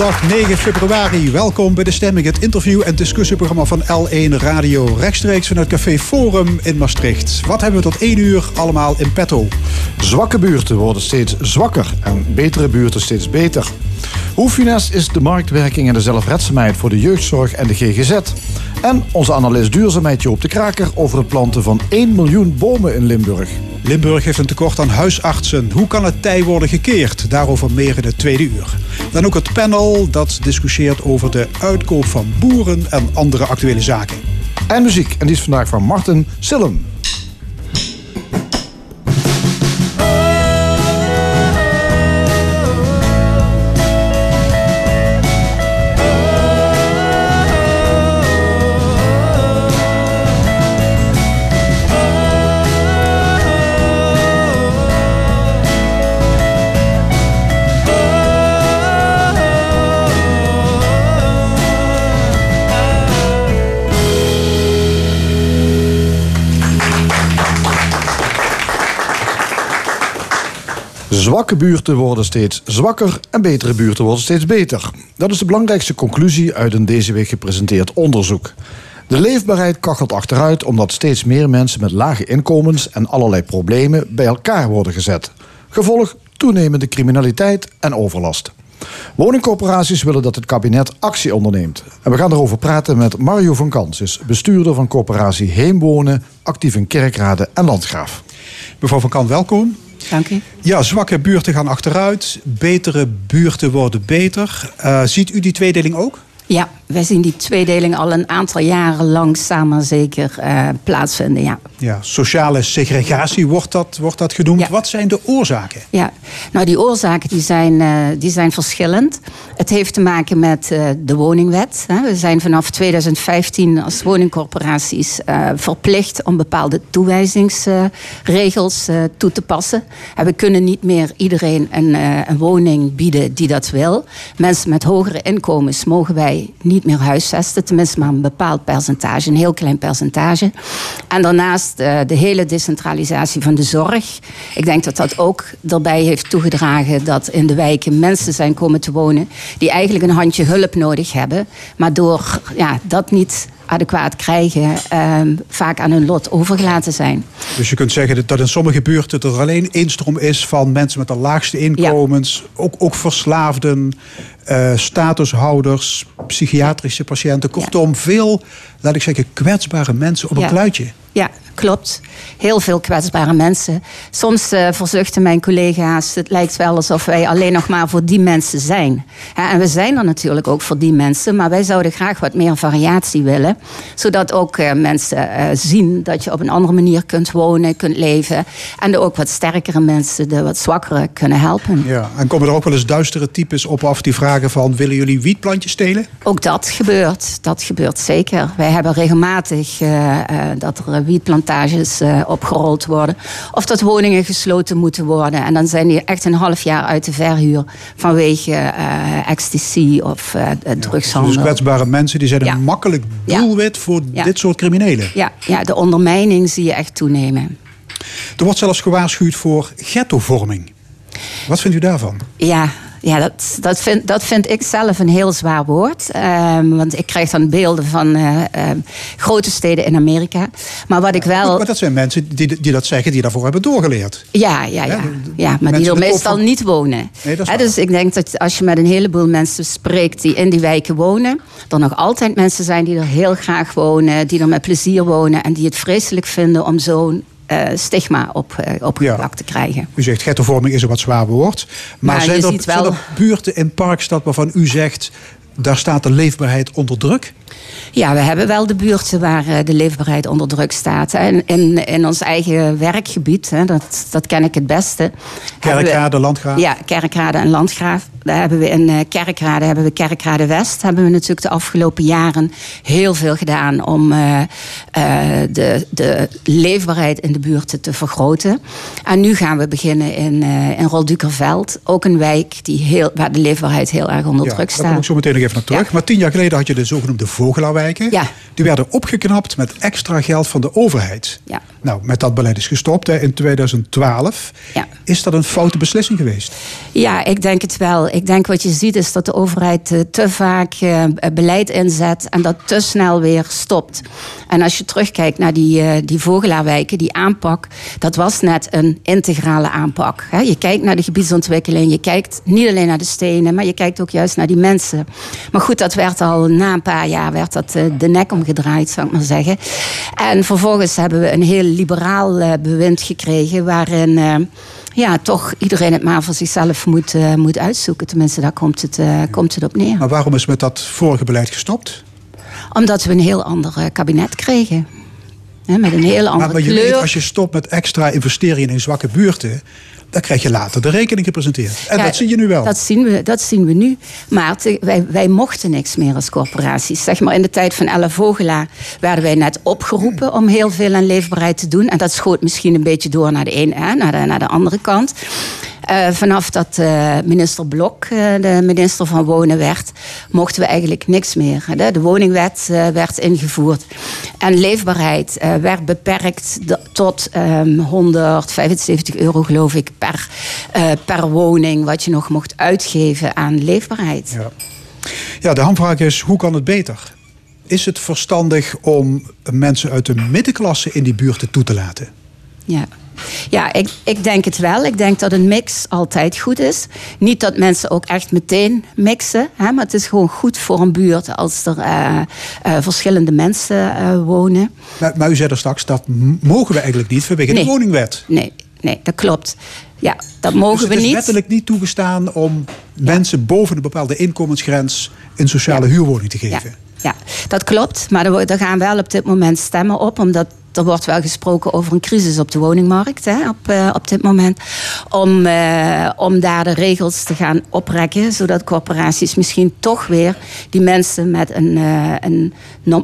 Zondag 9 februari. Welkom bij De Stemming, het interview- en discussieprogramma van L1 Radio. Rechtstreeks vanuit Café Forum in Maastricht. Wat hebben we tot 1 uur allemaal in petto? Zwakke buurten worden steeds zwakker en betere buurten steeds beter. Hoe funest is de marktwerking en de zelfredzaamheid voor de jeugdzorg en de GGZ? En onze analist duurzaamheid Joop de Kraker over het planten van 1 miljoen bomen in Limburg. Limburg heeft een tekort aan huisartsen. Hoe kan het tij worden gekeerd? Daarover meer in het tweede uur. Dan ook het panel dat discussieert over de uitkoop van boeren en andere actuele zaken. En muziek, en die is vandaag van Martin Sillem. Zwakke buurten worden steeds zwakker en betere buurten worden steeds beter. Dat is de belangrijkste conclusie uit een deze week gepresenteerd onderzoek. De leefbaarheid kachelt achteruit omdat steeds meer mensen met lage inkomens en allerlei problemen bij elkaar worden gezet. Gevolg toenemende criminaliteit en overlast. Woningcorporaties willen dat het kabinet actie onderneemt. En we gaan erover praten met Mario van Kans, bestuurder van corporatie Heemwonen, actief in Kerkrade en Landgraaf. Mevrouw van Kant, welkom. Dank u. Ja, zwakke buurten gaan achteruit, betere buurten worden beter. Uh, ziet u die tweedeling ook? Ja, wij zien die tweedeling al een aantal jaren langzaam maar zeker uh, plaatsvinden. Ja. ja, sociale segregatie wordt dat, wordt dat genoemd. Wat zijn de oorzaken? Ja, nou die oorzaken die zijn, uh, die zijn verschillend. Het heeft te maken met uh, de woningwet. We zijn vanaf 2015 als woningcorporaties verplicht om bepaalde toewijzingsregels toe te passen. En we kunnen niet meer iedereen een, een woning bieden die dat wil. Mensen met hogere inkomens mogen wij niet meer huisvesten. Tenminste maar een bepaald percentage, een heel klein percentage. En daarnaast uh, de hele decentralisatie van de zorg. Ik denk dat dat ook erbij heeft toegedragen dat in de wijken mensen zijn komen te wonen die eigenlijk een handje hulp nodig hebben. Maar door ja, dat niet adequaat krijgen, um, vaak aan hun lot overgelaten zijn. Dus je kunt zeggen dat in sommige buurten er alleen instroom is van mensen met de laagste inkomens, ja. ook, ook verslaafden, uh, statushouders, psychiatrische patiënten. Kortom, veel, laat ik zeggen, kwetsbare mensen op een kluitje. Ja, klopt. Heel veel kwetsbare mensen. Soms uh, verzuchten mijn collega's, het lijkt wel alsof wij alleen nog maar voor die mensen zijn. En we zijn er natuurlijk ook voor die mensen, maar wij zouden graag wat meer variatie willen. Zodat ook uh, mensen uh, zien dat je op een andere manier kunt wonen, kunt leven. En de ook wat sterkere mensen, de wat zwakkere, kunnen helpen. Ja, en komen er ook wel eens duistere types op af die vragen van... willen jullie wietplantjes stelen? Ook dat gebeurt. Dat gebeurt zeker. Wij hebben regelmatig dat er wietplantages opgerold worden. Of dat woningen gesloten moeten worden. En dan zijn die echt een half jaar uit de verhuur vanwege ecstasy of uh, drugshandel. dus kwetsbare mensen die zijn een makkelijk doelwit ja. voor dit soort criminelen. Ja, ja, de ondermijning zie je echt toenemen. Er wordt zelfs gewaarschuwd voor ghettovorming. Wat vindt u daarvan? Ja, ja, dat, dat, vind, dat vind ik zelf een heel zwaar woord. Um, want ik krijg dan beelden van uh, uh, grote steden in Amerika. Maar wat ik wel. Maar dat zijn mensen die, die dat zeggen, die daarvoor hebben doorgeleerd. Ja, ja, ja. ja maar die er meestal niet wonen. Nee, dat He, dus ik denk dat als je met een heleboel mensen spreekt die in die wijken wonen, er nog altijd mensen zijn die er heel graag wonen, die er met plezier wonen en die het vreselijk vinden om zo'n uh, stigma op, uh, opgeplakt ja. te krijgen. U zegt ghettovorming is een wat zwaar woord. Maar, maar zijn, er, wel... zijn er buurten in Parkstad waarvan u zegt... daar staat de leefbaarheid onder druk? Ja, we hebben wel de buurten waar uh, de leefbaarheid onder druk staat. En in, in ons eigen werkgebied, hè, dat, dat ken ik het beste. Kerkrade, Landgraaf? Ja, Kerkrade en Landgraaf. Daar hebben we in uh, Kerkrade, hebben we Kerkrade West, hebben we natuurlijk de afgelopen jaren heel veel gedaan om uh, de, de leefbaarheid in de buurten te vergroten. En nu gaan we beginnen in, in Roldukerveld, ook een wijk die heel, waar de leefbaarheid heel erg onder ja, druk staat. Daar kom ik zo meteen nog even naar terug. Ja. Maar tien jaar geleden had je de zogenoemde Vogelaarwijken. Ja. Die werden opgeknapt met extra geld van de overheid. Ja. Nou, met dat beleid is gestopt hè, in 2012. Ja. Is dat een foute beslissing geweest? Ja, ik denk het wel. Ik denk wat je ziet is dat de overheid eh, te vaak eh, beleid inzet en dat te snel weer stopt. En als je terugkijkt naar die, uh, die vogelaarwijken, die aanpak, dat was net een integrale aanpak. Hè. Je kijkt naar de gebiedsontwikkeling, je kijkt niet alleen naar de stenen, maar je kijkt ook juist naar die mensen. Maar goed, dat werd al na een paar jaar werd dat de nek omgedraaid, zou ik maar zeggen. En vervolgens hebben we een heel liberaal bewind gekregen waarin ja, toch iedereen het maar voor zichzelf moet, uh, moet uitzoeken. Tenminste, daar komt het, komt het op neer. Maar waarom is met dat vorige beleid gestopt? Omdat we een heel ander kabinet kregen. He, met een heel andere maar, maar je kleur. Weet, als je stopt met extra investeringen in zwakke buurten dan krijg je later de rekening gepresenteerd. En Ja, dat zie je nu wel. Dat zien we, dat zien we nu. Maar te- wij, wij mochten niks meer als corporaties. Zeg maar in de tijd van Elle Vogelaar werden wij net opgeroepen om heel veel aan leefbaarheid te doen. En dat schoot misschien een beetje door naar de een en naar de, naar de andere kant. Eh, vanaf dat eh, minister Blok eh, de minister van Wonen werd, mochten we eigenlijk niks meer. De woningwet werd ingevoerd. En leefbaarheid werd beperkt tot ehm, 175 euro, geloof ik, per, per woning, wat je nog mocht uitgeven aan leefbaarheid. Ja. ja, de hamvraag is, hoe kan het beter? Is het verstandig om mensen uit de middenklasse in die buurten toe te laten? Ja, ja ik, ik denk het wel. Ik denk dat een mix altijd goed is. Niet dat mensen ook echt meteen mixen. Hè, maar het is gewoon goed voor een buurt als er eh, eh, verschillende mensen eh, wonen. Maar, maar u zei er straks, dat mogen we eigenlijk niet vanwege Nee. de woningwet. Nee, nee, dat klopt. Ja, dat Dus mogen het we is niet. wettelijk niet toegestaan om mensen boven een bepaalde inkomensgrens een sociale huurwoning te geven. ja, dat klopt. Maar er, er gaan wel op dit moment stemmen op, omdat er wordt wel gesproken over een crisis op de woningmarkt hè, op, eh, op dit moment. Om, eh, om daar de regels te gaan oprekken, zodat corporaties misschien toch weer die mensen met een, eh, een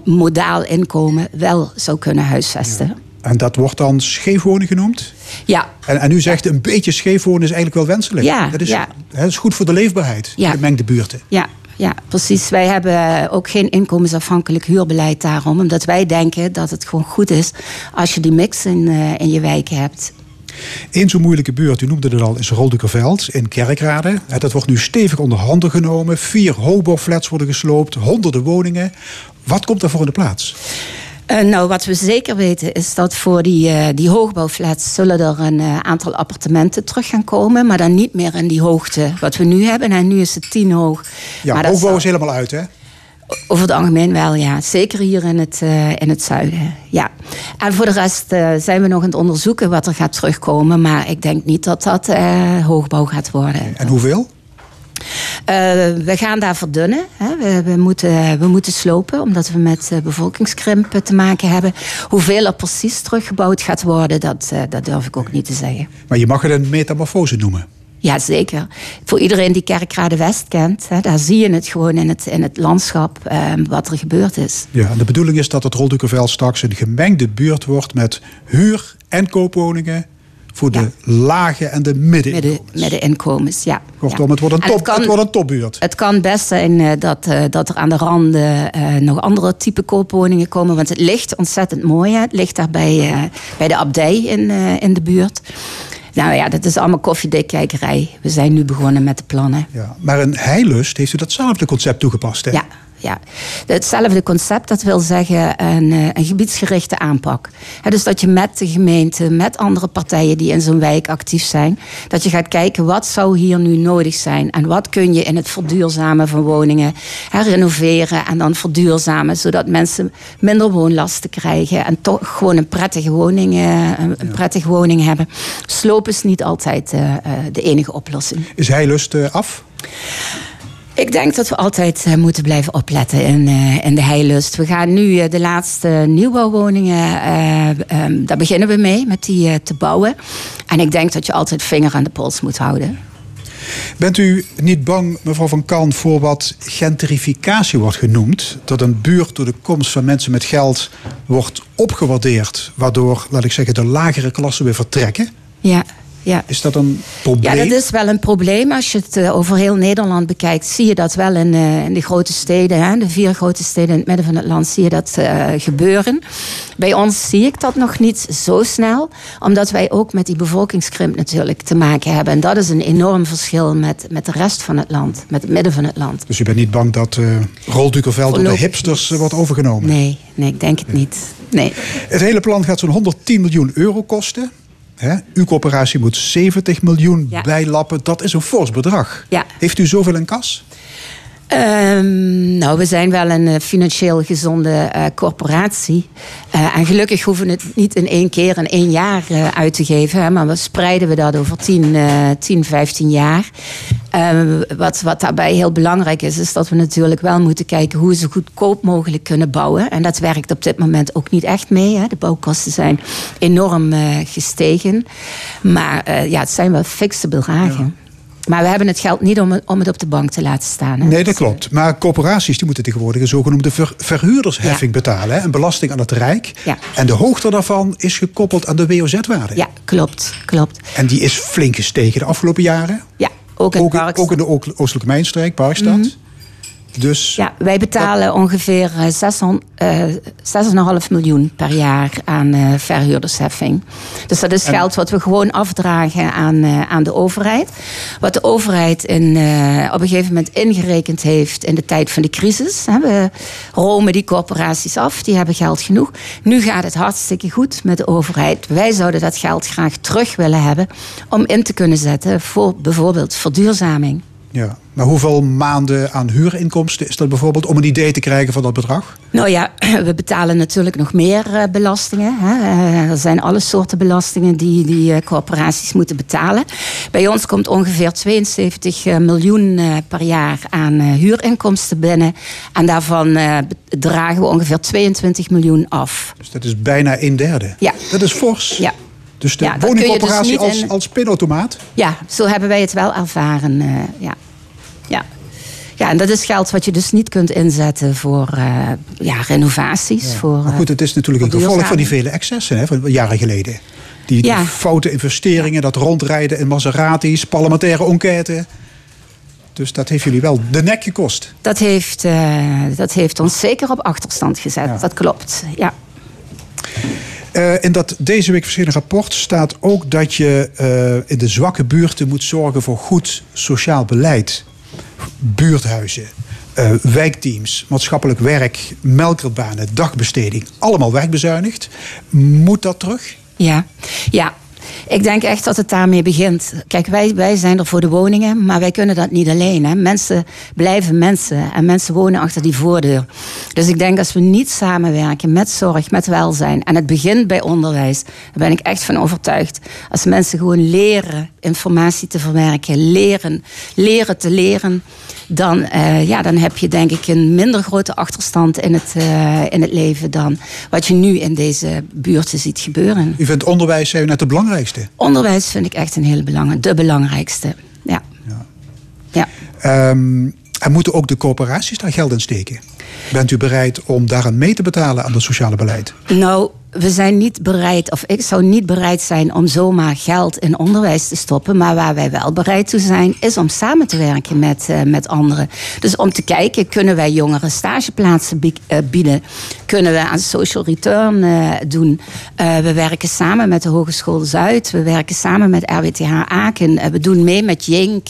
modaal inkomen wel zou kunnen huisvesten. En dat wordt dan scheefwonen genoemd. Ja, En, en u zegt een beetje scheefwonen is eigenlijk wel wenselijk. Ja, dat is, ja. hè, is goed voor de leefbaarheid Ja. in gemengde buurten. Ja, ja, precies. Wij hebben ook geen inkomensafhankelijk huurbeleid daarom. Omdat wij denken dat het gewoon goed is als je die mix in, eh, in je wijken hebt. Eén zo'n moeilijke buurt, u noemde het al, is Roldukerveld in Kerkrade. Hè, Dat wordt nu stevig onder handen genomen. Vier hobo-flats worden gesloopt, honderden woningen. Wat komt daarvoor in de plaats? Eh, nou, wat we zeker weten is dat voor die, eh, die hoogbouwflats zullen er een eh, aantal appartementen terug gaan komen. Maar dan niet meer in die hoogte wat we nu hebben. En nu is het tien hoog. Ja, maar hoogbouw zal- is helemaal uit, hè? Over het algemeen wel, ja. Zeker hier in het, in het zuiden. Ja. En voor de rest zijn we nog aan het onderzoeken wat er gaat terugkomen. Maar ik denk niet dat dat hoogbouw gaat worden. En hoeveel? Eh, we gaan daar verdunnen. Hè. We, we, moeten, we moeten slopen, omdat we met eh, bevolkingskrimp te maken hebben. Hoeveel er precies teruggebouwd gaat worden, dat, eh, dat durf ik ook niet te zeggen. Maar je mag het een metamorfose noemen. Ja, zeker. Voor iedereen die Kerkrade West kent, hè, daar zie je het gewoon in het, in het landschap eh, wat er gebeurd is. Ja, en de bedoeling is dat het Roldukerveld straks een gemengde buurt wordt met huur- en koopwoningen voor de lage en de Midden, middeninkomens. middeninkomens, ja. Kortom, het wordt een, En top, het, kan- wordt een topbuurt. Het kan best zijn eh, dat, eh, dat er aan de randen eh, nog andere type koopwoningen komen. Want het ligt ontzettend mooi. Hè. Het ligt daar bij, bij de abdij in, in de buurt. Nou ja, dat is allemaal koffiedikkijkerij. We zijn nu begonnen met de plannen. Ja, maar in Heilust heeft u datzelfde concept toegepast, hè? Ja, ja. Hetzelfde concept, dat wil zeggen een, eh, een gebiedsgerichte aanpak. Dus dat je met de gemeente, met andere partijen die in zo'n wijk actief zijn, dat je gaat kijken wat zou hier nu nodig zijn en wat kun je in het verduurzamen van woningen hè, renoveren en dan verduurzamen, zodat mensen minder woonlasten krijgen en toch gewoon een prettige woning, eh, een, prettige woning hebben. Sloop is niet altijd eh, de enige oplossing. Is Heilust eh, af? Ik denk dat we altijd eh, moeten blijven opletten in, eh, in de heilust. We gaan nu eh, de laatste nieuwbouwwoningen, eh, ehm, daar beginnen we mee met die te bouwen. En ik denk dat je altijd vinger aan de pols moet houden. Bent u niet bang, mevrouw Van Kan, voor wat gentrificatie wordt genoemd? Dat een buurt door de komst van mensen met geld wordt opgewaardeerd, waardoor, laat ik zeggen, de lagere klassen weer vertrekken? Ja, ja. Is dat een probleem? Ja, dat is wel een probleem. Als je het eh, over heel Nederland bekijkt, zie je dat wel in, uh, in de grote steden, hè, de vier grote steden in het midden van het land, zie je dat uh, gebeuren. Bij ons zie ik dat nog niet zo snel, omdat wij ook met die bevolkingskrimp natuurlijk te maken hebben. En dat is een enorm verschil met, met de rest van het land, met het midden van het land. Dus je bent niet bang dat uh, Roldukerveld door de hipsters wordt overgenomen? Nee, nee, ik denk het niet. Nee. Het hele plan gaat zo'n 110 miljoen euro kosten. Hè? Uw coöperatie moet 70 miljoen ja. bijlappen. Dat is een fors bedrag. Ja. Heeft u zoveel in kas? Um, nou, we zijn wel een uh, financieel gezonde uh, corporatie. Uh, en gelukkig hoeven we het niet in één keer in één jaar uit te geven. Hè, maar we spreiden we dat over 10, 10 15 jaar. Ehm, wat, wat daarbij heel belangrijk is, is dat we natuurlijk wel moeten kijken hoe we zo goedkoop mogelijk kunnen bouwen. En dat werkt op dit moment ook niet echt mee. Hè. De bouwkosten zijn enorm gestegen. Maar ja, het zijn wel fixe bedragen. Maar we hebben het geld niet om, om het op de bank te laten staan. Hè? Nee, dat klopt. Maar corporaties die moeten tegenwoordig een zogenoemde ver, verhuurdersheffing ja. betalen. Hè? Een belasting aan het Rijk. Ja. En de hoogte daarvan is gekoppeld aan de WOZ-waarde. Ja, klopt, klopt. En die is flink gestegen de afgelopen jaren. Ja, ook in, ook, ook in de Oostelijke Mijnstreek, Parkstad. Mm -hmm. Dus, ja, wij betalen ongeveer 6,5 uh, miljoen per jaar aan uh, verhuurdersheffing. Dus dat is en, geld wat we gewoon afdragen aan, aan de overheid. Wat de overheid in, op een gegeven moment ingerekend heeft in de tijd van de crisis. Hè. We romen die corporaties af, die hebben geld genoeg. Nu gaat het hartstikke goed met de overheid. Wij zouden dat geld graag terug willen hebben om in te kunnen zetten voor bijvoorbeeld verduurzaming. Ja, maar hoeveel maanden aan huurinkomsten is dat bijvoorbeeld om een idee te krijgen van dat bedrag? Nou ja, we betalen natuurlijk nog meer uh, belastingen. Hè. Uh, er zijn alle soorten belastingen die, die uh, corporaties moeten betalen. Bij ons komt ongeveer 72 miljoen per jaar aan huurinkomsten binnen. En daarvan dragen we ongeveer 22 miljoen af. Dus dat is bijna een derde? Ja. Dat is fors? Ja. Dus de ja, woningcorporatie dus als, in... als pinautomaat? Ja, zo hebben wij het wel ervaren. Ja. Ja, en dat is geld wat je dus niet kunt inzetten voor uh, ja, renovaties. Ja. Voor, maar goed, het is natuurlijk een gevolg van die vele excessen hè, van jaren geleden. Die, foute investeringen, dat rondrijden in Maseratis, parlementaire enquête. Dus dat heeft jullie wel de nek gekost. Dat heeft, uh, dat heeft ons zeker op achterstand gezet. Ja. Dat klopt, ja. Uh, in dat deze week verschenen rapport staat ook dat je uh, in de zwakke buurten moet zorgen voor goed sociaal beleid. Buurthuizen, uh, wijkteams, maatschappelijk werk, melkertbanen, dagbesteding. Allemaal wegbezuinigd. Moet dat terug? Ja, ja. Ik denk echt dat het daarmee begint. Kijk, wij, wij zijn er voor de woningen, maar wij kunnen dat niet alleen. Hè. Mensen blijven mensen en mensen wonen achter die voordeur. Dus ik denk als we niet samenwerken met zorg, met welzijn... en het begint bij onderwijs, daar ben ik echt van overtuigd. Als mensen gewoon leren informatie te verwerken, leren, leren te leren... dan, uh, ja, dan heb je denk ik een minder grote achterstand in het, uh, in het leven... dan wat je nu in deze buurten ziet gebeuren. U vindt onderwijs net het belangrijkste? Onderwijs vind ik echt een hele belangrijke, de belangrijkste. Ja. Ja. ja. Um, en moeten ook de corporaties daar geld in steken? Bent u bereid om daaraan mee te betalen aan het sociale beleid? Nou, we zijn niet bereid, of ik zou niet bereid zijn om zomaar geld in onderwijs te stoppen. Maar waar wij wel bereid toe zijn, is om samen te werken met, uh, met anderen. Dus om te kijken, kunnen wij jongeren stageplaatsen bieden? Kunnen we aan social return uh, doen? We werken samen met de Hogeschool Zuid. We werken samen met RWTH Aken. we doen mee met Jink.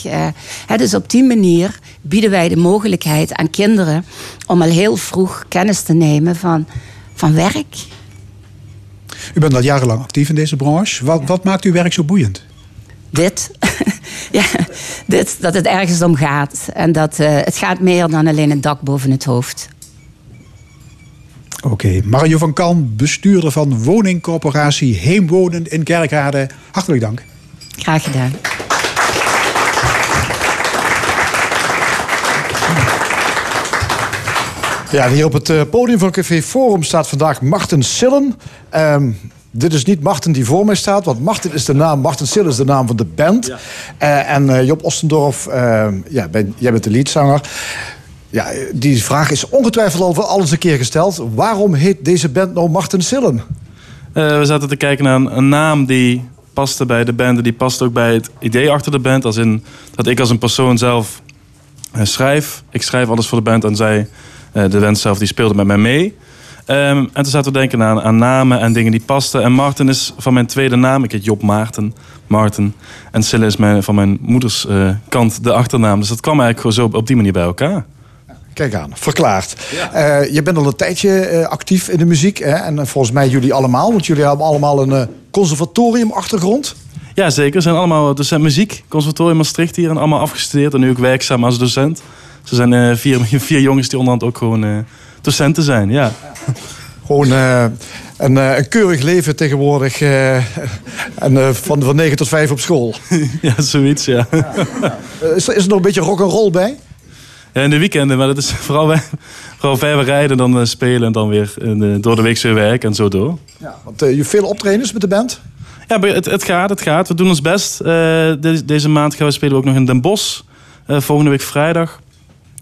Dus op die manier bieden wij de mogelijkheid aan kinderen om al heel vroeg kennis te nemen van, van werk. U bent al jarenlang actief in deze branche. Wat, ja. wat maakt uw werk zo boeiend? Dit. ja, dit, dat het ergens om gaat. En dat uh, het gaat meer dan alleen een dak boven het hoofd. Oké, okay. Mario van Kan, bestuurder van woningcorporatie Heemwonen in Kerkrade. Hartelijk dank. Graag gedaan. Ja, hier op het uh, podium van Café Forum staat vandaag Marten Sillen. Um, dit is niet Marten die voor mij staat, want Marten is de naam, Marten Sillen is de naam van de band. Ja. Uh, en uh, Job Ostendorf, ja, ben, jij bent de leadzanger. Ja, die vraag is ongetwijfeld al, al eens een keer gesteld. Waarom heet deze band nou Marten Sillen? we zaten te kijken naar een, naam die paste bij de band. Die past ook bij het idee achter de band. Als in dat ik als een persoon zelf schrijf. Ik schrijf alles voor de band en zij, de band zelf, die speelde met mij mee. Um, en toen zaten we denken aan, aan, namen en dingen die pasten. En Martin is van mijn tweede naam. Ik heet Job Maarten. Martin. En Sille is mijn, van mijn moeders uh, kant de achternaam. Dus dat kwam eigenlijk gewoon zo op die manier bij elkaar. Kijk aan, verklaard. Ja. Uh, je bent al een tijdje uh, actief in de muziek. Hè? En volgens mij jullie allemaal. Want jullie hebben allemaal een conservatorium-achtergrond. Ja, zeker. We zijn allemaal docent muziek. Conservatorium Maastricht hier. En allemaal afgestudeerd. En nu ook werkzaam als docent. Ze zijn vier, vier jongens die onderhand ook gewoon docenten zijn. Ja. Gewoon een, een, keurig leven tegenwoordig. en van, van 9 tot 5 op school. ja, zoiets, ja. ja. Is, er, is er nog een beetje rock and roll bij? Ja, in de weekenden, maar dat is vooral, vooral verder rijden, dan spelen en dan weer door de week weer werken en zo door. Ja, want je veel optredens met de band? Ja, het, het, gaat, het gaat. We doen ons best. Deze, deze, maand gaan we spelen ook nog in Den Bosch. volgende week vrijdag.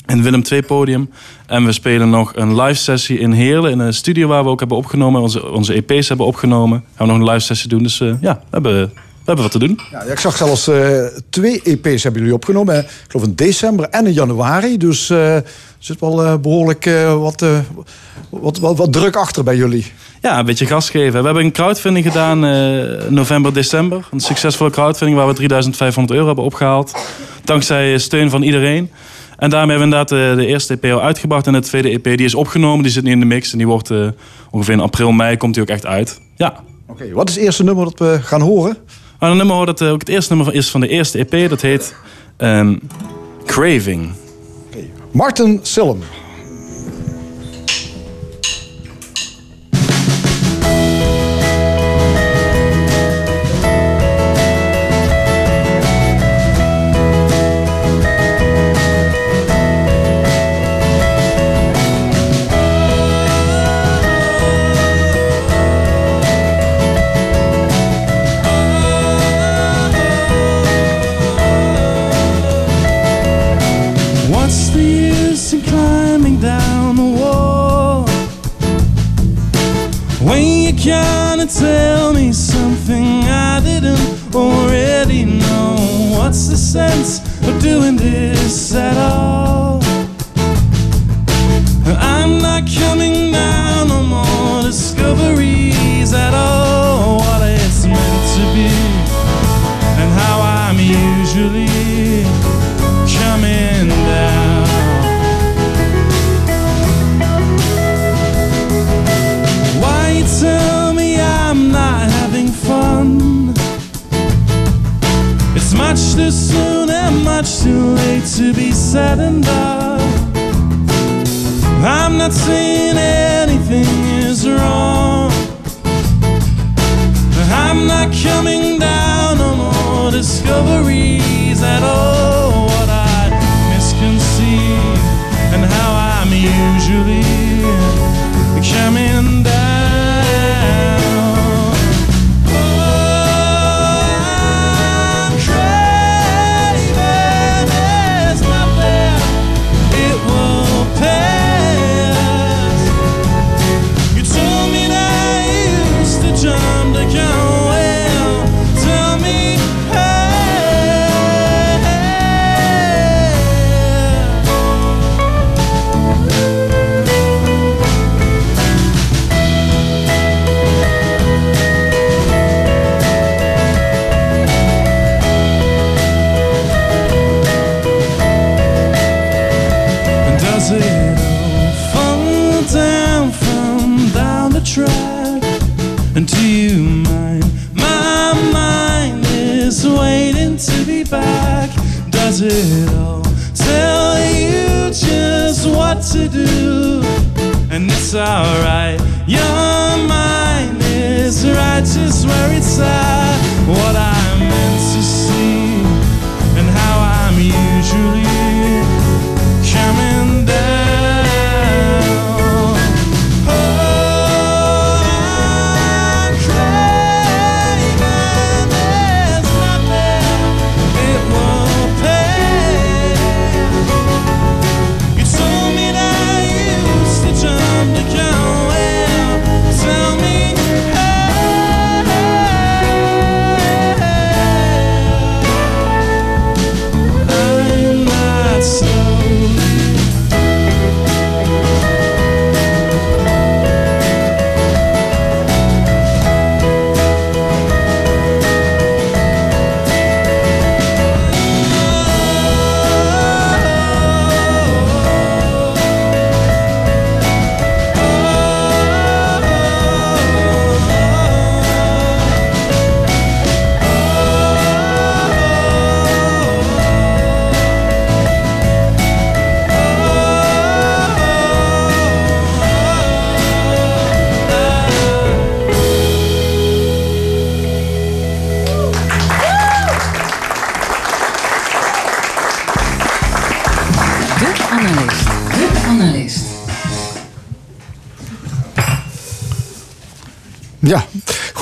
In Willem II podium. En we spelen nog een live sessie in Heerlen. In een studio waar we ook hebben opgenomen. Onze, onze EP's hebben opgenomen. Gaan we nog een live sessie doen. Dus ja, we hebben we hebben wat te doen. Ja, ik zag zelfs uh, twee EP's hebben jullie opgenomen. Ik geloof in december en in januari. Dus uh, er zit wel behoorlijk wat, wat, wat, wat, druk achter bij jullie. Ja, een beetje gas geven. We hebben een crowdfunding gedaan november, december. Een succesvolle crowdfunding waar we 3500 euro hebben opgehaald. Dankzij steun van iedereen. En daarmee hebben we inderdaad de, eerste EP al uitgebracht. En de tweede EP die is opgenomen. Die zit nu in de mix. En die wordt ongeveer in april, mei komt die ook echt uit. Ja. Oké, wat is het eerste nummer dat we gaan horen? Maar een nummer dat ook het eerste nummer is van de eerste EP. Dat heet um, Craving. Okay. Martin Sillem.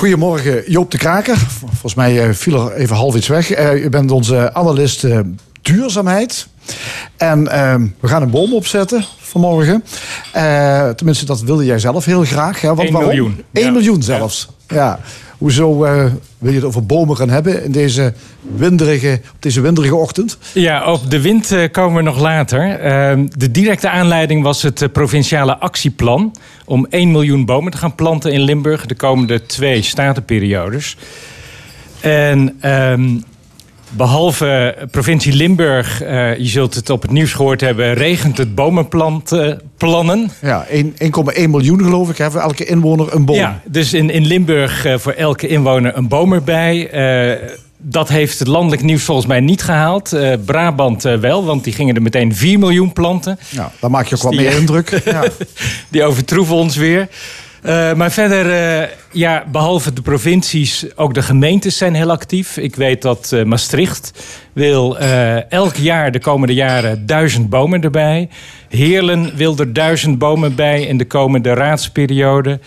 Goedemorgen Joop de Kraker. Volgens mij eh, viel er even half iets weg. Uh, u bent onze analist uh, duurzaamheid. En we gaan een boom opzetten vanmorgen. tenminste, dat wilde jij zelf heel graag. Hè? Want 1 miljoen. 1 miljoen zelfs. Ja. Hoezo uh, wil je het over bomen gaan hebben in deze winderige, op deze winderige ochtend? Ja, op de wind uh, komen we nog later. Uh, de directe aanleiding was het provinciale actieplan... om 1 miljoen bomen te gaan planten in Limburg... de komende twee statenperiodes. En ehm, Behalve provincie Limburg, uh, je zult het op het nieuws gehoord hebben, regent het bomenplannen. Ja, 1,1 miljoen geloof ik, hè, voor elke inwoner een boom. Ja, dus in, in Limburg uh, voor elke inwoner een boom erbij. Uh, dat heeft het landelijk nieuws volgens mij niet gehaald. Brabant wel, want die gingen er meteen 4 miljoen planten. Ja, dan maak je ook dus wat meer indruk. ja. die overtroeven ons weer. Uh, maar verder, uh, ja, behalve de provincies, ook de gemeentes zijn heel actief. Ik weet dat uh, Maastricht wil elk jaar de komende jaren duizend bomen erbij. Heerlen wil er duizend bomen bij in de komende raadsperiode.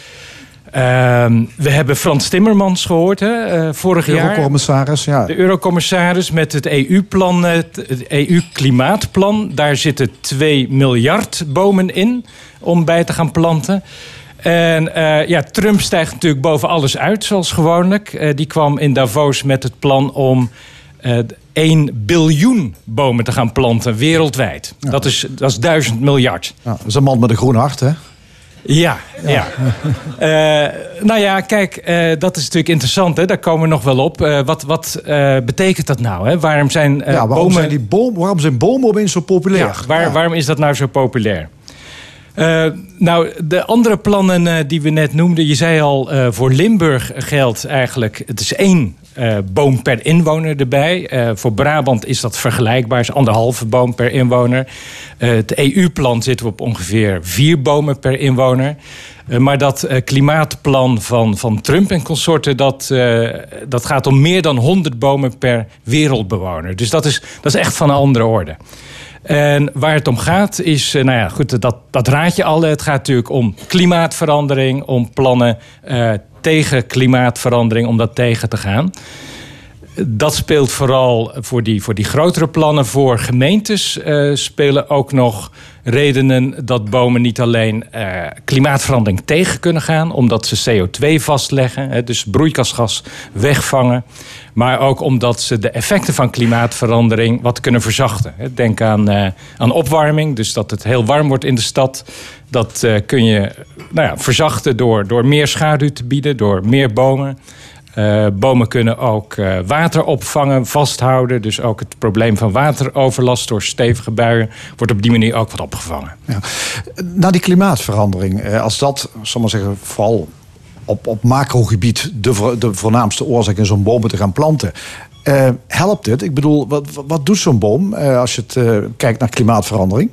Ehm, we hebben Frans Timmermans gehoord hè, vorig jaar. Eurocommissaris, ja. De eurocommissaris met het EU-plan, het EU-klimaatplan. Daar zitten 2 miljard bomen in om bij te gaan planten. En uh, ja, Trump stijgt natuurlijk boven alles uit, zoals gewoonlijk. Uh, die kwam in Davos met het plan om uh, 1 biljoen bomen te gaan planten wereldwijd. Ja. Dat, is, dat is duizend miljard. Ja, dat is een man met een groen hart, hè? Ja, ja. ja. nou ja, kijk, dat is natuurlijk interessant. Hè? Daar komen we nog wel op. wat wat betekent dat nou? Hè? Waarom zijn ja, waarom bomen... Zijn die boom, waarom zijn bomen opeens zo populair? Ja, waar, Waarom is dat nou zo populair? Uh, nou, de andere plannen uh, die we net noemden, je zei al, uh, voor Limburg geldt eigenlijk, het is één boom per inwoner erbij. voor Brabant is dat vergelijkbaar, is anderhalve boom per inwoner. het EU-plan zitten we op ongeveer vier bomen per inwoner. maar dat klimaatplan van, van Trump en consorten, dat, dat gaat om meer dan 100 bomen per wereldbewoner. Dus dat is, dat is echt van een andere orde. En waar het om gaat is, eh, nou ja, goed, dat, dat raad je al. Het gaat natuurlijk om klimaatverandering, om plannen uh, tegen klimaatverandering, om dat tegen te gaan. Dat speelt vooral voor die, voor die grotere plannen. Voor gemeentes uh, spelen ook nog redenen dat bomen niet alleen uh, klimaatverandering tegen kunnen gaan, omdat ze CO2 vastleggen, hè, dus broeikasgas wegvangen. Maar ook omdat ze de effecten van klimaatverandering wat kunnen verzachten. Denk aan, uh, aan opwarming, dus dat het heel warm wordt in de stad. Dat kun je nou ja, verzachten door, door meer schaduw te bieden, door meer bomen. Uh, bomen kunnen ook uh, water opvangen, vasthouden. Dus ook het probleem van wateroverlast door stevige buien wordt op die manier ook wat opgevangen. Ja. Na die klimaatverandering, als dat, maar zeggen, vooral op, op macrogebied de, de voornaamste oorzaak in zo'n bomen te gaan planten. Helpt het? Ik bedoel, wat, wat doet zo'n boom als je het, kijkt naar klimaatverandering?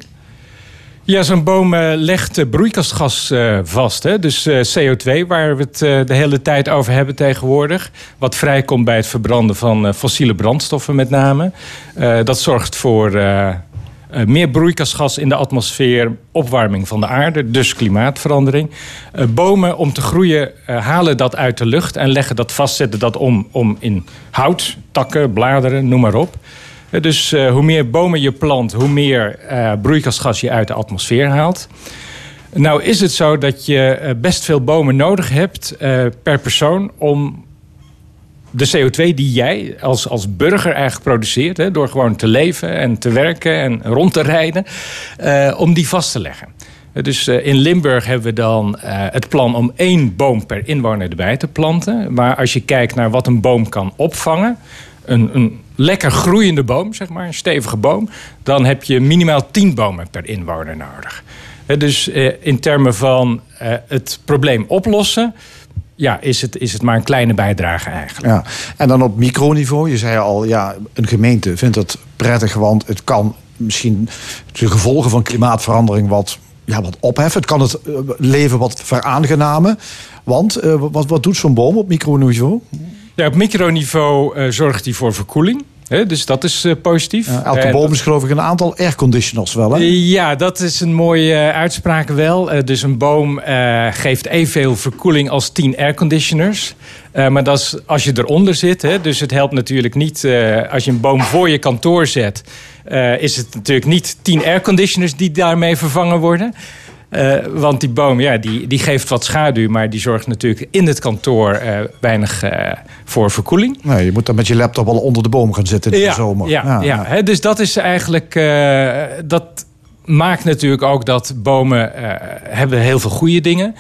Ja, zo'n boom legt broeikasgas vast. Hè? Dus CO2, waar we het de hele tijd over hebben tegenwoordig. Wat vrijkomt bij het verbranden van fossiele brandstoffen met name. dat zorgt voor meer broeikasgas in de atmosfeer, opwarming van de aarde, dus klimaatverandering. Bomen om te groeien halen dat uit de lucht en leggen dat vast, zetten dat om, om in hout, takken, bladeren, noem maar op. dus hoe meer bomen je plant, hoe meer broeikasgas je uit de atmosfeer haalt. Nou is het zo dat je best veel bomen nodig hebt per persoon om de CO2 die jij als, als burger eigenlijk produceert, hè, door gewoon te leven en te werken en rond te rijden, om die vast te leggen. Dus in Limburg hebben we dan het plan om één boom per inwoner erbij te planten. Maar als je kijkt naar wat een boom kan opvangen, een, een lekker groeiende boom, zeg maar, een stevige boom, dan heb je minimaal tien bomen per inwoner nodig. dus in termen van het probleem oplossen ja, is het, is het maar een kleine bijdrage eigenlijk. Ja. En dan op microniveau, je zei al, ja, een gemeente vindt het prettig, want het kan misschien de gevolgen van klimaatverandering wat, ja, wat opheffen. Het kan het eh, leven wat veraangenamen. Want wat, wat doet zo'n boom op microniveau? Ja, op microniveau uh, zorgt hij voor verkoeling. Dus dat is eh, positief. Elke boom is geloof ik een aantal airconditioners wel, hè? ja, dat is een mooie eh, uitspraak wel. Eh, dus een boom eh, geeft evenveel verkoeling als 10 airconditioners. Eh, maar dat is als je eronder zit. Hè, dus het helpt natuurlijk niet eh, als je een boom voor je kantoor zet. eh, is het natuurlijk niet 10 airconditioners die daarmee vervangen worden. Eh, want die boom ja, die, die geeft wat schaduw, maar die zorgt natuurlijk in het kantoor eh, weinig eh, voor verkoeling. Nee, je moet dan met je laptop al onder de boom gaan zitten in de zomer. Ja, ja. Hè, dus dat is eigenlijk. dat maakt natuurlijk ook dat bomen hebben heel veel goede dingen.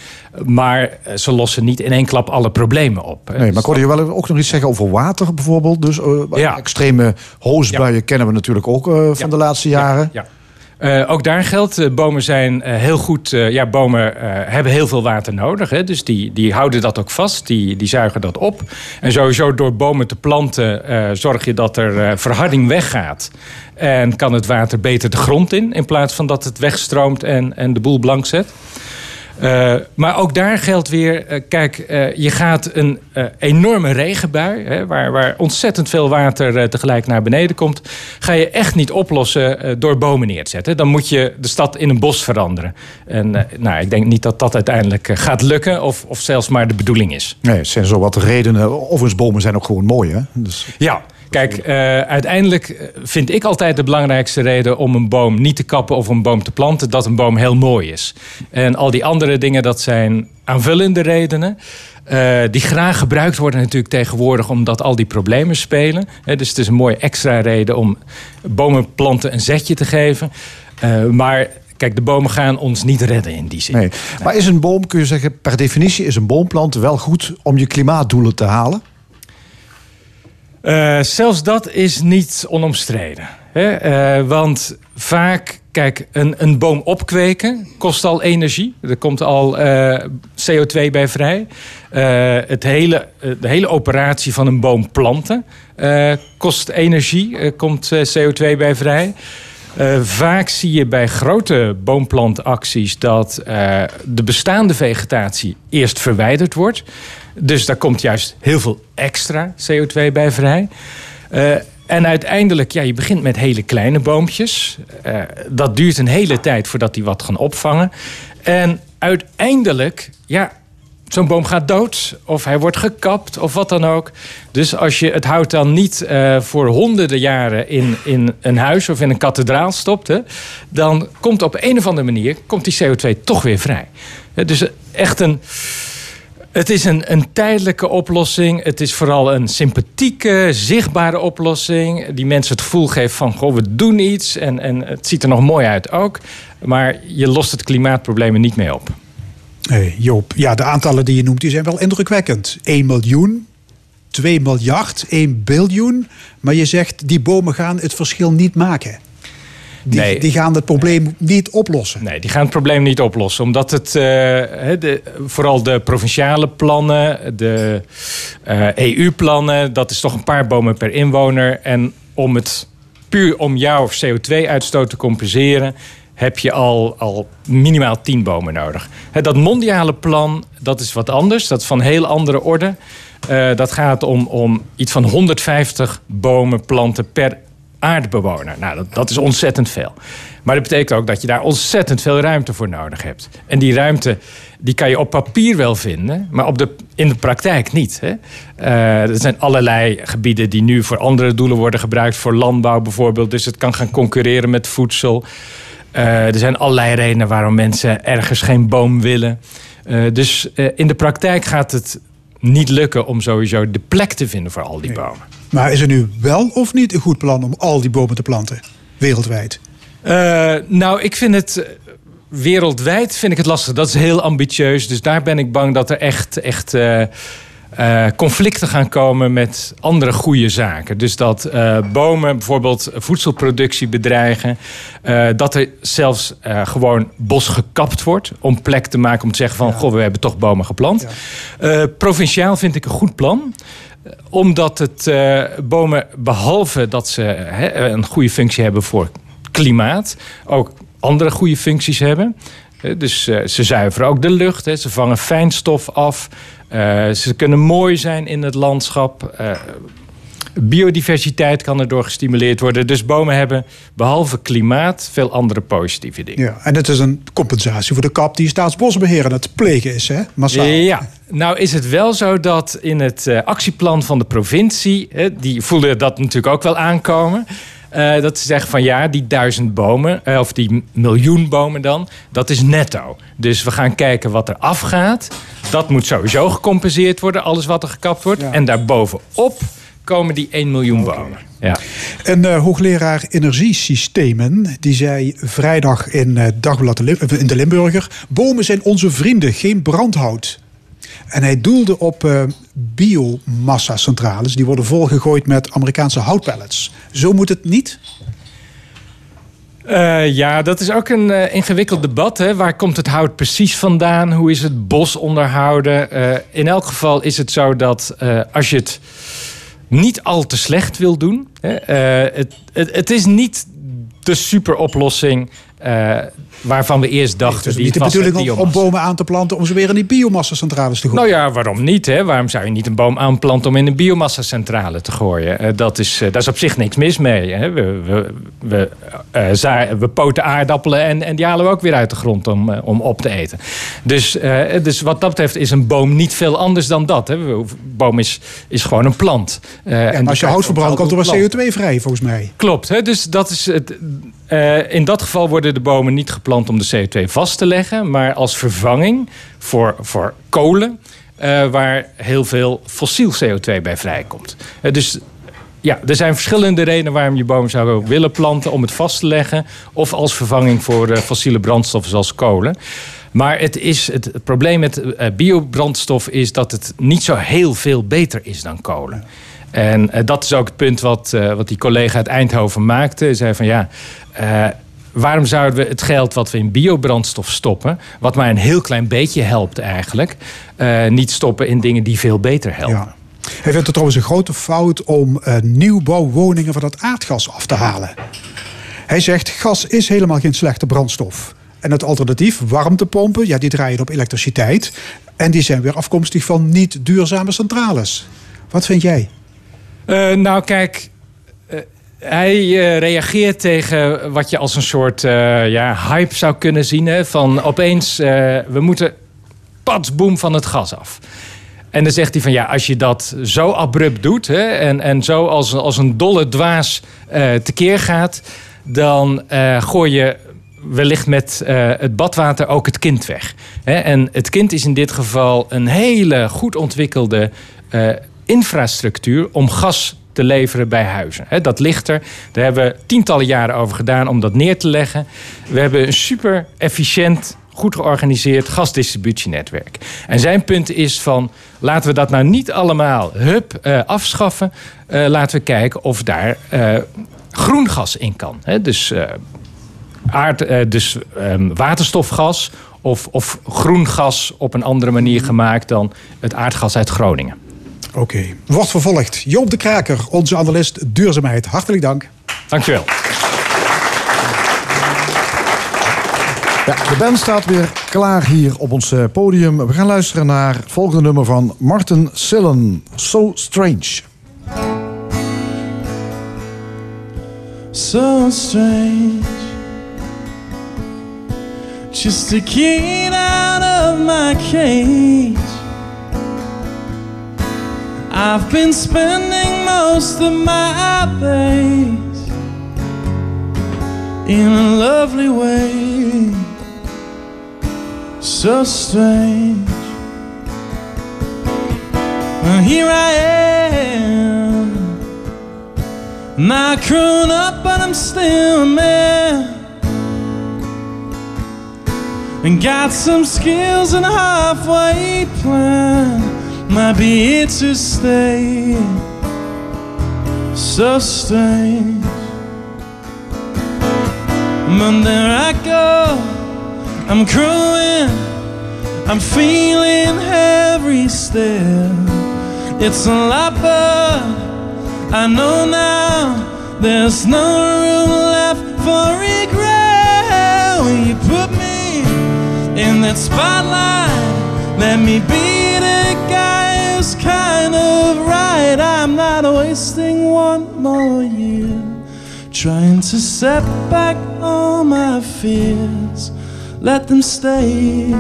Maar ze lossen niet in één klap alle problemen op. Nee, maar Dus ik hoorde je wel ook nog iets zeggen over water bijvoorbeeld. Dus Ja. extreme hoosbuien kennen we natuurlijk ook van Ja. de laatste jaren. Ja. Eh, ook daar geldt, eh, bomen zijn eh, heel goed. ja, bomen hebben heel veel water nodig. Hè, dus die, die houden dat ook vast, die, die zuigen dat op. En sowieso door bomen te planten zorg je dat er verharding weggaat. En kan het water beter de grond in, in plaats van dat het wegstroomt en, en de boel blank zet. Eh, maar ook daar geldt weer, eh, kijk, eh, je gaat een enorme regenbui, hè, waar, waar ontzettend veel water tegelijk naar beneden komt, ga je echt niet oplossen door bomen neer te zetten. Dan moet je de stad in een bos veranderen. En nou, ik denk niet dat dat uiteindelijk gaat lukken, of, of zelfs maar de bedoeling is. Nee, het zijn zo wat redenen. Overigens, bomen zijn ook gewoon mooi, hè? Dus, Ja, kijk, eh, uiteindelijk eh, vind ik altijd de belangrijkste reden om een boom niet te kappen of een boom te planten, dat een boom heel mooi is. En al die andere dingen, dat zijn aanvullende redenen. eh, die graag gebruikt worden natuurlijk tegenwoordig omdat al die problemen spelen. Dus het is een mooie extra reden om bomen planten een zetje te geven. Maar kijk, de bomen gaan ons niet redden in die zin. nee. Maar is een boom, kun je zeggen, per definitie is een boomplant wel goed om je klimaatdoelen te halen? Eh, zelfs dat is niet onomstreden. Hè? Eh, want vaak, kijk, een, een boom opkweken kost al energie. Er komt al eh, CO2 bij vrij. Het hele, de hele operatie van een boom planten kost energie, eh, komt eh, CO2 bij vrij. Vaak zie je bij grote boomplantacties dat de bestaande vegetatie eerst verwijderd wordt. Dus daar komt juist heel veel extra CO2 bij vrij. Eh, en uiteindelijk, ja, je begint met hele kleine boompjes. Eh, dat duurt een hele tijd voordat die wat gaan opvangen. En uiteindelijk, ja, zo'n boom gaat dood. Of hij wordt gekapt, of wat dan ook. Dus als je het hout dan niet eh, voor honderden jaren in, in een huis of in een kathedraal stopt... Hè, dan komt op een of andere manier komt die CO2 toch weer vrij. Dus echt een... Het is een, een tijdelijke oplossing. Het is vooral een sympathieke, zichtbare oplossing. Die mensen het gevoel geeft van, goh, we doen iets. En, en het ziet er nog mooi uit ook. Maar je lost het klimaatprobleem niet mee op. Nee, Joop, ja, de aantallen die je noemt die zijn wel indrukwekkend. 1 miljoen, 2 miljard, 1 biljoen. Maar je zegt, die bomen gaan het verschil niet maken. Die, Nee. die gaan het probleem niet oplossen. Nee, die gaan het probleem niet oplossen. Omdat het eh, de, vooral de provinciale plannen, de eh, EU-plannen, dat is toch een paar bomen per inwoner. En om het puur om jouw CO2-uitstoot te compenseren, heb je al, al minimaal 10 bomen nodig. Dat mondiale plan, dat is wat anders. Dat is van heel andere orde. Eh, dat gaat om, om iets van 150 bomen planten per aardbewoner. Nou, dat, dat is ontzettend veel. Maar dat betekent ook dat je daar ontzettend veel ruimte voor nodig hebt. En die ruimte die kan je op papier wel vinden, maar op de, in de praktijk niet. Hè? Eh, er zijn allerlei gebieden die nu voor andere doelen worden gebruikt, voor landbouw bijvoorbeeld. Dus het kan gaan concurreren met voedsel. Eh, er zijn allerlei redenen waarom mensen ergens geen boom willen. Eh, dus in de praktijk gaat het niet lukken om sowieso de plek te vinden voor al die bomen. Maar is er nu wel of niet een goed plan om al die bomen te planten? Wereldwijd. Eh, nou, ik vind het eh, wereldwijd vind ik het lastig. Dat is heel ambitieus. Dus daar ben ik bang dat er echt, echt eh, conflicten gaan komen met andere goede zaken. Dus dat bomen bijvoorbeeld voedselproductie bedreigen. Dat er zelfs gewoon bos gekapt wordt om plek te maken om te zeggen van... goh, we hebben toch bomen geplant. Provinciaal vind ik een goed plan omdat het eh, bomen, behalve dat ze een goede functie hebben voor klimaat, ook andere goede functies hebben. Eh, Dus eh, ze zuiveren ook de lucht, ze vangen fijnstof af. eh, ze kunnen mooi zijn in het landschap. Biodiversiteit kan erdoor gestimuleerd worden. Dus bomen hebben behalve klimaat veel andere positieve dingen. Ja, en het is een compensatie voor de kap die Staatsbosbeheer aan het plegen is, hè? Massaal. Ja, nou is het wel zo dat in het eh, actieplan van de provincie, die voelden dat natuurlijk ook wel aankomen. eh, dat ze zeggen van ja, die duizend bomen, eh, of die miljoen bomen dan, dat is netto. Dus we gaan kijken wat er afgaat. Dat moet sowieso gecompenseerd worden, alles wat er gekapt wordt. Ja. En daarbovenop komen die 1 miljoen bomen. Ja. Een eh, hoogleraar energiesystemen die zei vrijdag in, eh, Dagblad de Lim- eh, in de Limburger: bomen zijn onze vrienden, geen brandhout. En hij doelde op eh biomassa-centrales die worden volgegooid met Amerikaanse houtpellets. Zo moet het niet. Eh, ja, dat is ook een eh, ingewikkeld debat. Hè? Waar komt het hout precies vandaan? Hoe is het bos onderhouden? Eh, in elk geval is het zo dat eh, als je het niet al te slecht wil doen... Eh, het, het, het is niet de superoplossing eh, waarvan we eerst dachten... Is die niet de bedoeling om, om bomen aan te planten om ze weer in die biomassa-centrales te gooien. Nou ja, waarom niet? Hè? Waarom zou je niet een boom aanplanten om in een biomassa-centrale te gooien? Eh, dat, is, eh, daar is op zich niks mis mee. Hè? We, we, we, za- we poten aardappelen en, en die halen we ook weer uit de grond om, om op te eten. Dus, dus wat dat betreft is een boom niet veel anders dan dat. Hè? Een boom is, is gewoon een plant. Ja, en als je hout verbrandt, komt er wel bepaald CO2 vrij, volgens mij. Klopt, hè? dus dat is het. in dat geval worden de bomen niet geplant om de CO2 vast te leggen, maar als vervanging voor, voor kolen, eh, waar heel veel fossiel CO2 bij vrijkomt. Eh, dus ja, er zijn verschillende redenen waarom je bomen zou willen planten om het vast te leggen, of als vervanging voor eh, fossiele brandstoffen zoals kolen. Maar het, is, het, probleem met biobrandstof is dat het niet zo heel veel beter is dan kolen. En dat is ook het punt wat, wat die collega uit Eindhoven maakte. Hij zei van ja, waarom zouden we het geld wat we in biobrandstof stoppen, wat maar een heel klein beetje helpt eigenlijk, eh, niet stoppen in dingen die veel beter helpen? Ja. Hij vindt het trouwens een grote fout om eh, nieuwbouwwoningen van dat aardgas af te halen. Hij zegt, gas is helemaal geen slechte brandstof. En het alternatief, warmtepompen, ja, die draaien op elektriciteit. En die zijn weer afkomstig van niet duurzame centrales. Wat vind jij? Eh, nou, kijk. Hij eh, reageert tegen wat je als een soort eh, ja, hype zou kunnen zien. Hè, van opeens, eh, we moeten patsboom van het gas af. En dan zegt hij van ja, als je dat zo abrupt doet... Hè, en, en zo als, als een dolle dwaas tekeer gaat... dan gooi je wellicht met het badwater ook het kind weg. En het kind is in dit geval een hele goed ontwikkelde infrastructuur om gas te leveren bij huizen. Dat ligt er. Daar hebben we tientallen jaren over gedaan om dat neer te leggen. We hebben een super efficiënt, goed georganiseerd gasdistributienetwerk. En zijn punt is van, laten we dat nou niet allemaal hup eh, afschaffen. Eh, laten we kijken of daar eh, groen gas in kan. Dus aard, dus ehm, waterstofgas of, of groen gas op een andere manier gemaakt dan het aardgas uit Groningen. Oké, wordt vervolgd. Joop de Kraker, onze analist duurzaamheid. Hartelijk dank. Dankjewel. Ja, de band staat weer klaar hier op ons eh, podium. We gaan luisteren naar het volgende nummer van Martin Sillen. So Strange. so strange. Just a kid out of my cage. I've been spending most of my days in a lovely way. So strange. Well, here I am. Not grown up, but I'm still a man. And got some skills and a halfway plan. Might be here to stay. So strange. But there I go. I'm growing. I'm feeling every step. It's a lot, but I know now there's no room left for regret. When you put me in that spotlight, let me be kind of right. I'm not wasting one more year trying to set back all my fears. Let them stay.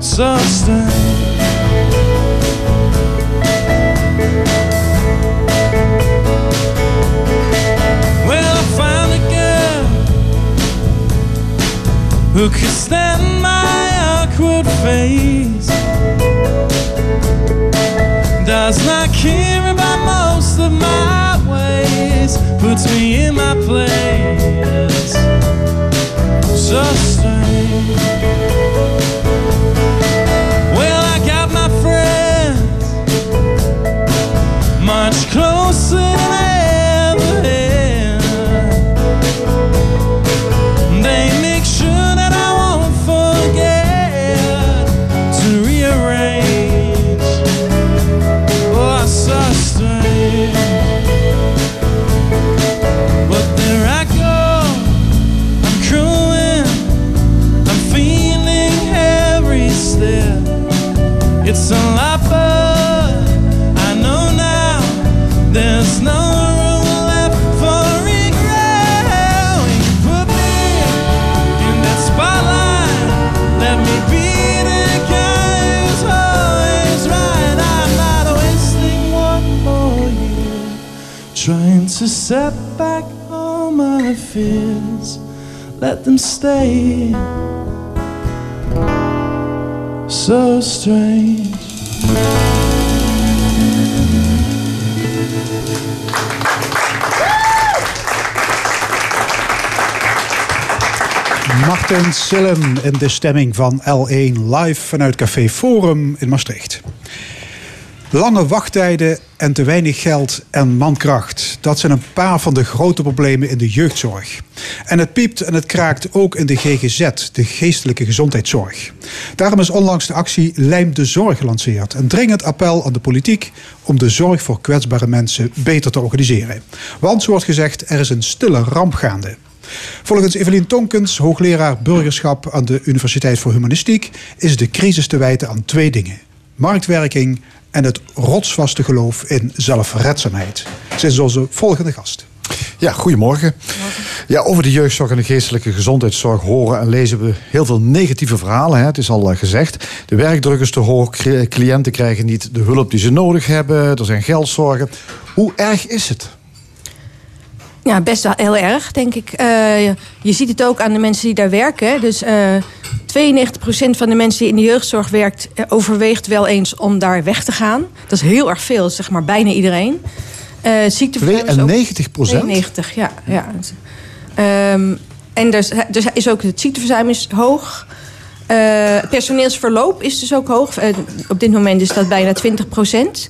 So stay. Well, I a girl who could stand my awkward face. Does not care about most of my ways, puts me in my place. So strange. Well, I got my friends much closer to set back all my. Let them stay. Martin in de stemming van L1 live vanuit Café Forum in Maastricht. Lange wachttijden en te weinig geld en mankracht. Dat zijn een paar van de grote problemen in de jeugdzorg. En het piept en het kraakt ook in de GGZ, de geestelijke gezondheidszorg. Daarom is onlangs de actie Lijm de Zorg gelanceerd. Een dringend appel aan de politiek om de zorg voor kwetsbare mensen beter te organiseren. Want, zo wordt gezegd, er is een stille ramp gaande. Volgens Evelien Tonkens, hoogleraar burgerschap aan de Universiteit voor Humanistiek, is de crisis te wijten aan twee dingen: marktwerking en het rotsvaste geloof in zelfredzaamheid. Zij is onze volgende gast. Ja, goedemorgen. Ja, over de jeugdzorg en de geestelijke gezondheidszorg horen en lezen we heel veel negatieve verhalen. Hè. Het is al eh, gezegd. De werkdruk is te hoog, cli- cliënten krijgen niet de hulp die ze nodig hebben, er zijn geldzorgen. Hoe erg is het? Ja, best wel heel erg, denk ik. Eh, je ziet het ook aan de mensen die daar werken. Dus eh 92% van de mensen die in de jeugdzorg werkt... eh, overweegt wel eens om daar weg te gaan. Dat is heel erg veel, zeg maar bijna iedereen. Eh ziekteverzuim is ook- 92 procent? 92, ja. ja. Ehm, en dus, dus is ook het ziekteverzuim is hoog. Eh, personeelsverloop is dus ook hoog. Eh, op dit moment is dat bijna 20 procent.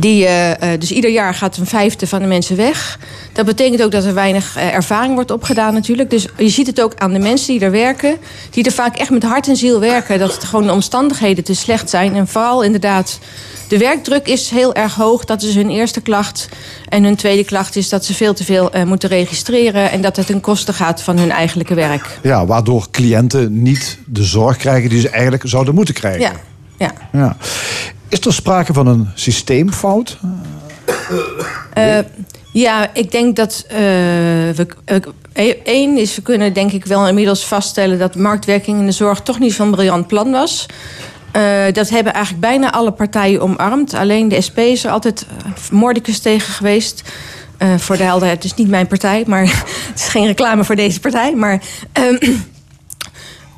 Die, eh, eh, dus ieder jaar gaat een vijfde van de mensen weg. Dat betekent ook dat er weinig eh, ervaring wordt opgedaan natuurlijk. Dus je ziet het ook aan de mensen die er werken. Die er vaak echt met hart en ziel werken. Dat het gewoon de omstandigheden te slecht zijn. En vooral inderdaad, de werkdruk is heel erg hoog. Dat is hun eerste klacht. En hun tweede klacht is dat ze veel te veel moeten registreren. En dat het ten koste gaat van hun eigenlijke werk. Ja, waardoor cliënten niet de zorg krijgen die ze eigenlijk zouden moeten krijgen. Ja, ja. Ja. Is er sprake van een systeemfout? Eh, ja, ik denk dat eh, we. eh, is, we kunnen denk ik wel inmiddels vaststellen dat marktwerking in de zorg toch niet zo'n briljant plan was. Dat hebben eigenlijk bijna alle partijen omarmd. Alleen de SP is er altijd mordicus tegen geweest. Voor de helderheid, het is niet mijn partij, maar het is geen reclame voor deze partij. Maar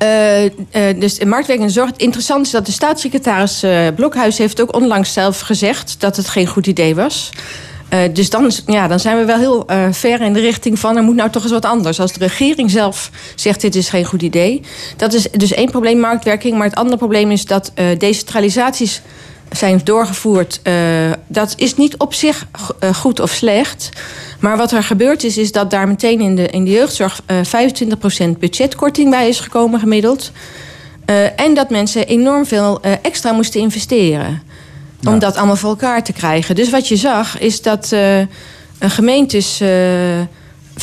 eh, eh, dus marktwerking zorg. Het interessante is dat de staatssecretaris eh, Blokhuis heeft ook onlangs zelf gezegd dat het geen goed idee was. Dus dan, ja, dan zijn we wel heel ver in de richting van er moet nou toch eens wat anders. Als de regering zelf zegt dit is geen goed idee. Dat is dus één probleem, marktwerking. Maar het andere probleem is dat decentralisaties zijn doorgevoerd. Eh, dat is niet op zich eh, goed of slecht. Maar wat er gebeurd is, is dat daar meteen in de, in de jeugdzorg eh 25% budgetkorting bij is gekomen gemiddeld. En dat mensen enorm veel extra moesten investeren. Om dat allemaal voor elkaar te krijgen. Dus wat je zag, is dat een gemeentes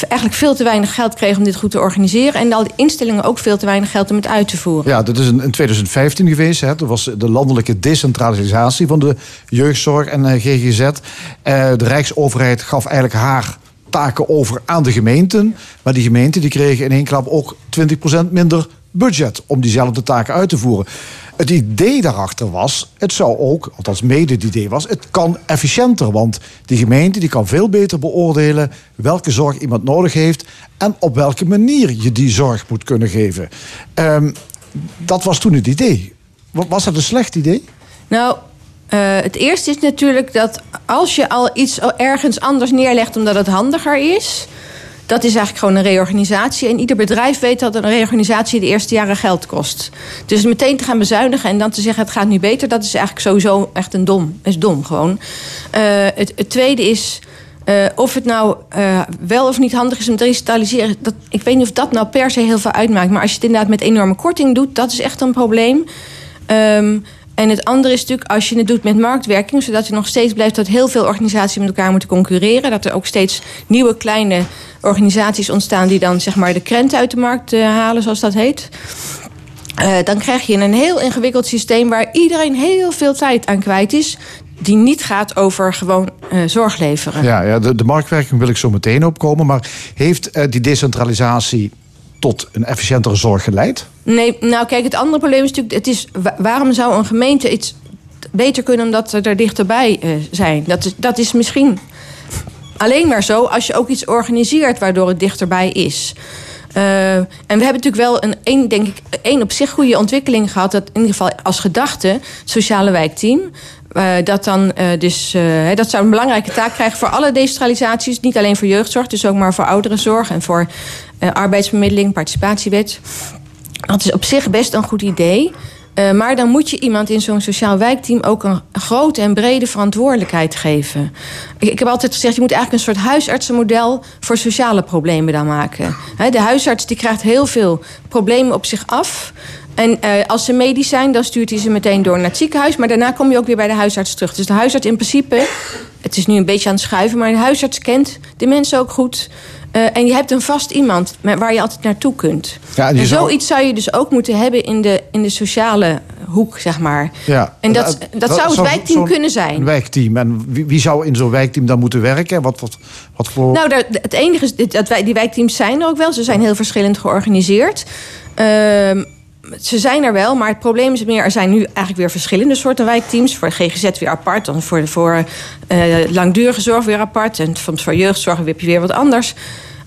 eigenlijk veel te weinig geld kregen om dit goed te organiseren. En al die instellingen ook veel te weinig geld om het uit te voeren. Ja, dat is in in 2015 geweest. Hè. Dat was de landelijke decentralisatie van de jeugdzorg en eh, GGZ. Eh, de Rijksoverheid gaf eigenlijk haar taken over aan de gemeenten. Maar die gemeenten die kregen in één klap ook 20% minder budget om diezelfde taken uit te voeren. Het idee daarachter was, het zou ook, althans mede het idee was, het kan efficiënter. Want die gemeente die kan veel beter beoordelen welke zorg iemand nodig heeft en op welke manier je die zorg moet kunnen geven. Ehm, dat was toen het idee. Wa- Was dat een slecht idee? Nou, eh, het eerste is natuurlijk dat als je al iets ergens anders neerlegt omdat het handiger is. Dat is eigenlijk gewoon een reorganisatie. En ieder bedrijf weet dat een reorganisatie de eerste jaren geld kost. Dus meteen te gaan bezuinigen en dan te zeggen het gaat nu beter, dat is eigenlijk sowieso echt een dom. Is dom gewoon. Eh, het, tweede is. eh, of het nou eh, wel of niet handig is om te digitaliseren, dat, ik weet niet of dat nou per se heel veel uitmaakt. Maar als je het inderdaad met enorme korting doet, dat is echt een probleem. Ehm, en het andere is natuurlijk als je het doet met marktwerking, zodat er nog steeds blijft dat heel veel organisaties met elkaar moeten concurreren. Dat er ook steeds nieuwe kleine organisaties ontstaan die dan zeg maar de krent uit de markt eh, halen, zoals dat heet. Eh, dan krijg je een heel ingewikkeld systeem waar iedereen heel veel tijd aan kwijt is. Die niet gaat over gewoon eh, zorg leveren. Ja, ja de, de marktwerking wil ik zo meteen opkomen. Maar heeft die decentralisatie tot een efficiëntere zorg geleid? Nee, nou kijk, het andere probleem is natuurlijk... Het is, wa- waarom zou een gemeente iets beter kunnen omdat ze er dichterbij eh, zijn? Dat is, dat is misschien alleen maar zo als je ook iets organiseert waardoor het dichterbij is. Eh, en we hebben natuurlijk wel een, één, denk ik, één op zich goede ontwikkeling gehad. Dat in ieder geval als gedachte, sociale wijkteam. eh, dat dan dus, dat zou een belangrijke taak krijgen voor alle decentralisaties. Niet alleen voor jeugdzorg, dus ook maar voor ouderenzorg en voor arbeidsbemiddeling, participatiewet. Dat is op zich best een goed idee. Eh, maar dan moet je iemand in zo'n sociaal wijkteam ook een grote en brede verantwoordelijkheid geven. Ik, heb altijd gezegd, je moet eigenlijk een soort huisartsenmodel voor sociale problemen dan maken. De huisarts die krijgt heel veel problemen op zich af. En eh, als ze medisch zijn, dan stuurt hij ze meteen door naar het ziekenhuis. Maar daarna kom je ook weer bij de huisarts terug. Dus de huisarts in principe, het is nu een beetje aan het schuiven, maar de huisarts kent de mensen ook goed. Eh, en je hebt een vast iemand waar je altijd naartoe kunt. Ja, en en zoiets zou je dus ook moeten hebben in de, in de sociale hoek, zeg maar. Ja. En dat, dat zou het wijkteam kunnen Een zijn. wijkteam. En wie, wie zou in zo'n wijkteam dan moeten werken? Wat, wat, wat voor... Nou, daar- het enige is, dat wij, die wijkteams zijn er ook wel. Ze zijn heel verschillend georganiseerd. Ehm, ze zijn er wel, maar het probleem is meer... er zijn nu eigenlijk weer verschillende soorten wijkteams. Voor GGZ weer apart, dan voor, voor eh, langdurige zorg weer apart... en soms voor jeugdzorg heb je weer wat anders...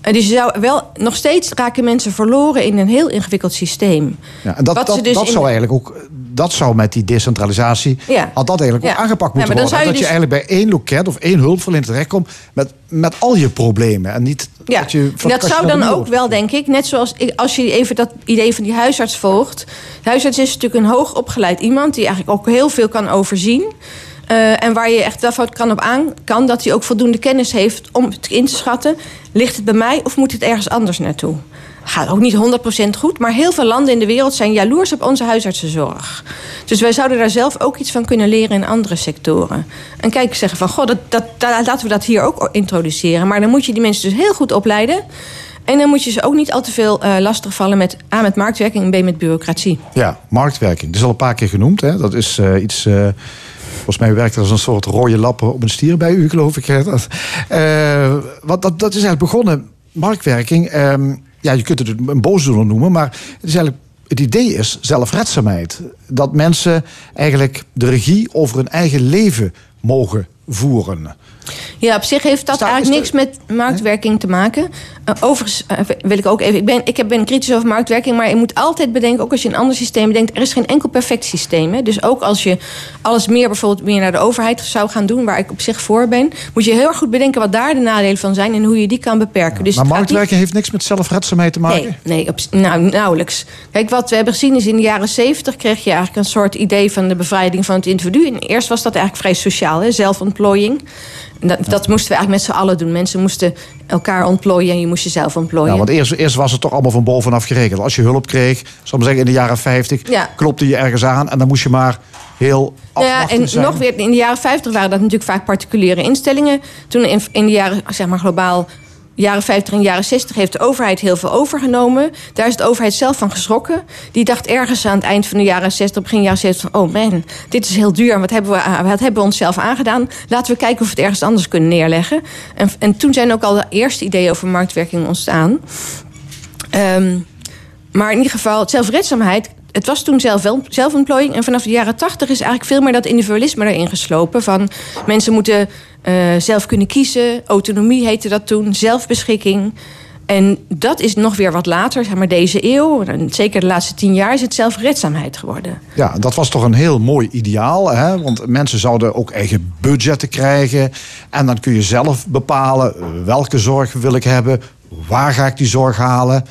Eh, Dus je zou wel nog steeds raken mensen verloren in een heel ingewikkeld systeem. ja, en dat, dat, dus dat in- zou eigenlijk ook... Dat zou met die decentralisatie... Ja. had dat eigenlijk ook aangepakt moeten worden. je dat je dus- eigenlijk bij één loket of één hulpverlener terechtkomt... met, met al je problemen. En niet Ja, dat je... van dat zou dan ook wel, denk ik. Net zoals ik, als je even dat idee van die huisarts volgt. De huisarts is natuurlijk een hoogopgeleid iemand... die eigenlijk ook heel veel kan overzien. Eh, en waar je echt wel kan op aan kan... dat hij ook voldoende kennis heeft om het in te schatten... ligt het bij mij of moet het ergens anders naartoe? Gaat ook niet 100% goed, maar heel veel landen in de wereld zijn jaloers op onze huisartsenzorg. Dus wij zouden daar zelf ook iets van kunnen leren in andere sectoren. En kijk, zeggen van, goh, dat, dat, da- laten we dat hier ook introduceren. Maar dan moet je die mensen dus heel goed opleiden. En dan moet je ze ook niet al te veel eh lastigvallen met A, met marktwerking en B, met bureaucratie. Ja, marktwerking. Dat is al een paar keer genoemd. Hè? Dat is eh, iets... eh, volgens mij werkt er als een soort rode lappen op een stier bij u, geloof ik. eh, wat, dat is eigenlijk begonnen. Marktwerking, ehm, ja, je kunt het een boosdoener noemen... maar het, is eigenlijk, het idee is zelfredzaamheid. Dat mensen eigenlijk de regie over hun eigen leven mogen voeren. Ja, op zich heeft dat Staat- eigenlijk niks met marktwerking te maken. Eh, overigens eh, wil ik ook even... Ik ben, ik heb- ben kritisch over marktwerking, maar je moet altijd bedenken... ook als je een ander systeem bedenkt... er is geen enkel perfect systeem. Hè? Dus ook als je alles meer bijvoorbeeld meer naar de overheid zou gaan doen... waar ik op zich voor ben... moet je heel erg goed bedenken wat daar de nadelen van zijn... en hoe je die kan beperken. Dus maar niet- marktwerking heeft niks met zelfredzaamheid te maken? Nee, nee op, nou, nauwelijks. Kijk, wat we hebben gezien is in de jaren zeventig kreeg je eigenlijk een soort idee van de bevrijding van het individu. En eerst was dat eigenlijk vrij sociaal, hè, zelfontplooiing. Dat, dat moesten we eigenlijk met z'n allen doen. Mensen moesten elkaar ontplooien en je moest jezelf ontplooien. Ja, want eerst, eerst was het toch allemaal van bovenaf geregeld. Als je hulp kreeg, zal ik zeggen, in de jaren 50, Ja. klopte je ergens aan en dan moest je maar heel Ja, afwachtend en zijn. nog weer, in de jaren 50 waren dat natuurlijk vaak particuliere instellingen. Toen in, in de jaren, zeg maar globaal, jaren 50 en jaren 60 heeft de overheid heel veel overgenomen. Daar is de overheid zelf van geschrokken. Die dacht ergens aan het eind van de jaren 60, begin jaren 60... van, oh man, dit is heel duur. Wat hebben we, wat hebben we onszelf aangedaan? Laten we kijken of we het ergens anders kunnen neerleggen. En, en toen zijn ook al de eerste ideeën over marktwerking ontstaan. Ehm, maar in ieder geval, zelfredzaamheid het was toen zelf wel zelfontplooiing. En vanaf de jaren tachtig is eigenlijk veel meer dat individualisme erin geslopen. Van mensen moeten eh, zelf kunnen kiezen. Autonomie heette dat toen. Zelfbeschikking. En dat is nog weer wat later, zeg maar deze eeuw. Zeker de laatste tien jaar is het zelfredzaamheid geworden. Ja, dat was toch een heel mooi ideaal. Hè? Want mensen zouden ook eigen budgetten krijgen. En dan kun je zelf bepalen welke zorg wil ik hebben. Waar ga ik die zorg halen?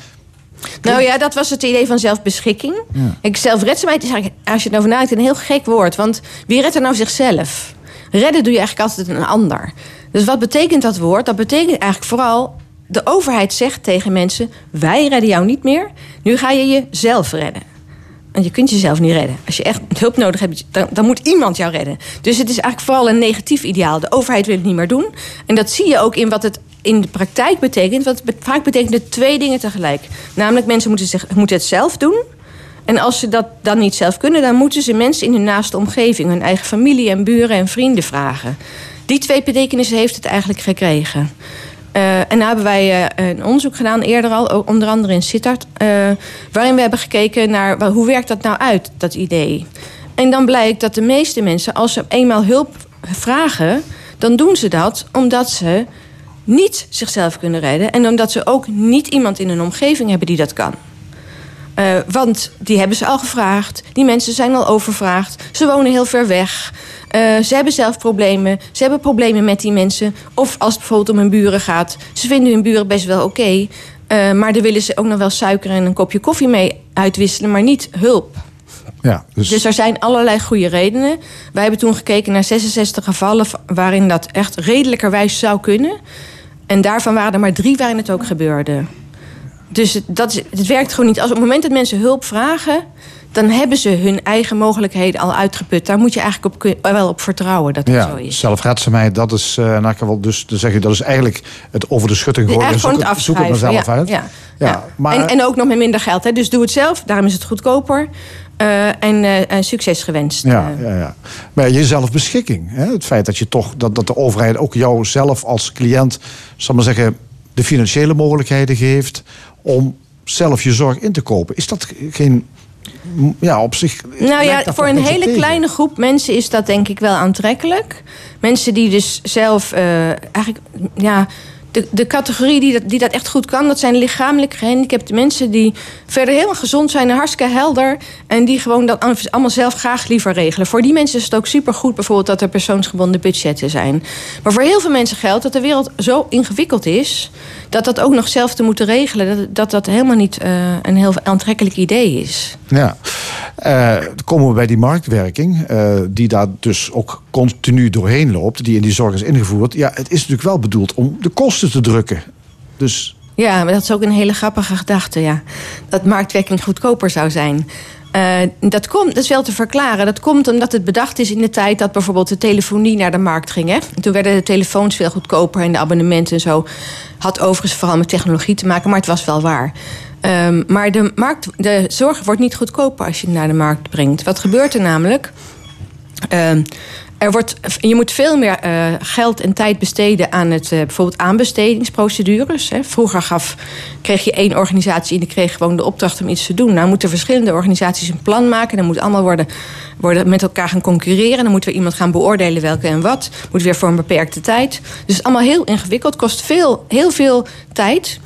Nou ja, dat was het idee van zelfbeschikking. Ja. Ik, zelfredzaamheid is eigenlijk, als je erover nadenkt, een heel gek woord. Want wie redt er nou zichzelf? Redden doe je eigenlijk altijd een ander. Dus wat betekent dat woord? Dat betekent eigenlijk vooral... de overheid zegt tegen mensen... wij redden jou niet meer, nu ga je jezelf redden. Want je kunt jezelf niet redden. Als je echt hulp nodig hebt, dan, dan, moet iemand jou redden. Dus het is eigenlijk vooral een negatief ideaal. De overheid wil het niet meer doen. En dat zie je ook in wat het in de praktijk betekent. Want vaak betekent het twee dingen tegelijk. Namelijk, mensen moeten, zich, moeten het zelf doen. En als ze dat dan niet zelf kunnen, dan moeten ze mensen in hun naaste omgeving, hun eigen familie en buren en vrienden vragen. Die twee betekenissen heeft het eigenlijk gekregen. Uh, en daar hebben wij uh, een onderzoek gedaan, eerder al, onder andere in Sittard, uh, waarin we hebben gekeken naar hoe werkt dat nou uit, dat idee. En dan blijkt dat de meeste mensen, als ze eenmaal hulp vragen, dan doen ze dat omdat ze niet zichzelf kunnen redden en omdat ze ook niet iemand in hun omgeving hebben die dat kan. Uh, want die hebben ze al gevraagd. Die mensen zijn al overvraagd. Ze wonen heel ver weg. Uh, ze hebben zelf problemen. Ze hebben problemen met die mensen. Of als het bijvoorbeeld om hun buren gaat. Ze vinden hun buren best wel oké. Okay, uh, maar daar willen ze ook nog wel suiker en een kopje koffie mee uitwisselen. Maar niet hulp. Ja, dus... dus er zijn allerlei goede redenen. Wij hebben toen gekeken naar 66 gevallen waarin dat echt redelijkerwijs zou kunnen. En daarvan waren er maar drie waarin het ook gebeurde. Dus het, dat is, het werkt gewoon niet. Als op het moment dat mensen hulp vragen, dan hebben ze hun eigen mogelijkheden al uitgeput. Daar moet je eigenlijk op, wel op vertrouwen dat het ja, zo is. Zelfredzaamheid, dat is, uh, nou, dus dan zeg je, dat is eigenlijk het over de schutting gooien. Ja, zoek, het, zoek het maar zelf ja, uit. Ja, ja. Maar, en, en ook nog met minder geld. Hè. Dus doe het zelf, daarom is het goedkoper. Uh, en, uh, en, succes gewenst. Ja, ja, ja. Maar je zelfbeschikking. Hè? Het feit dat je toch dat, dat de overheid ook jou zelf als cliënt, zal maar zeggen, de financiële mogelijkheden geeft om zelf je zorg in te kopen. Is dat geen. Ja, op zich. Nou ja, voor een hele tegen. kleine groep mensen is dat denk ik wel aantrekkelijk. Mensen die dus zelf uh, eigenlijk. Ja, de, de categorie die dat, die dat echt goed kan, dat zijn lichamelijk gehandicapte mensen die verder helemaal gezond zijn hartstikke helder. En die gewoon dat allemaal zelf graag liever regelen. Voor die mensen is het ook supergoed bijvoorbeeld dat er persoonsgebonden budgetten zijn. Maar voor heel veel mensen geldt dat de wereld zo ingewikkeld is. Dat dat ook nog zelf te moeten regelen, dat dat, dat helemaal niet uh, een heel aantrekkelijk idee is. Ja, dan komen we bij die marktwerking, uh, die daar dus ook continu doorheen loopt, die in die zorg is ingevoerd. Ja, het is natuurlijk wel bedoeld om de kosten te drukken. Dus... Ja, maar dat is ook een hele grappige gedachte, ja. Dat marktwerking goedkoper zou zijn. Uh, dat, komt, dat is wel te verklaren. Dat komt omdat het bedacht is in de tijd dat bijvoorbeeld de telefonie naar de markt ging. Hè? En toen werden de telefoons veel goedkoper en de abonnementen en zo. Had overigens vooral met technologie te maken, maar het was wel waar. Um, maar de, markt, de zorg wordt niet goedkoper als je het naar de markt brengt. Wat gebeurt er namelijk? Um, er wordt, je moet veel meer uh, geld en tijd besteden aan het uh, bijvoorbeeld aanbestedingsprocedures. Hè. Vroeger gaf, kreeg je één organisatie en die kreeg gewoon de opdracht om iets te doen. Nou moeten verschillende organisaties een plan maken. Dan moet allemaal worden, worden met elkaar gaan concurreren. Dan moet weer iemand gaan beoordelen welke en wat. Moet weer voor een beperkte tijd. Dus allemaal heel ingewikkeld. Kost veel, heel veel tijd.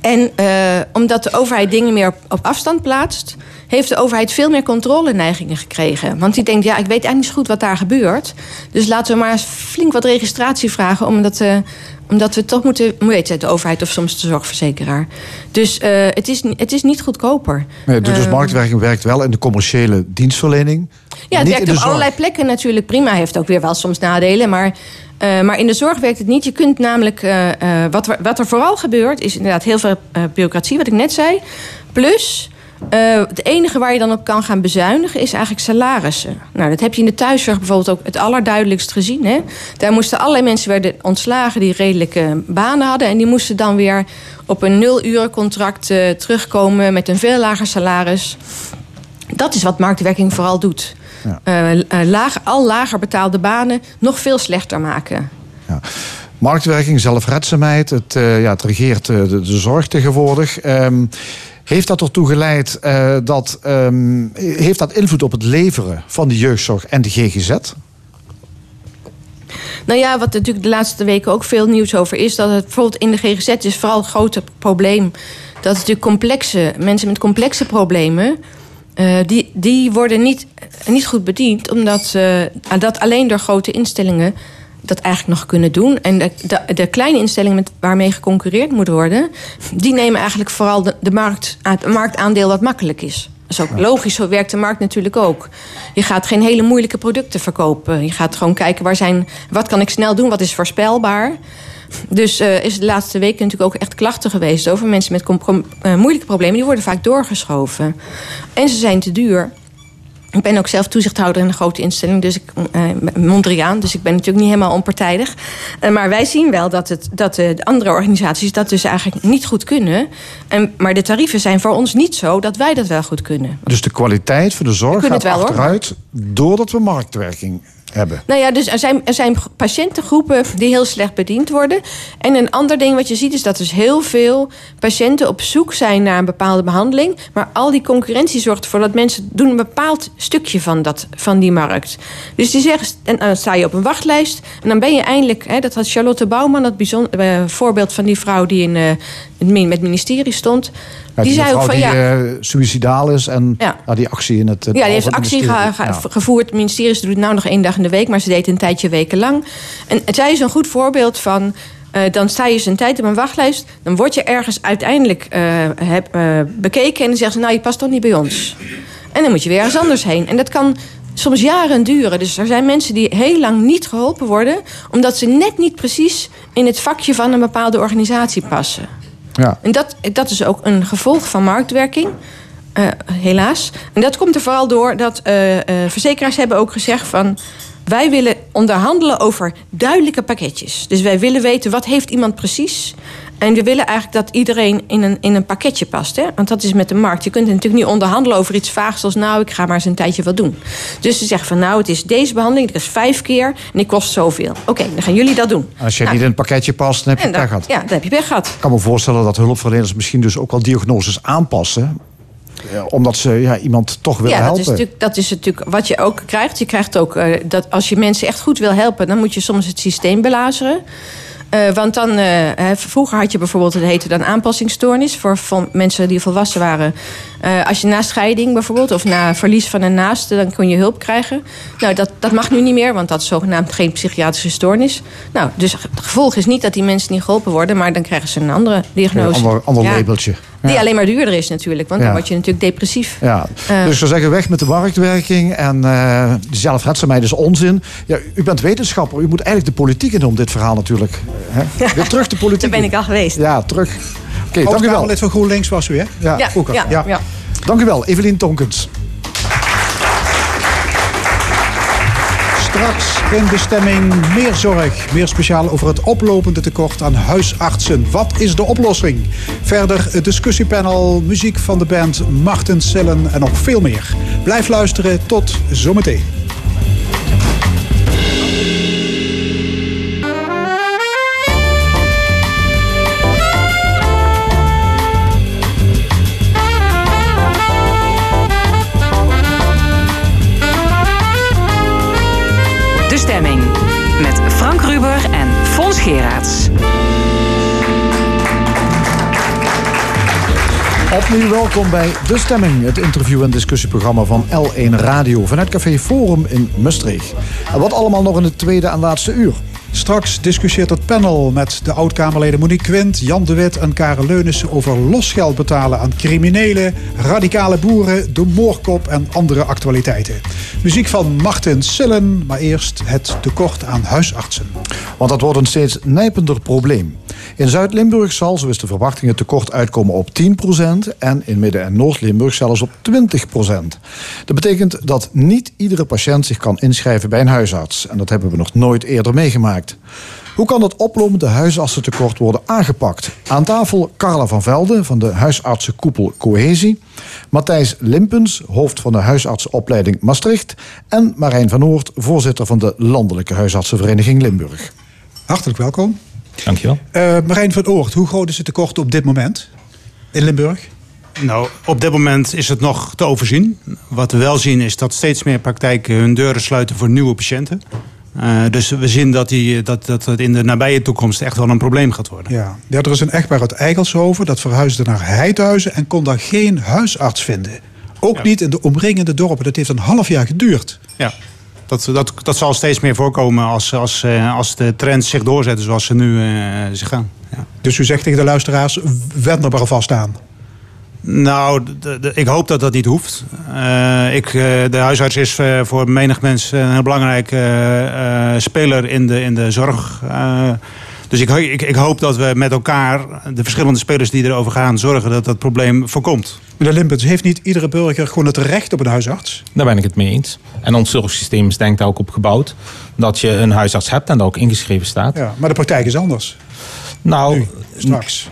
En uh, omdat de overheid dingen meer op afstand plaatst heeft de overheid veel meer controleneigingen gekregen. Want die denkt, ja, ik weet eigenlijk niet zo goed wat daar gebeurt. Dus laten we maar eens flink wat registratie vragen... omdat, uh, omdat we toch moeten, heet het, de overheid of soms de zorgverzekeraar. Dus uh, het, is, het is niet goedkoper. Nee, dus uh, marktwerking werkt wel in de commerciële dienstverlening. Ja, het werkt op allerlei plekken natuurlijk prima. Heeft ook weer wel soms nadelen, maar... Uh, maar in de zorg werkt het niet. Je kunt namelijk, uh, uh, wat, er, wat er vooral gebeurt, is inderdaad heel veel bureaucratie, wat ik net zei. Plus Eh, het enige waar je dan op kan gaan bezuinigen is eigenlijk salarissen. Nou, dat heb je in de thuiszorg bijvoorbeeld ook het allerduidelijkst gezien. Hè? Daar moesten allerlei mensen werden ontslagen die redelijke banen hadden. En die moesten dan weer op een nul-urencontract uh, terugkomen met een veel lager salaris. Dat is wat marktwerking vooral doet. Ja. Uh, laag, al lager betaalde banen nog veel slechter maken. Ja. Marktwerking, zelfredzaamheid, het, ja, het regeert de, de, zorg tegenwoordig. Um, heeft dat ertoe geleid uh, dat. Um, heeft dat invloed op het leveren van de jeugdzorg en de GGZ? Nou ja, wat natuurlijk de laatste weken ook veel nieuws over is, dat het bijvoorbeeld in de GGZ is vooral het grote probleem. Dat natuurlijk complexe mensen met complexe problemen. Uh, die, die worden niet, niet goed bediend, omdat uh, dat alleen door grote instellingen dat eigenlijk nog kunnen doen. En de, de, de kleine instellingen met, waarmee geconcurreerd moet worden, die nemen eigenlijk vooral de, de markt, het marktaandeel wat makkelijk is. Dat is ook logisch, zo werkt de markt natuurlijk ook. Je gaat geen hele moeilijke producten verkopen. Je gaat gewoon kijken waar zijn, wat kan ik snel doen, wat is voorspelbaar. Dus uh, is de laatste weken natuurlijk ook echt klachten geweest over mensen met uh, moeilijke problemen. Die worden vaak doorgeschoven. En ze zijn te duur. Ik ben ook zelf toezichthouder in een grote instelling, dus ik, uh, Mondriaan, dus ik ben natuurlijk niet helemaal onpartijdig. Uh, maar wij zien wel dat, het, dat de andere organisaties dat dus eigenlijk niet goed kunnen. En, maar de tarieven zijn voor ons niet zo dat wij dat wel goed kunnen. Dus de kwaliteit voor de zorg gaat wel, achteruit hoor. doordat we marktwerking Nou ja, dus er zijn, er zijn patiëntengroepen die heel slecht bediend worden. En een ander ding wat je ziet is dat dus heel veel patiënten op zoek zijn naar een bepaalde behandeling. Maar al die concurrentie zorgt ervoor dat mensen doen een bepaald stukje van, dat, van die markt. Dus die zeggen, en dan sta je op een wachtlijst. En dan ben je eindelijk, hè, dat had Charlotte Bouwman, dat bijzonder, uh, voorbeeld van die vrouw die in uh, met het ministerie stond. Die, die zei ook van die, ja. Uh, suicidaal is en ja. ja. die actie in het. ja, die heeft actie ge ge gevoerd. Het ministerie doet het nou nog één dag in de week, maar ze deed een tijdje wekenlang. En zij is een goed voorbeeld van. Uh, dan sta je eens een tijd op een wachtlijst. Dan word je ergens uiteindelijk uh, heb, bekeken. En dan zeggen ze: Nou, je past toch niet bij ons. En dan moet je weer ergens anders heen. En dat kan soms jaren duren. Dus er zijn mensen die heel lang niet geholpen worden. omdat ze net niet precies in het vakje van een bepaalde organisatie passen. Ja. En dat, dat is ook een gevolg van marktwerking. Uh, helaas. En dat komt er vooral door dat uh, uh, verzekeraars hebben ook gezegd van... wij willen onderhandelen over duidelijke pakketjes. Dus wij willen weten wat heeft iemand precies... En we willen eigenlijk dat iedereen in een, in een pakketje past. Hè? Want dat is met de markt. Je kunt natuurlijk niet onderhandelen over iets vaags als... nou, ik ga maar eens een tijdje wat doen. Dus ze zeggen van nou, het is deze behandeling. Het is vijf keer en die kost zoveel. Oké, okay, dan gaan jullie dat doen. Als je nou, niet in een pakketje past, dan heb je pech gehad. Ja, dan heb je pech gehad. Ik kan me voorstellen dat hulpverleners misschien dus ook wel diagnoses aanpassen... Ja, omdat ze ja, iemand toch willen ja, helpen. Dat is, natuurlijk, dat is natuurlijk wat je ook krijgt. Je krijgt ook uh, dat als je mensen echt goed wil helpen, dan moet je soms het systeem belazeren. Uh, want dan, uh, vroeger had je bijvoorbeeld, het heette dan aanpassingsstoornis voor mensen die volwassen waren. Uh, als je na scheiding bijvoorbeeld, of na verlies van een naaste, dan kon je hulp krijgen. Nou, dat, dat mag nu niet meer, want dat is zogenaamd geen psychiatrische stoornis. Nou, dus het gevolg is niet dat die mensen niet geholpen worden, maar dan krijgen ze een andere diagnose. Een ander, ander ja. labeltje. Die alleen maar duurder is natuurlijk, want ja. dan word je natuurlijk depressief. Ja. Uh, dus we zeggen weg met de marktwerking en uh, zelfredzaamheid is onzin. Ja, u bent wetenschapper, u moet eigenlijk de politiek in om dit verhaal natuurlijk. Hè? Weer terug de politiek. Daar ben ik al geweest. Ja, terug. Oké, okay, dank u wel. lid van GroenLinks was u, hè? Ja, ja, ja, ja. ja. Dank u wel, Evelien Tonkens. Straks in de stemming meer zorg. Meer speciaal over het oplopende tekort aan huisartsen. Wat is de oplossing? Verder het discussiepanel, muziek van de band Martin Sillen en nog veel meer. Blijf luisteren, tot zometeen. Opnieuw welkom bij De Stemming, het interview- en discussieprogramma van L1 Radio vanuit Café Forum in Maastricht. En wat allemaal nog in het tweede en laatste uur. Straks discussieert het panel met de oud-Kamerleden Monique Quint, Jan de Wit en Karel Leunissen over losgeld betalen aan criminelen, radicale boeren, de moorkop en andere actualiteiten. Muziek van Martin Sillen, maar eerst het tekort aan huisartsen. Want dat wordt een steeds nijpender probleem. In Zuid-Limburg zal, zo is de verwachting, het tekort uitkomen op 10% en in Midden- en Noord-Limburg zelfs op 20%. Dat betekent dat niet iedere patiënt zich kan inschrijven bij een huisarts. En dat hebben we nog nooit eerder meegemaakt. Hoe kan dat oplopende huisartsentekort worden aangepakt? Aan tafel Carla van Velde van de huisartsenkoepel Cohesie. Matthijs Limpens, hoofd van de huisartsenopleiding Maastricht. En Marijn van Oort, voorzitter van de Landelijke Huisartsenvereniging Limburg. Hartelijk welkom. Dankjewel. Uh, Marijn van Oort, hoe groot is het tekort op dit moment in Limburg? Nou, op dit moment is het nog te overzien. Wat we wel zien is dat steeds meer praktijken hun deuren sluiten voor nieuwe patiënten. Uh, dus we zien dat, die, dat, dat het in de nabije toekomst echt wel een probleem gaat worden. Ja, ja er is een echtpaar uit Eigelshoven dat verhuisde naar Heidhuizen en kon daar geen huisarts vinden. Ook ja. niet in de omringende dorpen. Dat heeft een half jaar geduurd. Ja, dat, dat, dat zal steeds meer voorkomen als, als, uh, als de trends zich doorzetten zoals ze nu uh, zich gaan. Ja. Dus u zegt tegen de luisteraars, wend er maar alvast aan. Nou, de, de, ik hoop dat dat niet hoeft. Uh, ik, uh, de huisarts is uh, voor menig mens een heel belangrijke speler in de, in de zorg. dus ik, ik, ik, hoop dat we met elkaar, de verschillende spelers die erover gaan, zorgen dat dat probleem voorkomt. Meneer Limpens, heeft niet iedere burger gewoon het recht op een huisarts? Daar ben ik het mee eens. En ons zorgsysteem is denk ik ook op gebouwd dat je een huisarts hebt en dat ook ingeschreven staat. Ja, maar de praktijk is anders. Nou, nu, straks.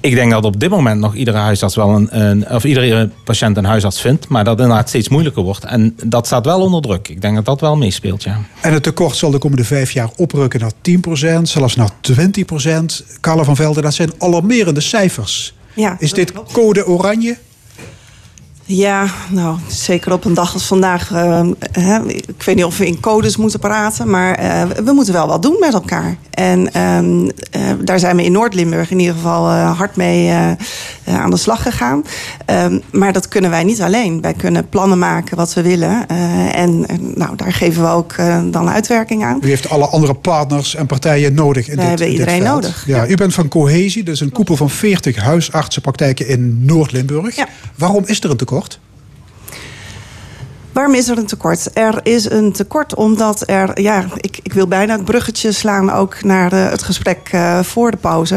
Ik denk dat op dit moment nog iedere huisarts wel een, een, of iedere patiënt een huisarts vindt, maar dat het inderdaad steeds moeilijker wordt. En dat staat wel onder druk. Ik denk dat dat wel meespeelt, ja. En het tekort zal de komende vijf jaar oprukken naar 10%, zelfs naar 20%. Carla van Velden, dat zijn alarmerende cijfers. Ja, Is dit code oranje? Ja, nou, zeker op een dag als vandaag. Uh, hè, ik weet niet of we in codes moeten praten, maar uh, we moeten wel wat doen met elkaar. En uh, daar zijn we in Noord-Limburg in ieder geval hard mee aan de slag gegaan. Ehm, maar dat kunnen wij niet alleen. Wij kunnen plannen maken wat we willen. en nou, daar geven we ook dan uitwerking aan. U heeft alle andere partners en partijen nodig in we dit hebben iedereen dit nodig. Ja, u bent van Cohesie, dus een koepel van 40 huisartsenpraktijken in Noord-Limburg. Ja. Waarom is er een tekort? Waarom is er een tekort? Er is een tekort omdat er, ja, ik, ik wil bijna het bruggetje slaan ook naar de, het gesprek uh, voor de pauze.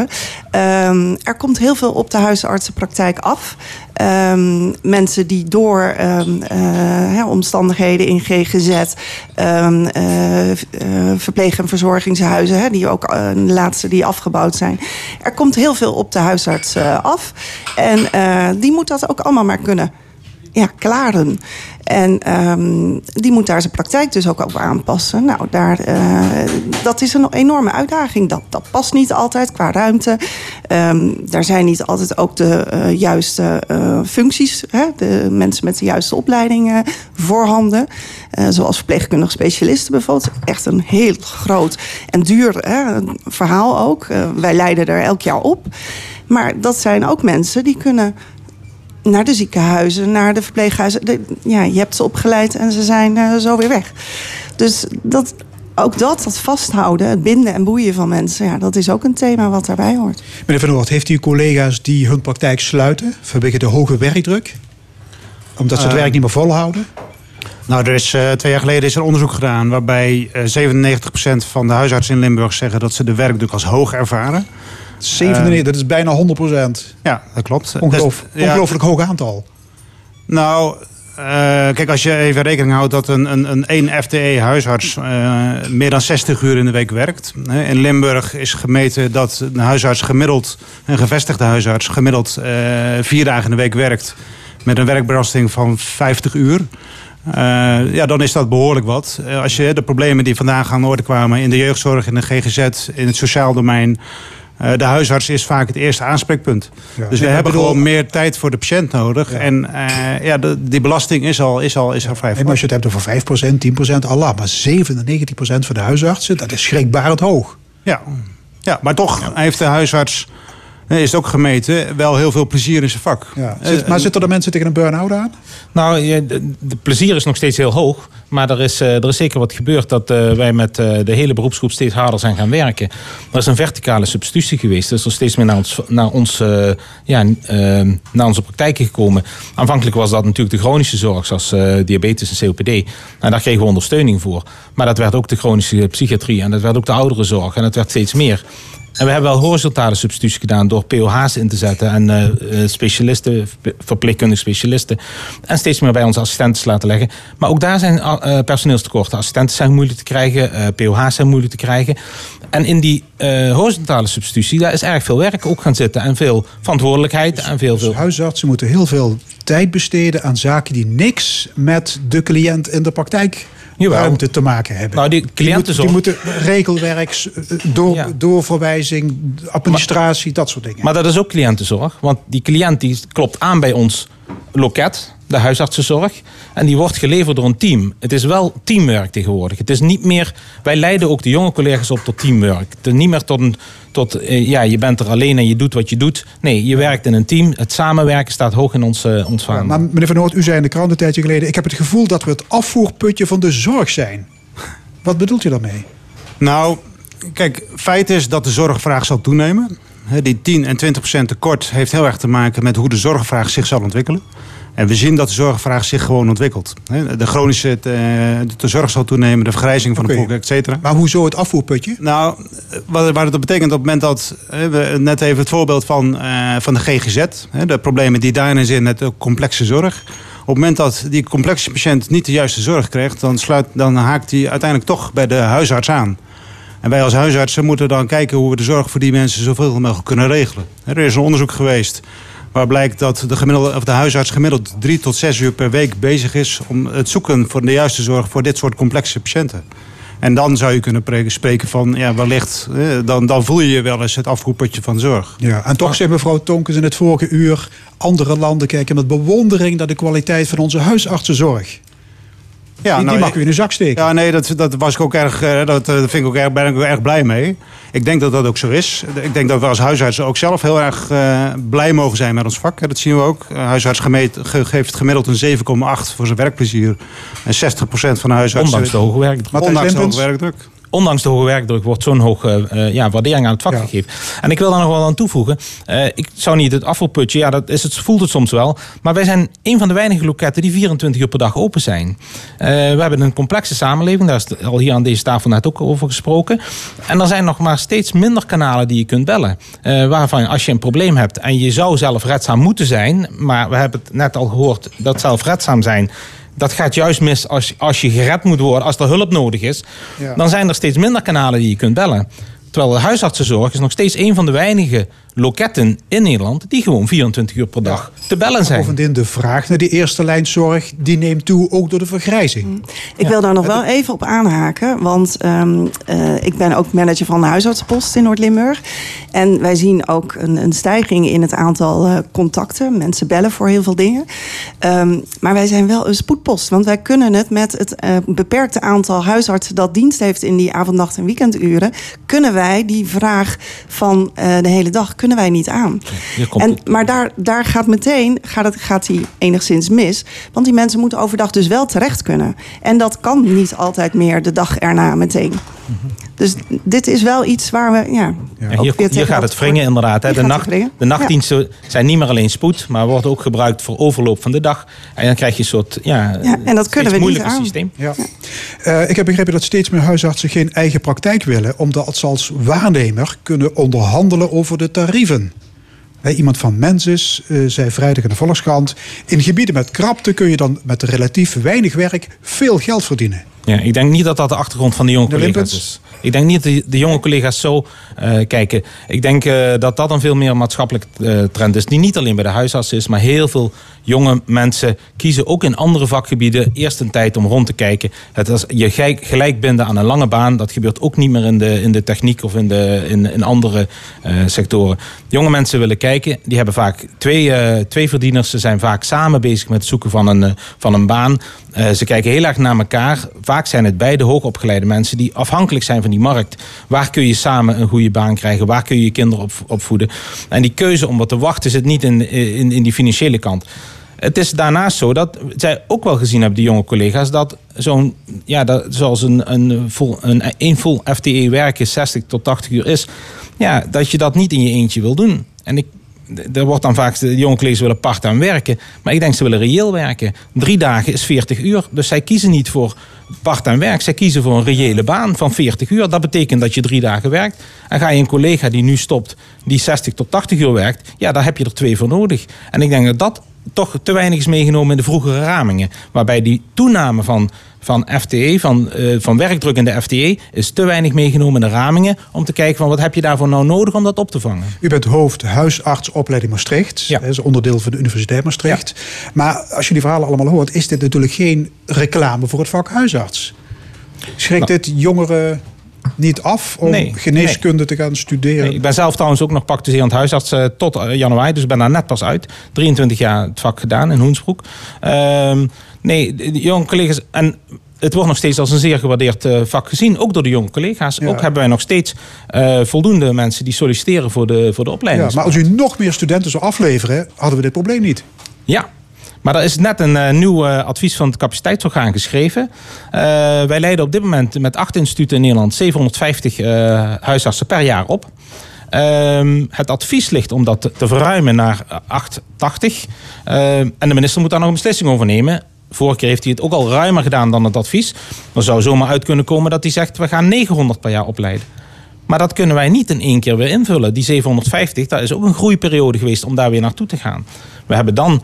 Um, er komt heel veel op de huisartsenpraktijk af. Um, mensen die door um, uh, omstandigheden in GGZ, verpleeg- en verzorgingshuizen, die ook de laatste die afgebouwd zijn. Er komt heel veel op de huisarts af. En die moet dat ook allemaal maar kunnen ja, klaren. En um, die moet daar zijn praktijk dus ook op aanpassen. Nou, daar, uh, dat is een enorme uitdaging. Dat, dat past niet altijd qua ruimte. Um, daar zijn niet altijd ook de uh, juiste uh, functies. Hè? De mensen met de juiste opleidingen voorhanden. zoals verpleegkundig specialisten bijvoorbeeld. Echt een heel groot en duur hè, verhaal ook. wij leiden er elk jaar op. Maar dat zijn ook mensen die kunnen naar de ziekenhuizen, naar de verpleeghuizen. De, ja, je hebt ze opgeleid en ze zijn uh, zo weer weg. Dus dat, ook dat, dat vasthouden, het binden en boeien van mensen... Ja, dat is ook een thema wat daarbij hoort. Meneer Van Oort, heeft u collega's die hun praktijk sluiten... vanwege de hoge werkdruk? Omdat ze het uh, werk niet meer volhouden? Nou, er is, uh, twee jaar geleden is er onderzoek gedaan... waarbij uh, 97% van de huisartsen in Limburg zeggen... dat ze de werkdruk als hoog ervaren... 97, uh, dat is bijna 100 procent. Ja, dat klopt. Ongeloof, dus, ongelooflijk ja, hoog aantal. Nou, uh, kijk, als je even rekening houdt dat een, een, een 1 FTE-huisarts uh, meer dan 60 uur in de week werkt. In Limburg is gemeten dat een huisarts gemiddeld, een gevestigde huisarts, gemiddeld uh, vier dagen in de week werkt. Met een werkbelasting van 50 uur. Ja, dan is dat behoorlijk wat. Als je de problemen die vandaag aan de orde kwamen in de jeugdzorg, in de GGZ, in het sociaal domein. Uh, de huisarts is vaak het eerste aanspreekpunt. Ja. Dus we hebben bedoel... gewoon meer tijd voor de patiënt nodig. Ja. En uh, ja, de, die belasting is al, is al, is al vrij maar Als je het hebt over 5%, 10%, Allah. Maar 97% van de huisartsen, dat is schrikbarend hoog. Ja, ja maar toch heeft de huisarts eh, is het ook gemeten, wel heel veel plezier in zijn vak. Ja. Eh, Zit- maar zitten er mensen tegen een burn-out aan? Nou, de, de plezier is nog steeds heel hoog. Maar er is, eh, er is zeker wat gebeurd dat eh, wij met eh, de hele beroepsgroep steeds harder zijn gaan werken. Er is een verticale substitutie geweest. Dus er is steeds meer naar, ons, naar, ons, eh, ja, eh, naar onze praktijken gekomen. Aanvankelijk was dat natuurlijk de chronische zorg, zoals eh, diabetes en COPD. En daar kregen we ondersteuning voor. Maar dat werd ook de chronische psychiatrie en dat werd ook de ouderenzorg. En dat werd steeds meer. En we hebben wel horizontale substitutie gedaan door POH's in te zetten en eh, eh, specialisten, ver- verpleegkundige specialisten. En steeds meer bij onze assistenten te laten leggen. Maar ook daar zijn eh, personeelstekorten. Assistenten zijn moeilijk te krijgen, POH's zijn moeilijk te krijgen. En in die horizontale substitutie, daar is erg veel werk ook gaan zitten. En veel verantwoordelijkheid en veel, veel Dus huisartsen moeten heel veel tijd besteden aan zaken die niks met de cliënt in de praktijk Ruimte te maken hebben. Nou, die die, cliëntenzorg- moeten, die moeten regelwerk, s- eh, door, Ja. doorverwijzing, administratie, dat soort dingen. Maar dat is ook cliëntenzorg. Want die cliënt die klopt aan bij ons loket, de huisartsenzorg. En die wordt geleverd door een team. Het is wel teamwork tegenwoordig. Het is niet meer, wij leiden ook de jonge collega's op tot teamwork. Het is niet meer tot, een, tot eh, ja, je bent er alleen en je doet wat je doet. Nee, je werkt in een team. Het samenwerken staat hoog in ons, eh ons Ja, vaandel. maar meneer Van Noort, u zei in de krant een tijdje geleden... ik heb het gevoel dat we het afvoerputje van de zorg zijn. Wat bedoelt u daarmee? Nou, kijk, feit is dat de zorgvraag zal toenemen. Hè, Die 10 en 20 procent tekort heeft heel erg te maken met hoe de zorgvraag zich zal ontwikkelen. En we zien dat de zorgvraag zich gewoon ontwikkelt. De chronische eh, de zorg zal toenemen, de vergrijzing van de bevolking, et cetera. Maar hoezo het afvoerputje? Nou, wat, wat het betekent op het moment dat... we net even het voorbeeld van, eh, van de GGZ. De problemen die daarin zitten met de complexe zorg. Op het moment dat die complexe patiënt niet de juiste zorg krijgt... dan, sluit, dan haakt hij uiteindelijk toch bij de huisarts aan. En wij als huisartsen moeten dan kijken hoe we de zorg voor die mensen zoveel mogelijk kunnen regelen. Er is een onderzoek geweest waar blijkt dat de, gemiddelde, of de huisarts gemiddeld drie tot zes uur per week bezig is om het zoeken voor de juiste zorg voor dit soort complexe patiënten. En dan zou je kunnen pre- spreken van, ja, wellicht, eh, dan, dan voel je je wel eens het afvoerputje van zorg. Ja, en toch zei mevrouw Tonkens in het vorige uur... andere landen kijken met bewondering naar de kwaliteit van onze huisartsenzorg. Ja, die, nou, die mag u in uw zak steken. Ja, nee, dat, dat was ik ook erg, eh, dat eh, vind ik ook erg, ben ik ook erg blij mee. Ik denk dat dat ook zo is. Ik denk dat we als huisartsen ook zelf heel erg eh, blij mogen zijn met ons vak. Dat zien we ook. Een huisarts gemeet, ge- geeft gemiddeld een 7,8 voor zijn werkplezier. En 60% van de huisartsen... Ondanks de hoge werkdruk. Ondanks de hoge werkdruk. Ondanks de hoge werkdruk wordt zo'n hoge eh, ja, waardering aan het vak Ja. gegeven. En ik wil daar nog wel aan toevoegen. Eh, ik zou niet het afvalputje, ja, dat is het, voelt het soms wel. Maar wij zijn een van de weinige loketten die 24 uur per dag open zijn. Eh, we hebben een complexe samenleving, daar is al hier aan deze tafel net ook over gesproken. En er zijn nog maar steeds minder kanalen die je kunt bellen. Eh, waarvan als je een probleem hebt en je zou zelfredzaam moeten zijn, maar we hebben het net al gehoord dat zelfredzaam zijn dat gaat juist mis als, als je gered moet worden, als er hulp nodig is. Ja. Dan zijn er steeds minder kanalen die je kunt bellen. Terwijl de huisartsenzorg is nog steeds een van de weinige loketten in Nederland die gewoon 24 uur per dag te bellen zijn. Bovendien de vraag naar die eerste lijnzorg... die neemt toe ook door de vergrijzing. Ik wil daar nog wel even op aanhaken. Want ehm, eh, ik ben ook manager van de huisartsenpost in Noord-Limburg. En wij zien ook een, een stijging in het aantal eh, contacten. Mensen bellen voor heel veel dingen. Ehm, maar wij zijn wel een spoedpost. Want wij kunnen het met het eh, beperkte aantal huisartsen... dat dienst heeft in die avond, nacht en weekenduren... kunnen wij die vraag van eh, de hele dag kunnen wij niet aan. En, maar daar, daar gaat meteen gaat het, gaat die enigszins mis. Want die mensen moeten overdag dus wel terecht kunnen. En dat kan niet altijd meer de dag erna meteen. Dus dit is wel iets waar we. Ja, hier, gaat het wringen inderdaad. Hè. De, nacht, wringen. de nachtdiensten zijn niet meer alleen spoed, maar worden ook gebruikt voor overloop van de dag. En dan krijg je een soort ja, Ja, en dat kunnen we niet aan. systeem. Ja. Eh, ik heb begrepen dat steeds meer huisartsen geen eigen praktijk willen... omdat ze als waarnemer kunnen onderhandelen over de tarieven. Iemand van Mensis eh, zei vrijdag in de Volkskrant... in gebieden met krapte kun je dan met relatief weinig werk veel geld verdienen. Ja, ik denk niet dat dat de achtergrond van de jonge De collega's is. Ik denk niet dat de, de jonge collega's zo eh, kijken. Ik denk eh, dat dat een veel meer maatschappelijk eh, trend is. Die niet alleen bij de huisarts is, maar heel veel jonge mensen kiezen ook in andere vakgebieden eerst een tijd om rond te kijken. Het je gelijk, binden aan een lange baan, dat gebeurt ook niet meer in de, in de techniek of in, de, in, andere eh, sectoren. Jonge mensen willen kijken, die hebben vaak twee, eh, twee verdieners. Ze zijn vaak samen bezig met het zoeken van een, eh, van een baan. Ze kijken heel erg naar elkaar. Vaak zijn het beide hoogopgeleide mensen die afhankelijk zijn van die markt. Waar kun je samen een goede baan krijgen? Waar kun je je kinderen op, opvoeden? En die keuze om wat te wachten zit niet in, in, in die financiële kant. Het is daarnaast zo dat zij ook wel gezien hebben, die jonge collega's, dat zo'n, ja, dat, zoals een, een, een, een full FTE werken 60 tot 80 uur is, ja, dat je dat niet in je eentje wil doen. En ik, er wordt dan vaak, de jonge collega's willen part-time werken, maar ik denk ze willen reëel werken. Drie dagen is 40 uur, dus zij kiezen niet voor part-time werk, zij kiezen voor een reële baan van 40 uur. Dat betekent dat je drie dagen werkt. En ga je een collega die nu stopt, die 60 tot 80 uur werkt, ja, daar heb je er twee voor nodig. En ik denk dat dat toch te weinig is meegenomen in de vroegere ramingen. Waarbij die toename van, van FTE, van, eh, van werkdruk in de FTE, is te weinig meegenomen in de ramingen. Om te kijken van wat heb je daarvoor nou nodig om dat op te vangen. U bent hoofd huisartsopleiding Maastricht. Dat is onderdeel van de Universiteit Maastricht. Maar als je die verhalen allemaal hoort, is dit natuurlijk geen reclame voor het vak huisarts. Schrikt dit jongeren niet af om Nee, geneeskunde te gaan studeren? Nee, ik ben zelf trouwens ook nog praktiserend huisarts eh, tot eh, januari. Dus ik ben daar net pas uit. 23 jaar het vak gedaan in Hoensbroek. Ehm, nee, de, jonge collega's... En het wordt nog steeds als een zeer gewaardeerd eh, vak gezien. Ook door de jonge collega's. Ook hebben wij nog steeds voldoende mensen die solliciteren voor de, voor de ja, opleiding. maar als u nog meer studenten zou afleveren, hadden we dit probleem niet. Ja. Maar er is net een eh, nieuw eh, advies van het capaciteitsorgaan geschreven. Eh, wij leiden op dit moment met acht instituten in Nederland 750 eh, huisartsen per jaar op. Ehm, het advies ligt om dat te, verruimen naar eh, 880. Ehm, en de minister moet daar nog een beslissing over nemen. Vorige keer heeft hij het ook al ruimer gedaan dan het advies. Er zou zomaar uit kunnen komen dat hij zegt... we gaan 900 per jaar opleiden. Maar dat kunnen wij niet in één keer weer invullen. Die 750, dat is ook een groeiperiode geweest om daar weer naartoe te gaan. We hebben dan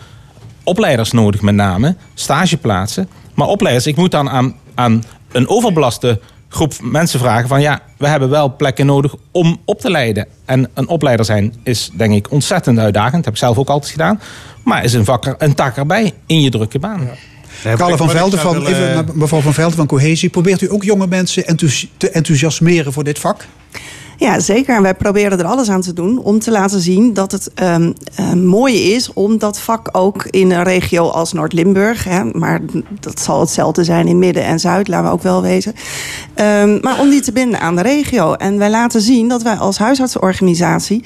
opleiders nodig met name, stageplaatsen. Maar opleiders, ik moet dan aan, aan een overbelaste groep mensen vragen van... ja, we hebben wel plekken nodig om op te leiden. En een opleider zijn is denk ik ontzettend uitdagend. Dat heb ik zelf ook altijd gedaan. Maar is een, vak, een tak erbij in je drukke baan. Carle van Velden van, willen- even mevrouw van Velden van Cohesie. Probeert u ook jonge mensen enthousi- te enthousiasmeren voor dit vak? Ja, zeker. En wij proberen er alles aan te doen om te laten zien dat het ehm eh, mooi is om dat vak ook in een regio als Noord-Limburg, maar dat zal hetzelfde zijn in Midden en Zuid, laten we ook wel wezen. Ehm, maar om die te binden aan de regio. En wij laten zien dat wij als huisartsenorganisatie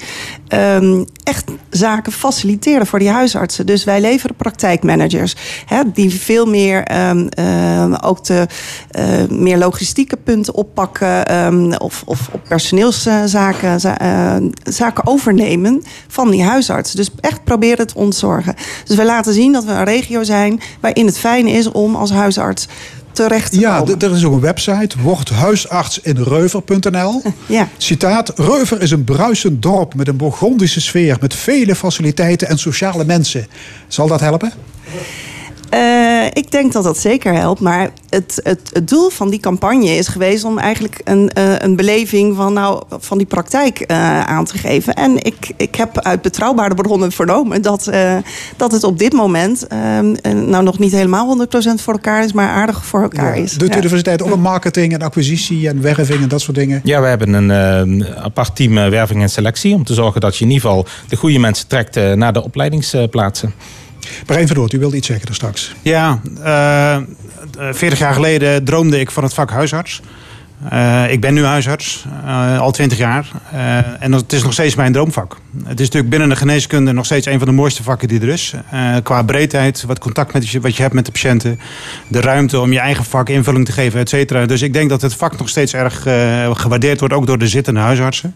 ehm, echt zaken faciliteren voor die huisartsen. Dus wij leveren praktijkmanagers hè, die veel meer ehm, ehm, ook de eh, meer logistieke punten oppakken ehm, of, of op personeelszaken eh, zaken overnemen van die huisarts. Dus echt proberen het ontzorgen. Dus wij laten zien dat we een regio zijn waarin het fijn is om als huisarts terecht te Ja, komen. er is ook een website, wordhuisartsinreuver.nl. Ja. Citaat, Reuver is een bruisend dorp met een Bourgondische sfeer... met vele faciliteiten en sociale mensen. Zal dat helpen? Eh, ik denk dat dat zeker helpt. Maar het, het, het doel van die campagne is geweest om eigenlijk een, eh, een beleving van, nou, van die praktijk eh, aan te geven. En ik, ik heb uit betrouwbare bronnen vernomen dat, eh, dat het op dit moment nou nog niet helemaal 100% voor elkaar is, maar aardig voor elkaar is. Doet de Ja. universiteit ook een marketing en acquisitie en werving en dat soort dingen? Ja, we hebben een apart team werving en selectie... om te zorgen dat je in ieder geval de goede mensen trekt naar de opleidingsplaatsen. Van Noort, u wilde iets zeggen daar straks. Ja, eh, eh, 40 jaar geleden droomde ik van het vak huisarts. Eh, ik ben nu huisarts, eh, al 20 jaar. Eh, en het is nog steeds mijn droomvak. Het is natuurlijk binnen de geneeskunde nog steeds een van de mooiste vakken die er is. Eh, qua breedheid, wat contact met wat je hebt met de patiënten. De ruimte om je eigen vak invulling te geven, et cetera. Dus ik denk dat het vak nog steeds erg eh, gewaardeerd wordt, ook door de zittende huisartsen.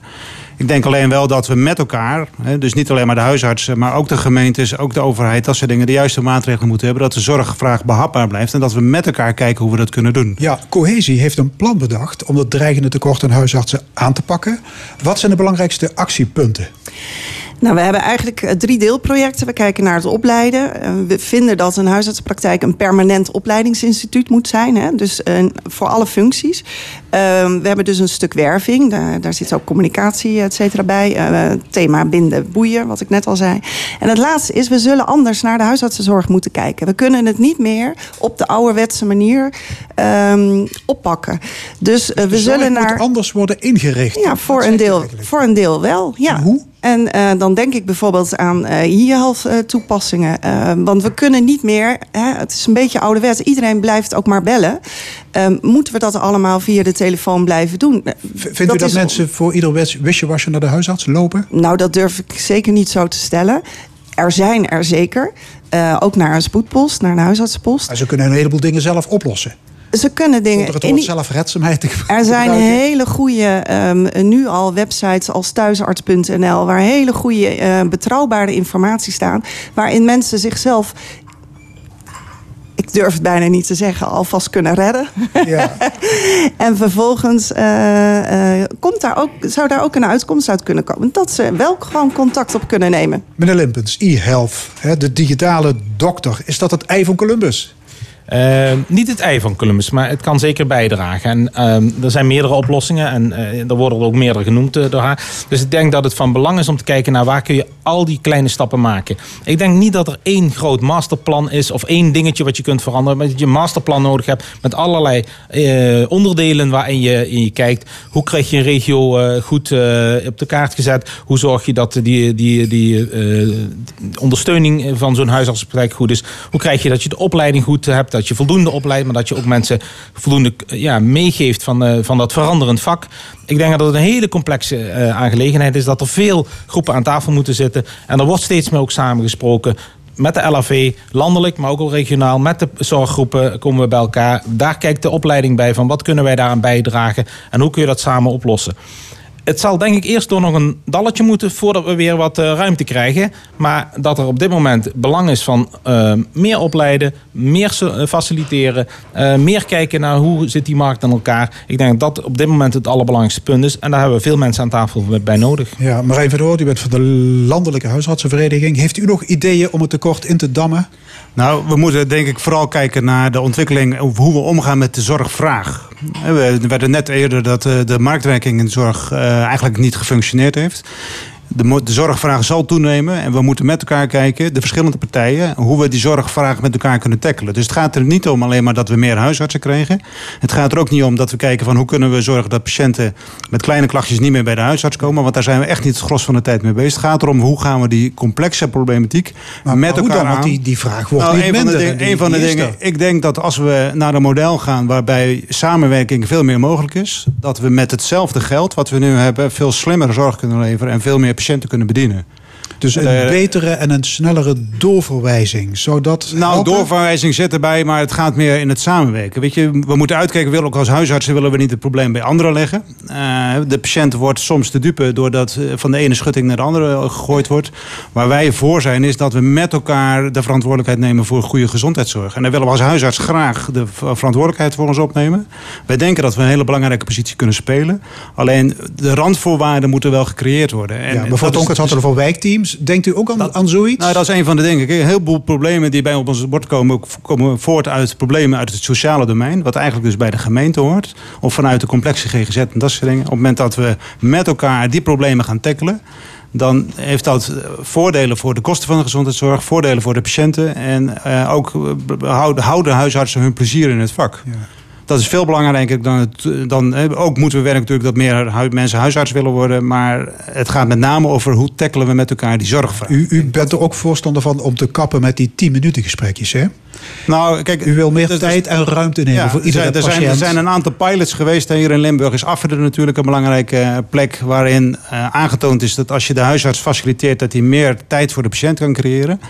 Ik denk alleen wel dat we met elkaar, dus niet alleen maar de huisartsen, maar ook de gemeentes, ook de overheid, dat soort dingen, de juiste maatregelen moeten hebben. Dat de zorgvraag behapbaar blijft en dat we met elkaar kijken hoe we dat kunnen doen. Ja, Cohesie heeft een plan bedacht om het dreigende tekort aan huisartsen aan te pakken. Wat zijn de belangrijkste actiepunten? Nou, we hebben eigenlijk eh, drie deelprojecten. We kijken naar het opleiden. Eh, We vinden dat een huisartsenpraktijk een permanent opleidingsinstituut moet zijn. Hè? Dus eh, voor alle functies. Ehm, we hebben dus een stuk werving. Daar, daar zit ook communicatie, et cetera, bij. Thema binden, boeien, wat ik net al zei. En het laatste is, we zullen anders naar de huisartsenzorg moeten kijken. We kunnen het niet meer op de ouderwetse manier ehm, oppakken. Dus we zullen moet naar... anders worden ingericht. Ja, voor een, deel, voor een deel wel. Ja. Hoe? En eh, dan denk ik bijvoorbeeld aan eh e-health eh, toepassingen. Eh, want we kunnen niet meer, hè, het is een beetje ouderwets, iedereen blijft ook maar bellen. Eh, moeten we dat allemaal via de telefoon blijven doen? Vindt u dat is- mensen voor ieder wis- wisselwasje naar de huisarts lopen? Nou, dat durf ik zeker niet zo te stellen. Er zijn er zeker. Ook naar een spoedpost, naar een huisartsenpost. Maar ze kunnen een heleboel dingen zelf oplossen. Ze kunnen dingen. Zonder het woord zelfredzaamheid te Er zijn hele goede, ehm, nu al websites als thuisarts.nl, waar hele goede, eh, betrouwbare informatie staan, waarin mensen zichzelf, ik durf het bijna niet te zeggen, alvast kunnen redden. Ja. en vervolgens eh, eh, komt daar ook, zou daar ook een uitkomst uit kunnen komen. Dat ze wel gewoon contact op kunnen nemen. Meneer Limpens, e-health, de digitale dokter. Is dat het ei van Columbus? Eh, niet het ei van Columbus, maar het kan zeker bijdragen. En ehm, er zijn meerdere oplossingen en eh, er worden er ook meerdere genoemd eh, door haar. Dus ik denk dat het van belang is om te kijken naar waar kun je al die kleine stappen maken. Ik denk niet dat er één groot masterplan is of één dingetje wat je kunt veranderen. Maar dat je een masterplan nodig hebt met allerlei eh, onderdelen waarin je, in je kijkt. Hoe krijg je een regio goed op de kaart gezet? Hoe zorg je dat die, die, die ondersteuning van zo'n huisartsenpraktijk goed is? Hoe krijg je dat je de opleiding goed hebt? Dat je voldoende opleidt, maar dat je ook mensen voldoende eh, ja, meegeeft van, eh, van dat veranderend vak. Ik denk dat het een hele complexe eh, aangelegenheid is. Dat er veel groepen aan tafel moeten zitten. En er wordt steeds meer ook samengesproken. Met de LAV, landelijk, maar ook al regionaal. Met de zorggroepen komen we bij elkaar. Daar kijkt de opleiding bij van wat kunnen wij daaraan bijdragen. En hoe kun je dat samen oplossen. Het zal denk ik eerst door nog een dalletje moeten voordat we weer wat eh, ruimte krijgen. Maar dat er op dit moment belang is van eh, meer opleiden, meer eh, faciliteren, eh, meer kijken naar hoe zit die markt aan elkaar. Ik denk dat dat op dit moment het allerbelangrijkste punt is. En daar hebben we veel mensen aan tafel bij nodig. Ja, Marijn Verdoor, u bent van de Landelijke Huisartsenvereniging. Heeft u nog ideeën om het tekort in te dammen? Nou, we moeten denk ik vooral kijken naar de ontwikkeling... of hoe we omgaan met de zorgvraag. Eh, We werden net eerder dat eh, de marktwerking in de zorg eh, eigenlijk niet gefunctioneerd heeft. De, de zorgvraag zal toenemen en we moeten met elkaar kijken, de verschillende partijen, hoe we die zorgvraag met elkaar kunnen tackelen. Dus het gaat er niet om alleen maar dat we meer huisartsen krijgen. Het gaat er ook niet om dat we kijken van hoe kunnen we zorgen dat patiënten met kleine klachtjes niet meer bij de huisarts komen. Want daar zijn we echt niet het gros van de tijd mee bezig. Het gaat erom hoe gaan we die complexe problematiek Maar, met maar hoe elkaar dan? Want aan. die, die vraag wordt Nou, niet een van de, die- een van de dingen, ik denk dat als we naar een model gaan waarbij samenwerking veel meer mogelijk is, dat we met hetzelfde geld wat we nu hebben veel slimmere zorg kunnen leveren en veel meer patiënten kunnen bedienen. Dus een Eh, betere en een snellere doorverwijzing. Zodat Nou, helpen? doorverwijzing zit erbij, maar het gaat meer in het samenwerken. Weet je, we moeten uitkijken, we willen ook als huisartsen willen we niet het probleem bij anderen leggen. Eh, de patiënt wordt soms te dupe doordat eh, van de ene schutting naar de andere gegooid wordt. Waar wij voor zijn is dat we met elkaar de verantwoordelijkheid nemen voor goede gezondheidszorg. En daar willen we als huisarts graag de verantwoordelijkheid voor ons opnemen. Wij denken dat we een hele belangrijke positie kunnen spelen. Alleen de randvoorwaarden moeten wel gecreëerd worden. En ja, bijvoorbeeld ook het hadden voor wijkteams. Denkt u ook aan, aan zoiets? nou, dat is een van de dingen. Kijk, een heleboel problemen die bij op ons bord komen, komen voort uit problemen uit het sociale domein. Wat eigenlijk dus bij de gemeente hoort. Of vanuit de complexe GGZ en dat soort dingen. Op het moment dat we met elkaar die problemen gaan tackelen. Dan heeft dat eh, voordelen voor de kosten van de gezondheidszorg, voordelen voor de patiënten. En eh, ook eh, houden, houden huisartsen hun plezier in het vak. Dat is veel belangrijker dan het. Dan, ook moeten we werken natuurlijk dat meer mensen huisarts willen worden. Maar het gaat met name over hoe tackelen we met elkaar die zorgvraag. U, u bent er ook voorstander van om te kappen met die 10 minuten gesprekjes, hè? Nou, kijk, U wil meer dus- tijd en ruimte nemen Ja, voor er iedere er, patiënt. zijn, er zijn een aantal pilots geweest. Hier in Limburg is Afferde natuurlijk een belangrijke eh, plek... waarin eh, aangetoond is dat als je de huisarts faciliteert... dat hij meer tijd voor de patiënt kan creëren.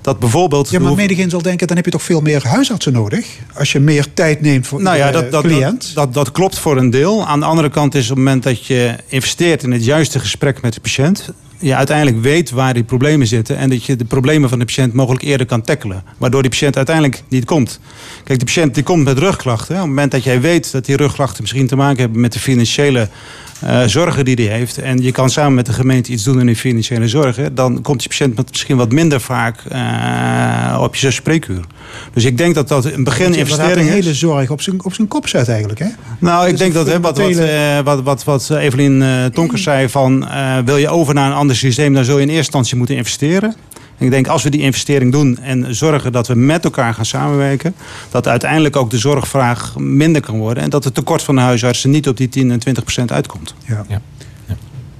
Dat bijvoorbeeld... Ja, maar menigeen zal denken, dan heb je toch veel meer huisartsen nodig? Als je meer tijd neemt voor nou ja, dat, dat, cliënt. dat, dat, dat klopt voor een deel. Aan de andere kant is op het moment dat je investeert in het juiste gesprek met de patiënt... je uiteindelijk weet waar die problemen zitten... en dat je de problemen van de patiënt mogelijk eerder kan tackelen. Waardoor die patiënt uiteindelijk niet komt. Kijk, de patiënt die komt met rugklachten. Op het moment dat jij weet dat die rugklachten misschien te maken hebben... met de financiële eh, zorgen die hij heeft. En je kan samen met de gemeente iets doen in de financiële zorgen. Dan komt die patiënt met misschien wat minder vaak eh, op je spreekuur. Dus ik denk dat dat een begin Dat investering is. hele zorg op zijn, op zijn kop zet eigenlijk. Hè? Nou, ik Dus denk dat hè, wat, wat, eh, wat, wat, wat Evelien eh, Tonkers zei van... eh, wil je over naar een ander systeem, dan zul je in eerste instantie moeten investeren. En ik denk als we die investering doen en zorgen dat we met elkaar gaan samenwerken... dat uiteindelijk ook de zorgvraag minder kan worden... en dat het tekort van de huisartsen niet op die 10 en 20 procent uitkomt. Ja. Ja.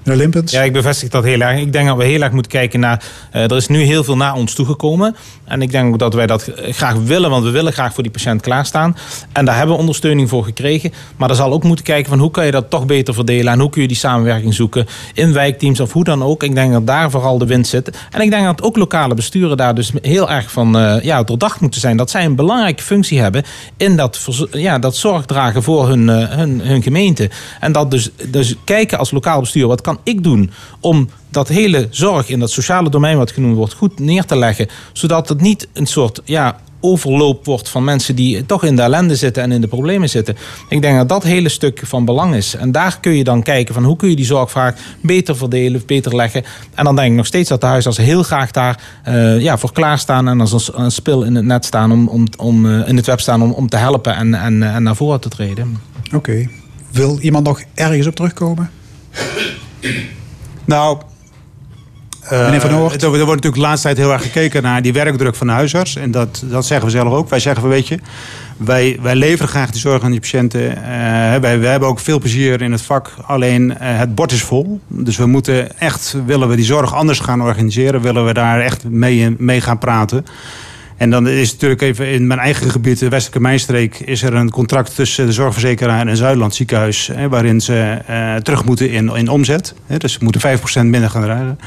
Meneer Limpens? Ja, ik bevestig dat heel erg. Ik denk dat we heel erg moeten kijken naar. eh, er is nu heel veel naar ons toegekomen. En ik denk dat wij dat eh, graag willen, want we willen graag voor die patiënt klaarstaan. En daar hebben we ondersteuning voor gekregen. Maar er zal ook moeten kijken van hoe kan je dat toch beter verdelen en hoe kun je die samenwerking zoeken in wijkteams of hoe dan ook. Ik denk dat daar vooral de wind zit. En ik denk dat ook lokale besturen daar dus heel erg van eh, ja, doordacht moeten zijn. Dat zij een belangrijke functie hebben in dat, ja, dat zorg dragen voor hun, hun, hun gemeente. En dat dus, dus kijken als lokaal bestuur, wat kan ik doen om dat hele zorg in dat sociale domein wat genoemd wordt goed neer te leggen. Zodat het niet een soort ja, overloop wordt van mensen die toch in de ellende zitten en in de problemen zitten. Ik denk dat dat hele stuk van belang is. En daar kun je dan kijken van hoe kun je die zorgvraag beter verdelen, beter leggen. En dan denk ik nog steeds dat de huisartsen heel graag daar eh, ja, voor klaarstaan en als een, een spil in het net staan om, om, om eh, in het web staan om, om te helpen en, en, en naar voren te treden. Oké. Wil iemand nog ergens op terugkomen? Nou, eh, Meneer Van Oort? Er, er wordt natuurlijk de laatste tijd heel erg gekeken naar die werkdruk van de huisarts. En dat, dat zeggen we zelf ook. Wij zeggen weet je, wij, wij leveren graag die zorg aan die patiënten. Eh, wij, wij hebben ook veel plezier in het vak. Alleen eh, het bord is vol. Dus we moeten echt, willen we die zorg anders gaan organiseren. Willen we daar echt mee, mee gaan praten. En dan is natuurlijk even in mijn eigen gebied, de Westelijke Mijnstreek, is er een contract tussen de zorgverzekeraar en Zuidland ziekenhuis. Hè, waarin ze eh, terug moeten in, in omzet. Hè, dus ze moeten 5% minder gaan dragen.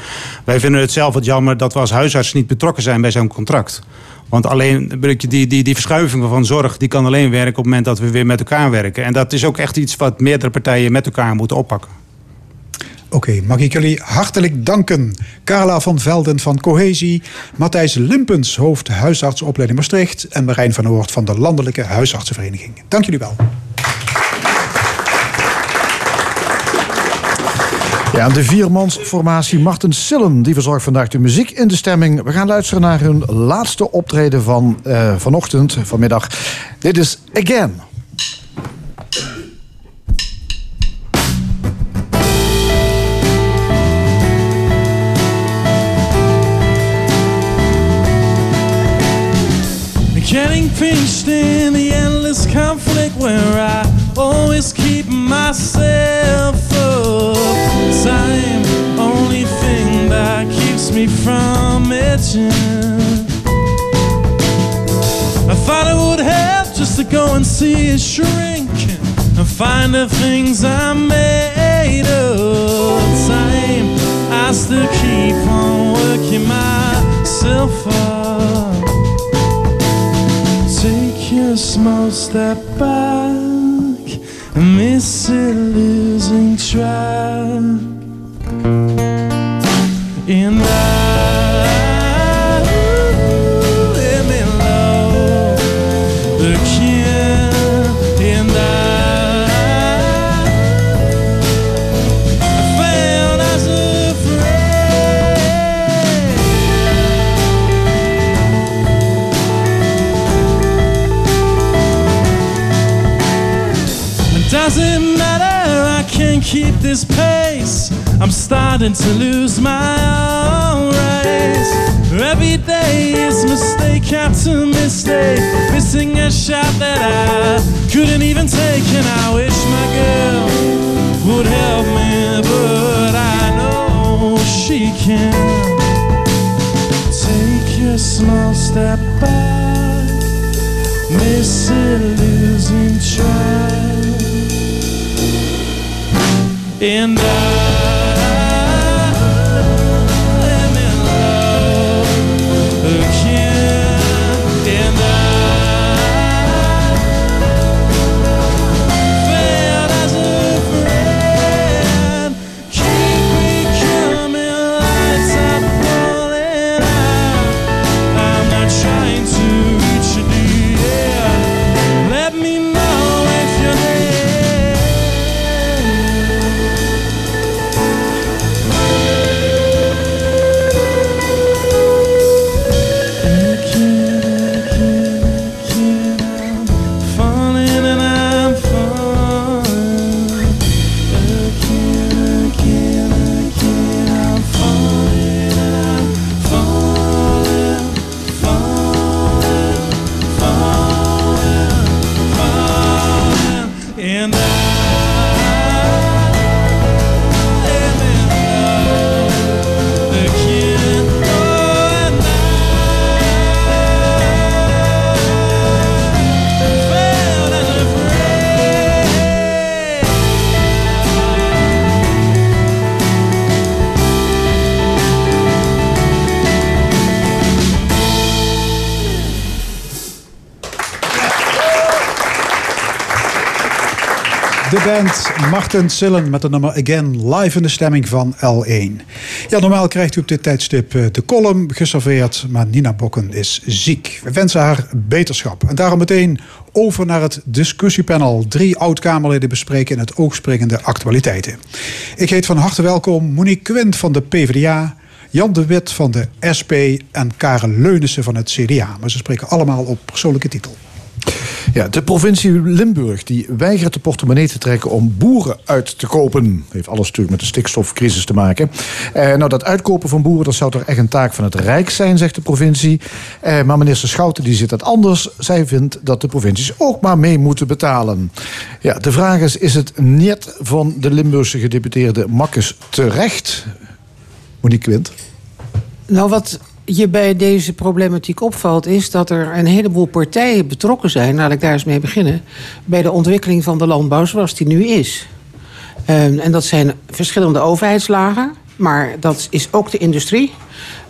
Wij vinden het zelf wat jammer dat we als huisarts niet betrokken zijn bij zo'n contract. Want alleen die, die, die verschuiving van zorg die kan alleen werken op het moment dat we weer met elkaar werken. En dat is ook echt iets wat meerdere partijen met elkaar moeten oppakken. Oké, mag ik jullie hartelijk danken. Carla van Velden van Cohesie, Matthijs Limpens, hoofd huisartsopleiding Maastricht en Marijn van Oort van de Landelijke Huisartsenvereniging. Dank jullie wel. Ja, de viermansformatie Martin Sillen die verzorgt vandaag de muziek in de stemming. We gaan luisteren naar hun laatste optreden van eh, vanochtend, vanmiddag. Dit is Again. Getting in the endless conflict where I always keep myself up. Time, only thing that keeps me from itching. I thought it would help just to go and see it shrinking and find the things I'm made of. Time, I still keep on working myself up. Small step back miss it losing track. And I I'm starting to lose my own race. Every day is mistake after mistake. Missing a shot that I couldn't even take. And I wish my girl would help me, but I know she can. Take a small step back. Miss it losing track. And I Martin Sillen met de nummer Again live in de stemming van L1. Ja, normaal krijgt u op dit tijdstip eh, de column geserveerd, maar Nina Bokken is ziek. We wensen haar beterschap. En daarom meteen over naar het discussiepanel. Drie oud-Kamerleden bespreken in het oogspringende actualiteiten. Ik heet van harte welkom Monique Quint van de PvdA... Jan de Wit van de SP en Karen Leunissen van het CDA. Maar ze spreken allemaal op persoonlijke titel. Ja, de provincie Limburg die weigert de portemonnee te trekken om boeren uit te kopen. Heeft alles natuurlijk met de stikstofcrisis te maken. Eh, nou, dat uitkopen van boeren dat zou toch echt een taak van het Rijk zijn, zegt de provincie. Eh, maar minister Schouten die zit dat anders. Zij vindt dat de provincies ook maar mee moeten betalen. Ja, de vraag is, is het net van de Limburgse gedeputeerde Makkes terecht? Monique Quint. Nou, wat je bij deze problematiek opvalt, is dat er een heleboel partijen betrokken zijn, laat ik daar eens mee beginnen, bij de ontwikkeling van de landbouw zoals die nu is. Um, en dat zijn verschillende overheidslagen, maar dat is ook de industrie.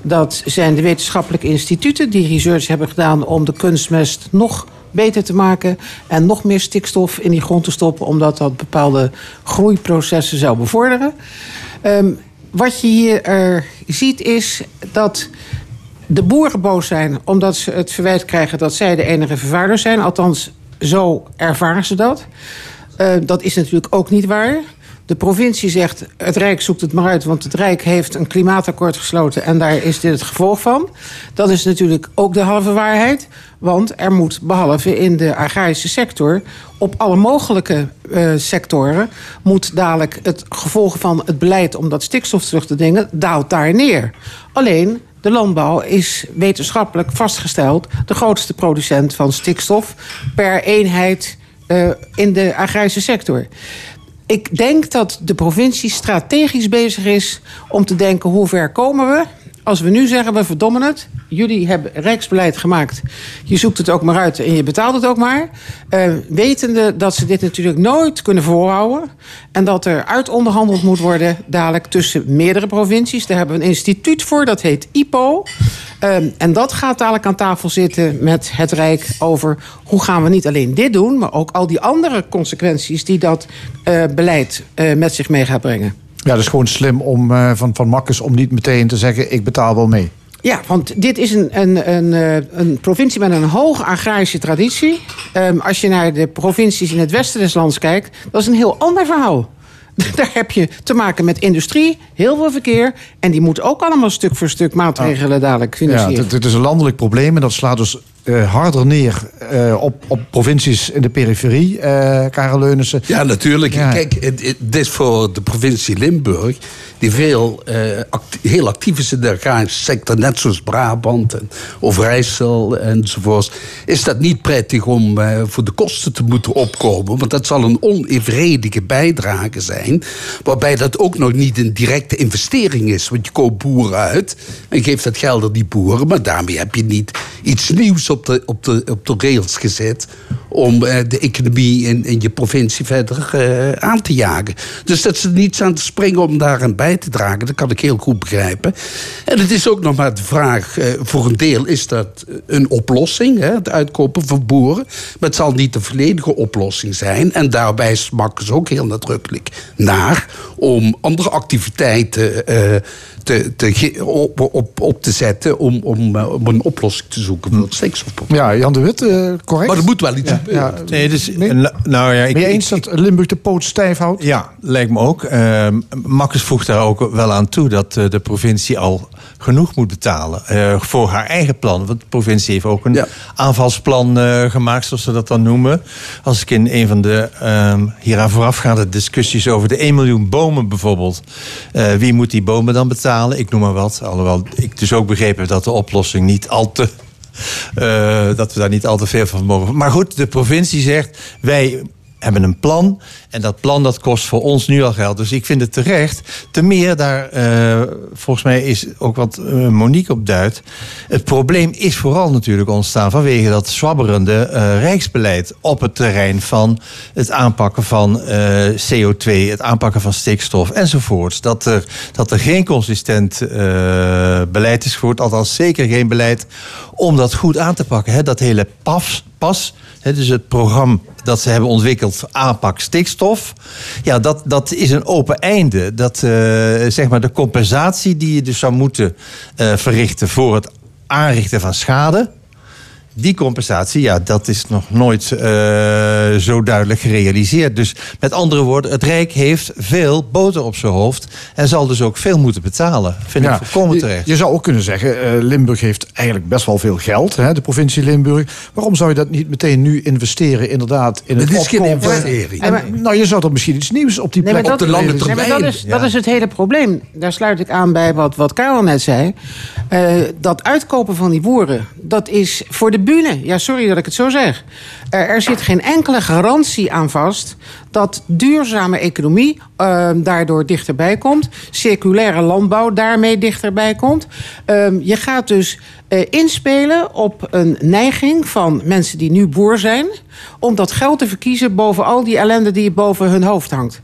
Dat zijn de wetenschappelijke instituten die research hebben gedaan om de kunstmest nog beter te maken en nog meer stikstof in die grond te stoppen, omdat dat bepaalde groeiprocessen zou bevorderen. Um, wat je hier uh, ziet is dat de boeren boos zijn omdat ze het verwijt krijgen dat zij de enige vervuiler zijn. Althans, zo ervaren ze dat. Uh, dat is natuurlijk ook niet waar. De provincie zegt, het Rijk zoekt het maar uit... want het Rijk heeft een klimaatakkoord gesloten... en daar is dit het gevolg van. Dat is natuurlijk ook de halve waarheid. Want er moet, behalve in de agrarische sector... op alle mogelijke uh, sectoren... moet dadelijk het gevolg van het beleid om dat stikstof terug te dingen... daalt daar neer. Alleen, de landbouw is wetenschappelijk vastgesteld... de grootste producent van stikstof per eenheid uh, in de agrarische sector ik denk dat de provincie strategisch bezig is om te denken hoe ver komen we. Als we nu zeggen we verdommen het, jullie hebben rijksbeleid gemaakt. Je zoekt het ook maar uit en je betaalt het ook maar. Uh, wetende dat ze dit natuurlijk nooit kunnen voorhouden. En dat er uitonderhandeld moet worden dadelijk tussen meerdere provincies. Daar hebben we een instituut voor, dat heet IPO. Uh, en dat gaat dadelijk aan tafel zitten met het Rijk over hoe gaan we niet alleen dit doen, maar ook al die andere consequenties die dat uh, beleid met zich mee gaat brengen. Ja, dat is gewoon slim om, uh, van, van Makkers om niet meteen te zeggen: ik betaal wel mee. Ja, want dit is een, een, een, eh, een provincie met een hoge agrarische traditie. Um, als je naar de provincies in het westen des lands kijkt, dat is een heel ander verhaal. Daar heb je te maken met industrie, heel veel verkeer. En die moet ook allemaal stuk voor stuk maatregelen dadelijk financieren. Ja, het is een landelijk probleem en dat slaat dus uh, harder neer uh, op, op provincies in de periferie, uh, Karel Leunissen. Ja, natuurlijk. Ja. Kijk, dit is voor de provincie Limburg, die veel, act heel actief is in de agrarische sector, net zoals Brabant en Overijssel enzovoort, is dat niet prettig om voor de kosten te moeten opkomen. Want dat zal een onevenredige bijdrage zijn, waarbij dat ook nog niet een directe investering is. Want je koopt boeren uit en geeft dat geld aan die boeren, maar daarmee heb je niet iets nieuws op de, op de, op de rails gezet om uh, de economie in, in je provincie verder uh, aan te jagen. Dus dat ze er niets aan te springen om daaraan bij te dragen, dat kan ik heel goed begrijpen. En het is ook nog maar de vraag, uh, voor een deel is dat een oplossing, hè, het uitkopen van boeren. Maar het zal niet de volledige oplossing zijn. En daarbij smakken ze ook heel nadrukkelijk naar om andere activiteiten te, te, op, op, op te zetten om, om, om een oplossing te zoeken voor het stikstofprobleem. Ja, Jan de Wit, correct. Maar er moet wel iets ja, Ja. Nee, dus, nou, ja, ik, ben je eens dat Limburg de poot stijf houdt? Ja, lijkt me ook. Uh, Makkers voegt daar ook wel aan toe dat uh, de provincie al genoeg moet betalen uh, voor haar eigen plan. Want de provincie heeft ook een ja. aanvalsplan uh, gemaakt, zoals ze dat dan noemen. Als ik in een van de um, hieraan voorafgaande discussies over de 1 miljoen bomen bijvoorbeeld. Uh, wie moet die bomen dan betalen? Ik noem maar wat. Alhoewel ik dus ook begrepen heb dat de oplossing niet al te uh, dat we daar niet al te veel van mogen. Maar goed, de provincie zegt: wij hebben een plan. En dat plan dat kost voor ons nu al geld. Dus ik vind het terecht. Te meer, daar uh, volgens mij is ook wat uh, Monique op duidt. Het probleem is vooral natuurlijk ontstaan vanwege dat zwabberende uh, rijksbeleid op het terrein van het aanpakken van CO2, het aanpakken van stikstof enzovoorts. Dat er, dat er geen consistent beleid is gevoerd, althans zeker geen beleid om dat goed aan te pakken. Hè. Dat hele PAS, PAS hè, dus het programma dat ze hebben ontwikkeld aanpak stikstof. Ja, dat, dat is een open einde. Dat eh, zeg maar de compensatie die je dus zou moeten eh, verrichten voor het aanrichten van schade. Die compensatie, ja, dat is nog nooit eh, zo duidelijk gerealiseerd. Dus met andere woorden, het Rijk heeft veel boter op zijn hoofd. En zal dus ook veel moeten betalen. Vind Ja, ik volkomen je- terecht. Je, zou ook kunnen zeggen, eh, Limburg heeft eigenlijk best wel veel geld, hè, de provincie Limburg. Waarom zou je dat niet meteen nu investeren, inderdaad, in het Het is geen investering. En, nou, je zou er misschien iets nieuws op die Nee, plek maar dat, op nee, maar dat, is, dat is het hele probleem. Daar sluit ik aan bij wat, wat Karel net zei. Eh, dat uitkopen van die boeren, dat is voor de bühne. Ja, sorry dat ik het zo zeg. Er, er zit geen enkele garantie aan vast dat duurzame economie eh, daardoor dichterbij komt. Circulaire landbouw daarmee dichterbij komt. Ehm, je gaat dus eh, inspelen op een neiging van mensen die nu boer zijn... om dat geld te verkiezen boven al die ellende die boven hun hoofd hangt.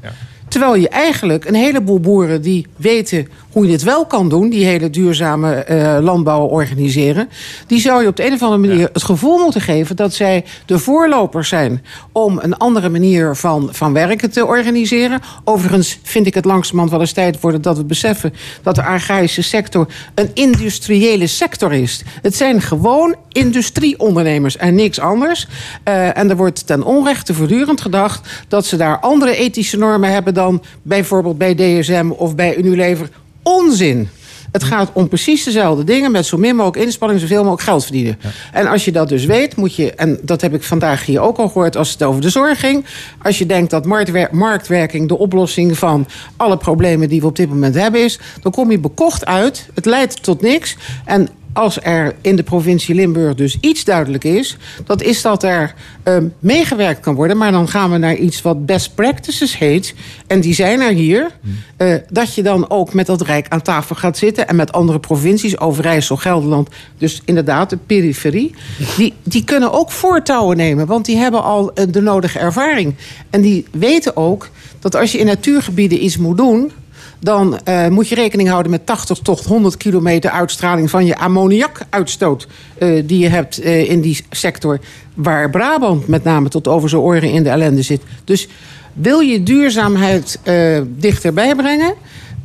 Terwijl je eigenlijk een heleboel boeren die weten hoe je het wel kan doen, die hele duurzame eh, landbouw organiseren, die zou je op de een of andere manier het gevoel moeten geven dat zij de voorlopers zijn om een andere manier van, van werken te organiseren. Overigens vind ik het langzamerhand wel eens tijd worden dat we beseffen dat de agrarische sector een industriële sector is. Het zijn gewoon industrieondernemers en niks anders. Eh, en er wordt ten onrechte voortdurend gedacht dat ze daar andere ethische normen hebben dan bijvoorbeeld bij DSM of bij Unilever. Onzin. Het gaat om precies dezelfde dingen met zo min mogelijk inspanning, zoveel mogelijk geld verdienen. En als je dat dus weet, moet je, en dat heb ik vandaag hier ook al gehoord als het over de zorg ging. Als je denkt dat marktwer- marktwerking de oplossing van alle problemen die we op dit moment hebben is, dan kom je bekocht uit. Het leidt tot niks. En als er in de provincie Limburg dus iets duidelijk is, dat is dat er ehm, meegewerkt kan worden. Maar dan gaan we naar iets wat best practices heet. En die zijn er hier. Eh, dat je dan ook met dat Rijk aan tafel gaat zitten. En met andere provincies, Overijssel, Gelderland. Dus inderdaad, de periferie. Die, die kunnen ook voortouwen nemen. Want die hebben al eh, de nodige ervaring. En die weten ook dat als je in natuurgebieden iets moet doen dan eh, moet je rekening houden met 80 tot 100 kilometer uitstraling van je ammoniakuitstoot eh, die je hebt eh, in die sector, waar Brabant met name tot over zijn oren in de ellende zit. Dus wil je duurzaamheid dichterbij brengen,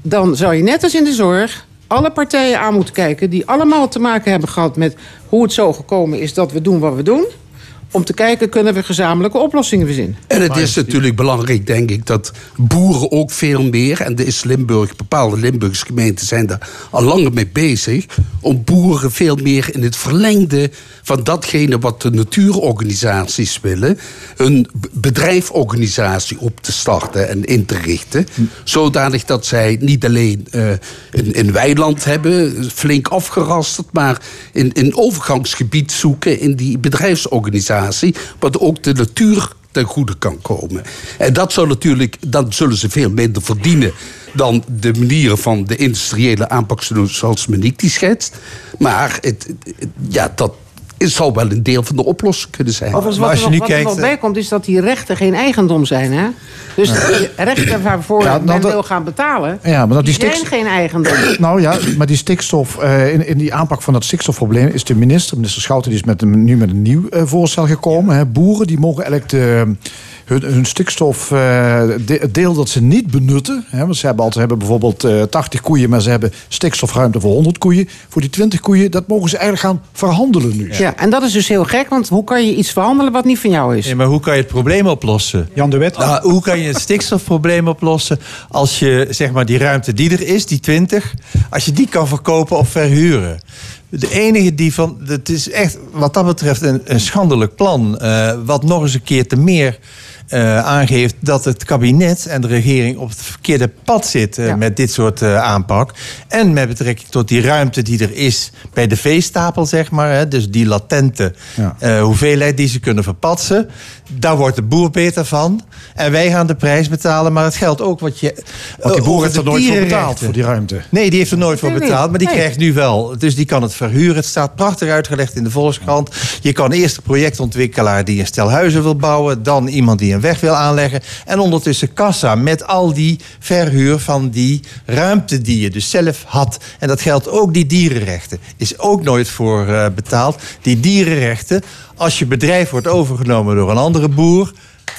dan zou je net als in de zorg alle partijen aan moeten kijken die allemaal te maken hebben gehad met hoe het zo gekomen is dat we doen wat we doen. Om te kijken, kunnen we gezamenlijke oplossingen verzinnen? En het is natuurlijk belangrijk, denk ik, dat boeren ook veel meer... en de is Limburg, bepaalde Limburgse gemeenten zijn daar al langer mee bezig... om boeren veel meer in het verlengde van datgene wat de natuurorganisaties willen... een bedrijforganisatie op te starten en in te richten... zodanig dat zij niet alleen een, een weiland hebben, flink afgerasterd... maar in een overgangsgebied zoeken in die wat ook de natuur ten goede kan komen. En dat zou natuurlijk, dan zullen ze veel minder verdienen dan de manieren van de industriële aanpak zoals Monique die schetst. Maar het- ja, dat het zal wel een deel van de oplossing kunnen zijn. Overigens, wat, er nog, wat er nog bij komt, is dat die rechten geen eigendom zijn. Hè? Dus die rechten waarvoor Ja, men dat- wil gaan betalen, Ja, maar dat die, die zijn geen eigendom. Nou ja, maar die stikstof, eh, in, in die aanpak van dat stikstofprobleem is de minister, minister Schouten, die is met een, nu met een nieuw eh, voorstel gekomen. Hè. Boeren die mogen eigenlijk de, hun, hun stikstof, eh, de- het deel dat ze niet benutten. Hè, want ze hebben, altijd, hebben bijvoorbeeld eh 80 koeien, maar ze hebben stikstofruimte voor 100 koeien. Voor die 20 koeien, dat mogen ze eigenlijk gaan verhandelen nu. Ja. en dat is dus heel gek, want hoe kan je iets verhandelen wat niet van jou is? Nee, maar hoe kan je het probleem oplossen? Jan de Wet. Nou, hoe kan je het stikstofprobleem oplossen als je zeg maar die ruimte die er is, die 20, als je die kan verkopen of verhuren? De enige die van. Het is echt wat dat betreft een, een schandelijk plan. eh, wat nog eens een keer te meer eh, aangeeft dat het kabinet en de regering op het verkeerde pad zit met dit soort eh, aanpak. En met betrekking tot die ruimte die er is bij de veestapel, zeg maar. Hè, dus die latente Ja. eh, hoeveelheid die ze kunnen verpatsen. Daar wordt de boer beter van. En wij gaan de prijs betalen, maar het geldt ook wat je. Want die boer heeft er nooit voor betaald, voor die ruimte. Nee, die heeft er nooit voor betaald. Maar die Nee. krijgt nu wel. Dus die kan het verhuren. Het staat prachtig uitgelegd in de Volkskrant. Je kan eerst een projectontwikkelaar die een stel huizen wil bouwen. Dan iemand die een weg wil aanleggen. En ondertussen kassa met al die verhuur van die ruimte die je dus zelf had. En dat geldt ook die dierenrechten. Is ook nooit voor eh, betaald. Die dierenrechten, als je bedrijf wordt overgenomen door een andere boer,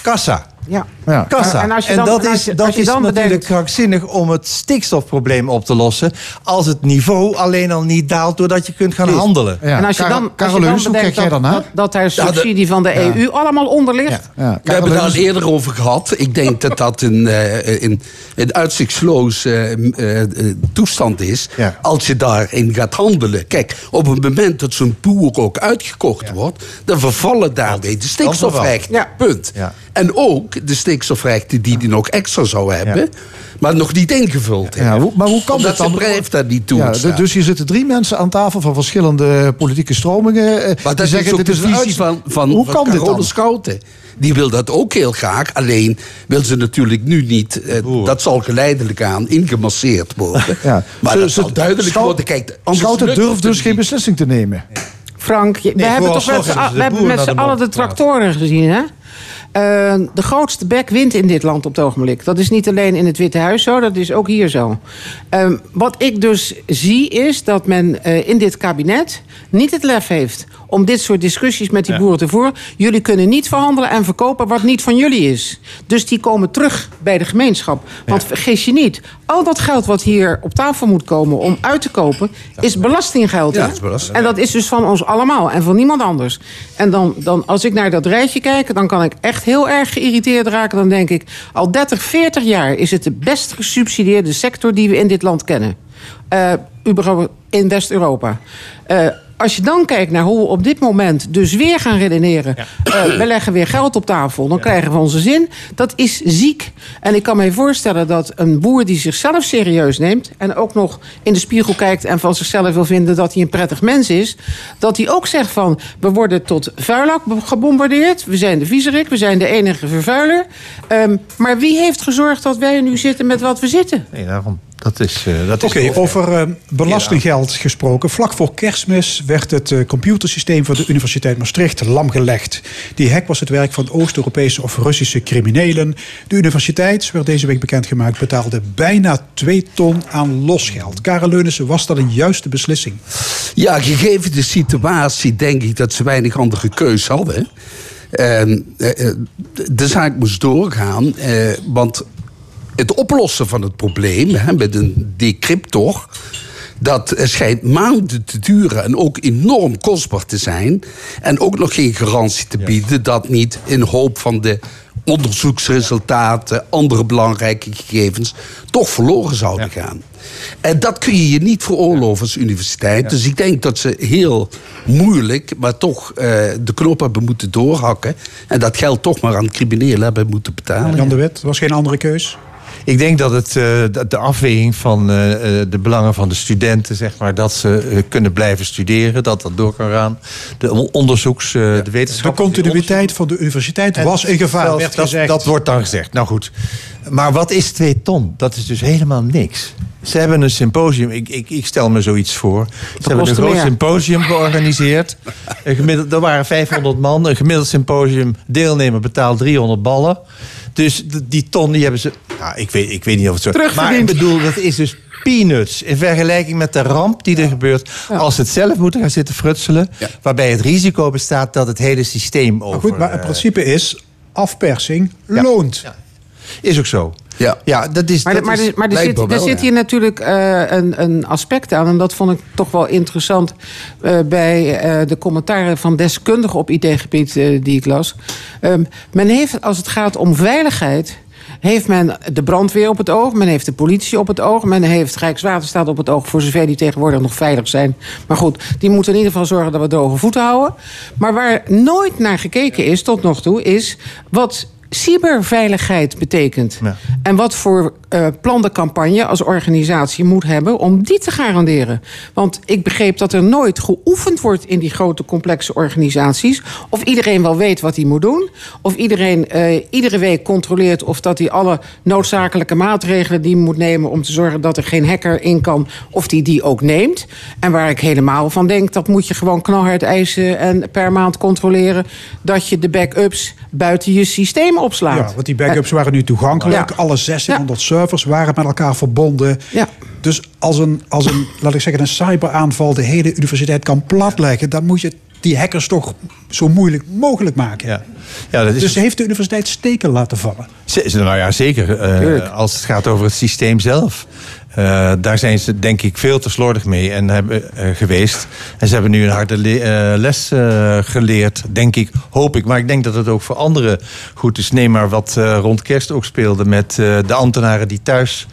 kassa. Ja. Ja. Kassa. En als je dan- dat als is, je- dat als je is dan natuurlijk bedenkt- krankzinnig om het stikstofprobleem op te lossen. Als het niveau alleen al niet daalt doordat je kunt gaan handelen. en als je dan, als je dan bedenkt dat, dat, dat daar Ja, de- subsidie van de Ja. EU allemaal onder ligt. We hebben het daar eerder over gehad. Ik denk dat dat een, eh, een, een uitzichtsloze eh, eh, toestand is. Als je daarin gaat handelen. Kijk, op het moment dat zo'n boer ook uitgekocht wordt. dan vervallen daarmee de stikstofrechten. Punt. En ook de stikstofrechten die hij nog extra zou hebben. maar nog niet ingevuld heeft. Ja, maar hoe kan Omdat dat dan? bedrijf daar niet toe Ja, dus hier zitten drie mensen aan tafel van verschillende politieke stromingen. eh, Maar die dat is zeggen, ook dit de is een visie van, van, Hoe van kan dit dan? Schouten. Die wil dat ook heel graag. Alleen wil ze natuurlijk nu niet. eh, dat zal geleidelijk aan ingemasseerd worden. Ja. Maar Ze- dat ze- zal duidelijk Schou- worden. Kijk, Schouten durft het dus geen beslissing te nemen. Frank, je- we Nee, hebben toch met z'n we hebben met allen de tractoren gezien, hè? Eh, de grootste bek wint in dit land op het ogenblik. Dat is niet alleen in het Witte Huis zo, dat is ook hier zo. Ehm, wat ik dus zie is dat men eh, in dit kabinet niet het lef heeft om dit soort discussies met die boeren te voeren. Jullie kunnen niet verhandelen en verkopen wat niet van jullie is. Dus die komen terug bij de gemeenschap. Want vergis je niet, al dat geld wat hier op tafel moet komen om uit te kopen, is belastinggeld. Ja, hè? dat is belasting. En dat is dus van ons allemaal en van niemand anders. En dan, dan, als ik naar dat rijtje kijk, dan kan ik echt heel erg geïrriteerd raken. Dan denk ik, al 30, 40 jaar is het de best gesubsidieerde sector die we in dit land kennen. Eh, überhaupt in West-Europa. Eh, als je dan kijkt naar hoe we op dit moment dus weer gaan redeneren. eh, we leggen weer geld op tafel, dan krijgen we onze zin. Dat is ziek. En ik kan me voorstellen dat een boer die zichzelf serieus neemt. en ook nog in de spiegel kijkt en van zichzelf wil vinden dat hij een prettig mens is. dat hij ook zegt van. we worden tot vuilak gebombardeerd. We zijn de viezerik, we zijn de enige vervuiler. Ehm, maar wie heeft gezorgd dat wij nu zitten met wat we zitten? Nee, daarom. Dat is. eh, dat is Oké, over eh, belastinggeld gesproken. Vlak voor kerstmis werd het eh, computersysteem van de Universiteit Maastricht lamgelegd. Die hack was het werk van Oost-Europese of Russische criminelen. De universiteit, werd deze week bekendgemaakt, betaalde bijna 2 ton aan losgeld. Karel Leunissen, was dat een juiste beslissing? Ja, gegeven de situatie denk ik dat ze weinig andere keus hadden. Ehm, eh, eh, de zaak moest doorgaan, eh, want het oplossen van het probleem hè, met een decryptor... dat schijnt maanden te duren en ook enorm kostbaar te zijn... en ook nog geen garantie te bieden dat niet in hoop van de onderzoeksresultaten... andere belangrijke gegevens toch verloren zouden gaan. En dat kun je je niet veroorloven als universiteit. Dus ik denk dat ze heel moeilijk, maar toch eh, de knop hebben moeten doorhakken. En dat geld toch maar aan criminelen hebben moeten betalen. Jan de Wit, was geen andere keus? Ik denk dat het, eh, de afweging van eh, eh, de belangen van de studenten, zeg maar, dat ze eh, kunnen blijven studeren, dat dat door kan gaan. De on- onderzoeks, eh, de De wetenschap. continuïteit van de universiteit was in gevaar, Zelfs werd dat, gezegd. dat wordt dan gezegd. Nou goed. Maar wat is 2 ton? Dat is dus helemaal niks. Ze hebben een symposium. Ik, ik, ik stel me zoiets voor. Ze hebben een groot meer. symposium georganiseerd. Een gemiddeld, er waren 500 man. Een gemiddeld symposium. Deelnemer betaalt 300 ballen. Dus die ton die hebben ze. Nou, ik, weet, ik weet niet of het zo Maar ik bedoel, dat is dus peanuts. In vergelijking met de ramp die er gebeurt. Als ze het zelf moeten gaan zitten frutselen. Waarbij het risico bestaat dat het hele systeem over. Maar goed, maar het eh, principe is, afpersing loont. Is ook zo. Ja. Ja, dat is. Maar, dat maar, is er- maar er zit, er wel, zit ja. hier natuurlijk eh, een, een aspect aan. En dat vond ik toch wel interessant eh, bij eh, de commentaren van deskundigen op IT-gebied die ik las. Ehm, men heeft, als het gaat om veiligheid. Heeft men de brandweer op het oog, men heeft de politie op het oog, men heeft Rijkswaterstaat op het oog, voor zover die tegenwoordig nog veilig zijn. Maar goed, die moeten in ieder geval zorgen dat we droge voeten houden. Maar waar nooit naar gekeken is tot nog toe, is wat cyberveiligheid betekent. En wat voor eh, eh, plan de campagne als organisatie moet hebben om die te garanderen. Want ik begreep dat er nooit geoefend wordt in die grote complexe organisaties. Of iedereen wel weet wat hij moet doen. Of iedereen eh, iedere week controleert of dat hij alle noodzakelijke maatregelen die hij moet nemen om te zorgen dat er geen hacker in kan, of die die ook neemt. En waar ik helemaal van denk, dat moet je gewoon knalhard eisen en per maand controleren dat je de backups buiten je systeem opslaat. Ja, want die backups waren nu toegankelijk. Ja. Alle 1600 servers waren met elkaar verbonden. Ja. Dus als een, als een, laat ik zeggen, een cyberaanval de hele universiteit kan platleggen, dan moet je die hackers toch zo moeilijk mogelijk maken. Ja. Ja, dat is dus heeft de universiteit steken laten vallen. Z- Nou ja, zeker. Eh, als het gaat over het systeem zelf. Eh, daar zijn ze denk ik veel te slordig mee en hebben, eh, geweest. En ze hebben nu een harde eh, les geleerd, denk ik, hoop ik. Maar ik denk dat het ook voor anderen goed is. Neem maar wat rond kerst ook speelde met de ambtenaren die thuis...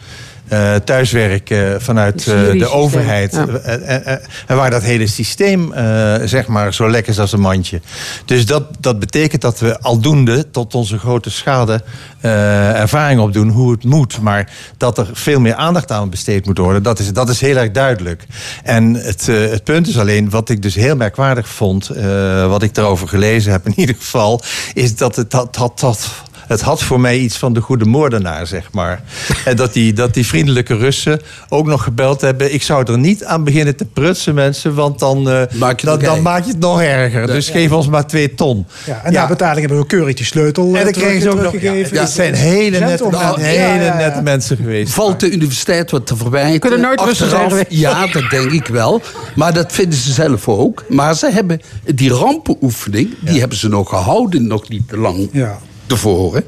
eh, thuiswerken vanuit eh, de overheid. ja. En, waar dat hele systeem eh, zeg maar zo lekker is als een mandje. Dus dat, dat betekent dat we aldoende tot onze grote schade eh, ervaring opdoen hoe het moet. Maar dat er veel meer aandacht aan besteed moet worden, dat is, dat is heel erg duidelijk. En het, eh, het punt is alleen, wat ik dus heel merkwaardig vond, eh, wat ik erover gelezen heb in ieder geval, is dat het dat, dat, dat het had voor mij iets van de goede moordenaar, zeg maar. En dat die, dat die vriendelijke Russen ook nog gebeld hebben. Ik zou er niet aan beginnen te prutsen, mensen, want dan, eh, dan, dan maak je het nog erger. Dus geef ons maar twee ton. Ja, en na betaling hebben we keurig die sleutel En eh, dan terug- kregen ze ook nog. het zijn hele nette, hele Ja, ja, ja. nette mensen geweest. Valt de universiteit wat te verwijten? Kunnen nooit rustig zijn. Ja, dat denk ik wel. Maar dat vinden ze zelf ook. Maar ze hebben die rampenoefening, die hebben ze nog gehouden, nog niet te lang Ja. Tevoren.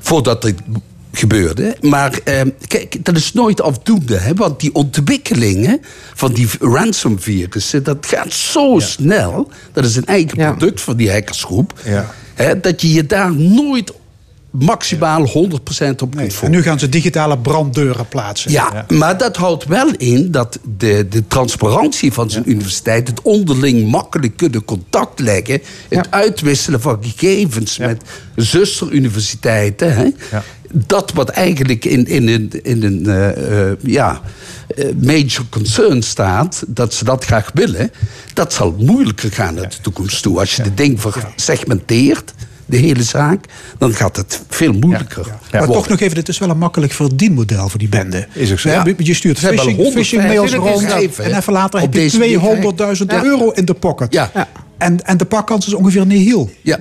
Voordat dit gebeurde. Maar eh, kijk, dat is nooit afdoende. Hè? Want die ontwikkelingen van die ransomvirussen... dat gaat zo snel. Dat is een eigen product van die hackersgroep. Ja. Hè, dat je je daar nooit maximaal 100% op kunt En nu gaan ze digitale branddeuren plaatsen. Ja, maar dat houdt wel in dat de, de transparantie van zijn universiteit... het onderling makkelijk kunnen contact leggen... het uitwisselen van gegevens met zusteruniversiteiten... Hè, dat wat eigenlijk in, in een, in een eh, eh, ja, eh, major concern staat... dat ze dat graag willen... dat zal moeilijker gaan naar de toekomst toe. Als je de ding segmenteert, de hele zaak... dan gaat het veel moeilijker Maar worden. toch nog even, dit is wel een makkelijk verdienmodel voor die bende. Is ook zo. Ja. Je stuurt Ze hebben phishing, 150 phishing mails rond en even later heb je deze manier. 200.000 Ja. euro in de pocket. Ja. En, en de pakkans is ongeveer nihil. Ja.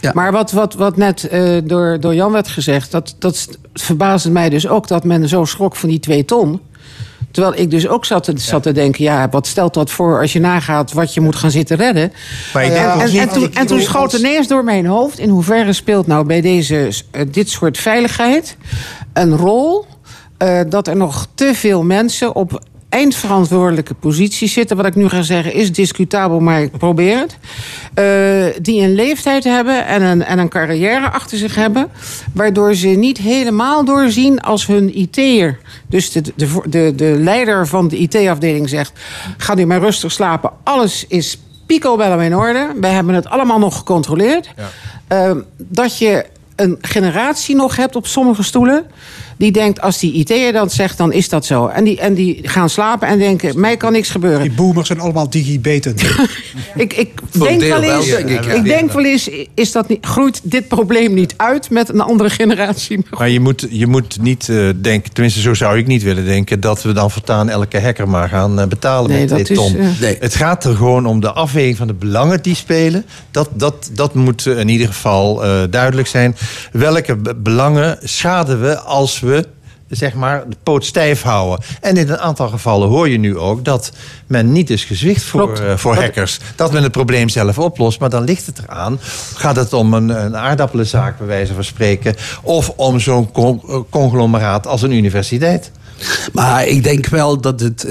Ja. Maar wat, wat, wat net eh, door, door Jan werd gezegd, dat, dat verbaasde mij dus ook dat men zo schrok van die twee ton. Terwijl ik dus ook zat te, zat te denken, ja, wat stelt dat voor als je nagaat wat je moet gaan zitten redden? Maar ik denk Ja, ook en, niet- en, toen, en toen schoot ineens door mijn hoofd, in hoeverre speelt nou bij deze, eh, dit soort veiligheid een rol eh, dat er nog te veel mensen op eindverantwoordelijke posities zitten. Wat ik nu ga zeggen is discutabel, maar ik probeer het. Eh, die een leeftijd hebben en een, en een carrière achter zich hebben. Waardoor ze niet helemaal doorzien als hun IT'er. Dus de, de, de, de leider van de IT-afdeling zegt... ga nu maar rustig slapen, alles is picobello in orde. Wij hebben het allemaal nog gecontroleerd. Eh, dat je een generatie nog hebt op sommige stoelen... die denkt, als die IT'er dat zegt, dan is dat zo. En die, en die gaan slapen en denken, mij kan niks gebeuren. Die boomers zijn allemaal digibeten. Ik, ik denk wel eens, denk ik, ja. ik denk wel eens is dat niet, groeit dit probleem niet uit met een andere generatie. Maar je moet, je moet niet eh, denken, tenminste zo zou ik niet willen denken... dat we dan voortaan elke hacker maar gaan eh, betalen Nee, met is, ton. eh, Nee. Het gaat er gewoon om de afweging van de belangen die spelen. Dat, dat, dat moet in ieder geval eh, duidelijk zijn. Welke be- belangen schaden we als we zeg maar, de poot stijf houden. En in een aantal gevallen hoor je nu ook dat men niet is gezwicht voor, eh, voor hackers. Dat men het probleem zelf oplost, maar dan ligt het eraan. Gaat het om een, een aardappelenzaak, bij wijze van spreken... of om zo'n con- conglomeraat als een universiteit? Maar ik denk wel dat, het,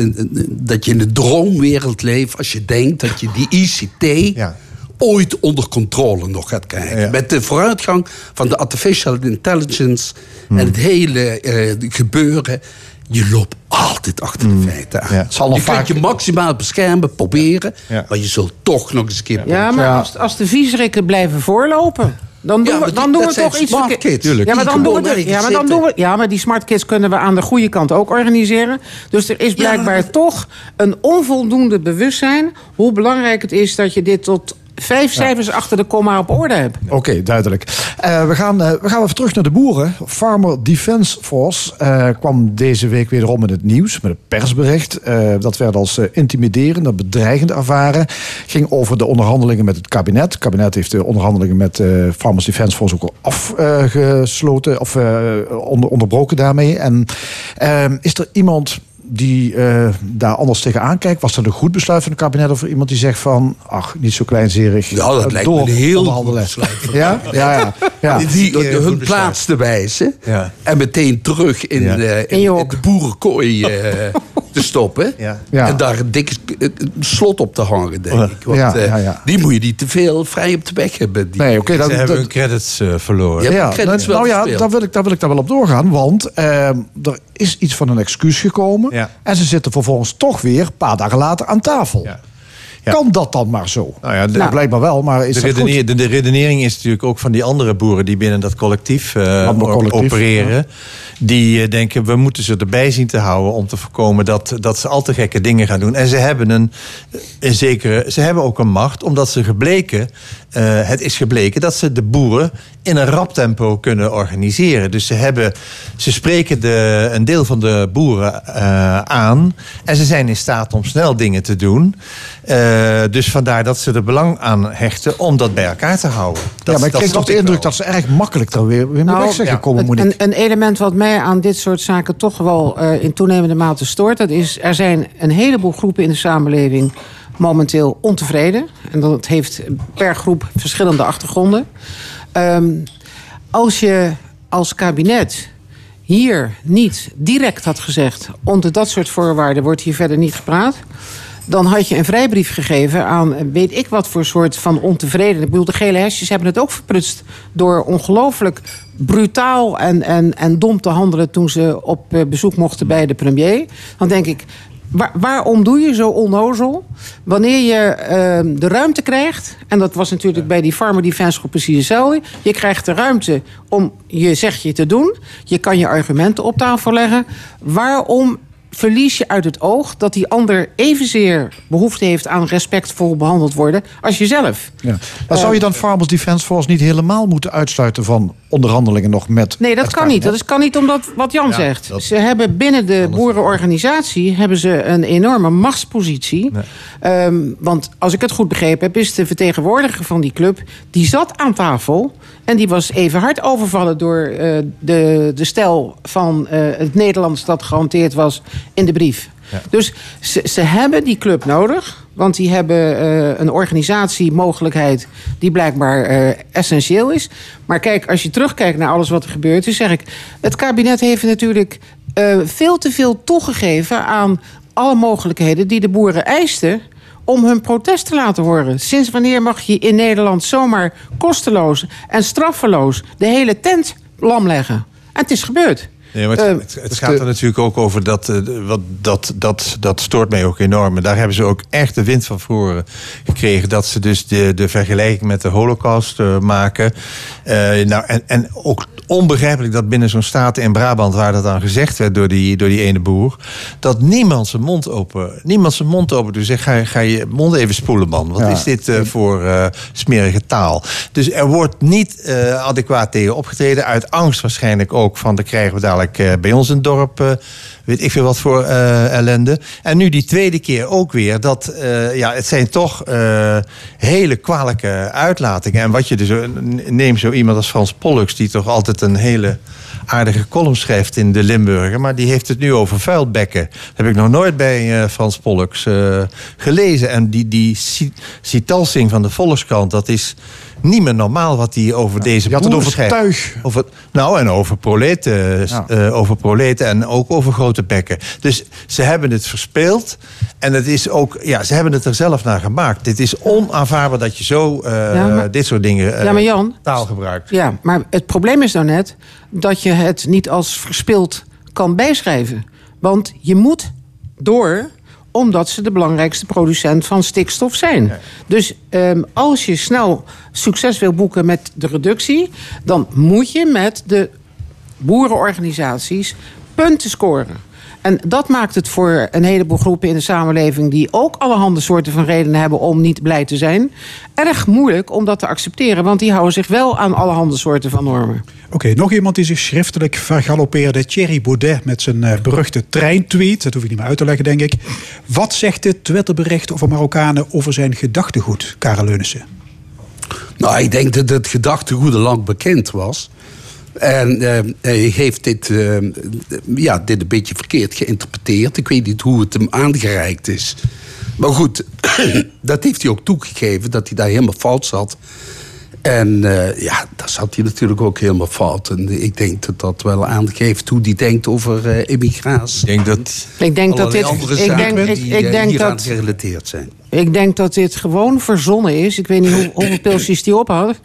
dat je in de droomwereld leeft als je denkt dat je die ICT Ja. Ooit onder controle nog gaat krijgen. Ja. Met de vooruitgang van de artificial intelligence Hmm. en het hele eh, gebeuren. Je loopt altijd achter de feiten aan. Ja. Zal je kunt vaak- je maximaal beschermen, proberen. Ja. Maar je zult toch nog eens een keer... Ja, maar als, als de viesrikken blijven voorlopen... Dan doen Ja, we, dan die- doen we toch iets smart verkeerd. kids. Tuurlijk. Ja, maar Die dan doen we de- ja, maar dan doen we, ja, maar die smart kids kunnen we aan de goede kant ook organiseren. Dus er is blijkbaar toch een onvoldoende bewustzijn hoe belangrijk het is dat je dit tot vijf cijfers achter de komma op orde hebt. Oké, duidelijk. Eh, we, gaan, eh, we gaan even terug naar de boeren. Farmer Defence Force eh, kwam deze week wederom in het nieuws met een persbericht. Dat werd als intimiderend en bedreigend ervaren. Ging over de onderhandelingen met het kabinet. Het kabinet heeft de onderhandelingen met Farmers Defence Force ook al afgesloten of onder, onderbroken daarmee. En eh, is er iemand die eh, daar anders tegenaan kijkt? Was dat een goed besluit van het kabinet of iemand die zegt van, ach, niet zo kleinzerig. Ja, dat eh, lijkt me door een heel goed besluit Ja, ja, ja. ja. Die, die, een hun plaats te wijzen. Ja. En meteen terug in, Ja. eh, in, in de boerenkooi eh, te stoppen. Ja. Ja. En daar een dikke eh, slot op te hangen, denk ik. Want Ja, eh, ja, ja. die moet je niet te veel vrij op de weg hebben. Die. Nee, oké. Ze dat- hebben dat- hun credits eh, verloren. Ja, credits nou, wel nou ja, daar wil, ik, daar wil ik daar wel op doorgaan. Want eh, er is iets van een excuus gekomen. Ja. En ze zitten vervolgens toch weer een paar dagen later aan tafel. Ja. Ja. Kan dat dan maar zo? Nou ja, de- Nou, blijkbaar wel, maar is de, dat goed? redeneer- de, de redenering is natuurlijk ook van die andere boeren die binnen dat collectief, eh, opereren. Die eh, denken, we moeten ze erbij zien te houden om te voorkomen dat, dat ze al te gekke dingen gaan doen. En ze hebben een, een zekere, ze hebben ook een macht, omdat ze gebleken, eh, het is gebleken dat ze de boeren in een rap tempo kunnen organiseren. Dus ze hebben, ze spreken de, een deel van de boeren eh, aan en ze zijn in staat om snel dingen te doen. Eh, dus vandaar dat ze er belang aan hechten om dat bij elkaar te houden. Dat, ja, maar ik kreeg toch de indruk wel. dat ze erg makkelijk er weer, weer mee weg zijn ja, gekomen. het- Moet een, een element wat mij aan dit soort zaken toch wel eh, in toenemende mate stoort... dat is, er zijn een heleboel groepen in de samenleving momenteel ontevreden. En dat heeft per groep verschillende achtergronden. Ehm, als je als kabinet hier niet direct had gezegd... onder dat soort voorwaarden wordt hier verder niet gepraat... dan had je een vrijbrief gegeven aan weet ik wat voor soort van ontevreden. Ik bedoel, de gele hesjes hebben het ook verprutst... door ongelooflijk brutaal en, en, en dom te handelen... toen ze op eh, bezoek mochten bij de premier. Dan denk ik, Waar- waarom doe je zo onnozel? Wanneer je ehm, de ruimte krijgt, en dat was natuurlijk bij die Farmer Defense Groep precies hetzelfde. Je krijgt de ruimte om je zegje te doen. Je kan je argumenten op tafel leggen. Waarom verlies je uit het oog dat die ander evenzeer behoefte heeft aan respectvol behandeld worden als jezelf? Ja. Maar zou je dan Farmers Defence Force niet helemaal moeten uitsluiten van onderhandelingen nog met. Nee, dat kan niet. Dat is, kan niet omdat wat Jan Ja, zegt. dat- Ze hebben binnen de boerenorganisatie hebben ze een enorme machtspositie. Ehm, want als ik het goed begrepen heb, is de vertegenwoordiger van die club... die zat aan tafel en die was even hard overvallen... door eh, de, de stijl van eh, het Nederlands dat gehanteerd was in de brief. Dus ze, ze hebben die club nodig. Want die hebben eh, een organisatiemogelijkheid die blijkbaar eh, essentieel is. Maar kijk, als je terugkijkt naar alles wat er gebeurd is, zeg ik... het kabinet heeft natuurlijk eh, veel te veel toegegeven aan alle mogelijkheden die de boeren eisten om hun protest te laten horen. Sinds wanneer mag je in Nederland zomaar kosteloos en straffeloos de hele tent lam leggen? En het is gebeurd. Nee, maar het, Eh, het, het gaat er natuurlijk ook over dat, eh, wat, dat, dat, dat stoort mij ook enorm. En daar hebben ze ook echt de wind van voren gekregen. Dat ze dus de, de vergelijking met de holocaust eh, maken. Nou, en, en ook onbegrijpelijk dat binnen zo'n staat in Brabant... waar dat dan gezegd werd door die, door die ene boer... dat niemand zijn mond open, niemand zijn mond open doet. Zeg, ga, ga je mond even spoelen, man. Wat Ja. is dit voor smerige taal? Dus er wordt niet adequaat tegen opgetreden. Uit angst waarschijnlijk ook van... dan krijgen we dadelijk eh, bij ons in dorp... eh, weet ik veel wat voor eh, ellende. En nu die tweede keer ook weer. Dat, ja, het zijn toch hele kwalijke uitlatingen. En wat je dus... Neem zo iemand als Frans Pollux... die toch altijd een hele aardige column schrijft in de Limburger. Maar die heeft het nu over vuilbekken. Dat heb ik nog nooit bij Frans Pollux gelezen. En die, die ci- citalsing van de Volkskrant... dat is niet meer normaal wat hij over deze je had het over tuig. Over, nou, en over proleten, Ja. eh, over proleten en ook over grote bekken. Dus ze hebben het verspeeld. En het is ook, ja, ze hebben het er zelf naar gemaakt. Dit is onaanvaardbaar dat je zo eh, Ja, maar- dit soort dingen eh, Ja, maar Jan- taal gebruikt. Ja, maar het probleem is nou net dat je het niet als verspild kan bijschrijven. Want je moet door omdat ze de belangrijkste producent van stikstof zijn. Dus ehm, als je snel succes wil boeken met de reductie, dan moet je met de boerenorganisaties punten scoren. En dat maakt het voor een heleboel groepen in de samenleving... die ook allerhande soorten van redenen hebben om niet blij te zijn... erg moeilijk om dat te accepteren. Want die houden zich wel aan allerhande soorten van normen. Oké, nog iemand die zich schriftelijk vergalopeerde. Thierry Baudet met zijn eh, beruchte treintweet. Dat hoef ik niet meer uit te leggen, denk ik. Wat zegt dit Twitterbericht over Marokkanen over zijn gedachtegoed, Karel Leunissen? Nou, ik denk dat het gedachtegoed al lang bekend was. En eh, hij heeft dit, eh, ja, dit een beetje verkeerd geïnterpreteerd. Ik weet niet hoe het hem aangereikt is. Maar goed, dat heeft hij ook toegegeven, dat hij daar helemaal fout zat. En eh, ja, dat zat hij natuurlijk ook helemaal fout. En ik denk dat dat wel aangeeft hoe hij denkt over eh immigratie. Ik denk dat... Ik denk dat dit- andere ik zaken denk- ik- denk dat- gerelateerd zijn. Ik denk dat dit gewoon verzonnen is. Ik weet niet hoe, hoeveel pilsjes die ophoudt.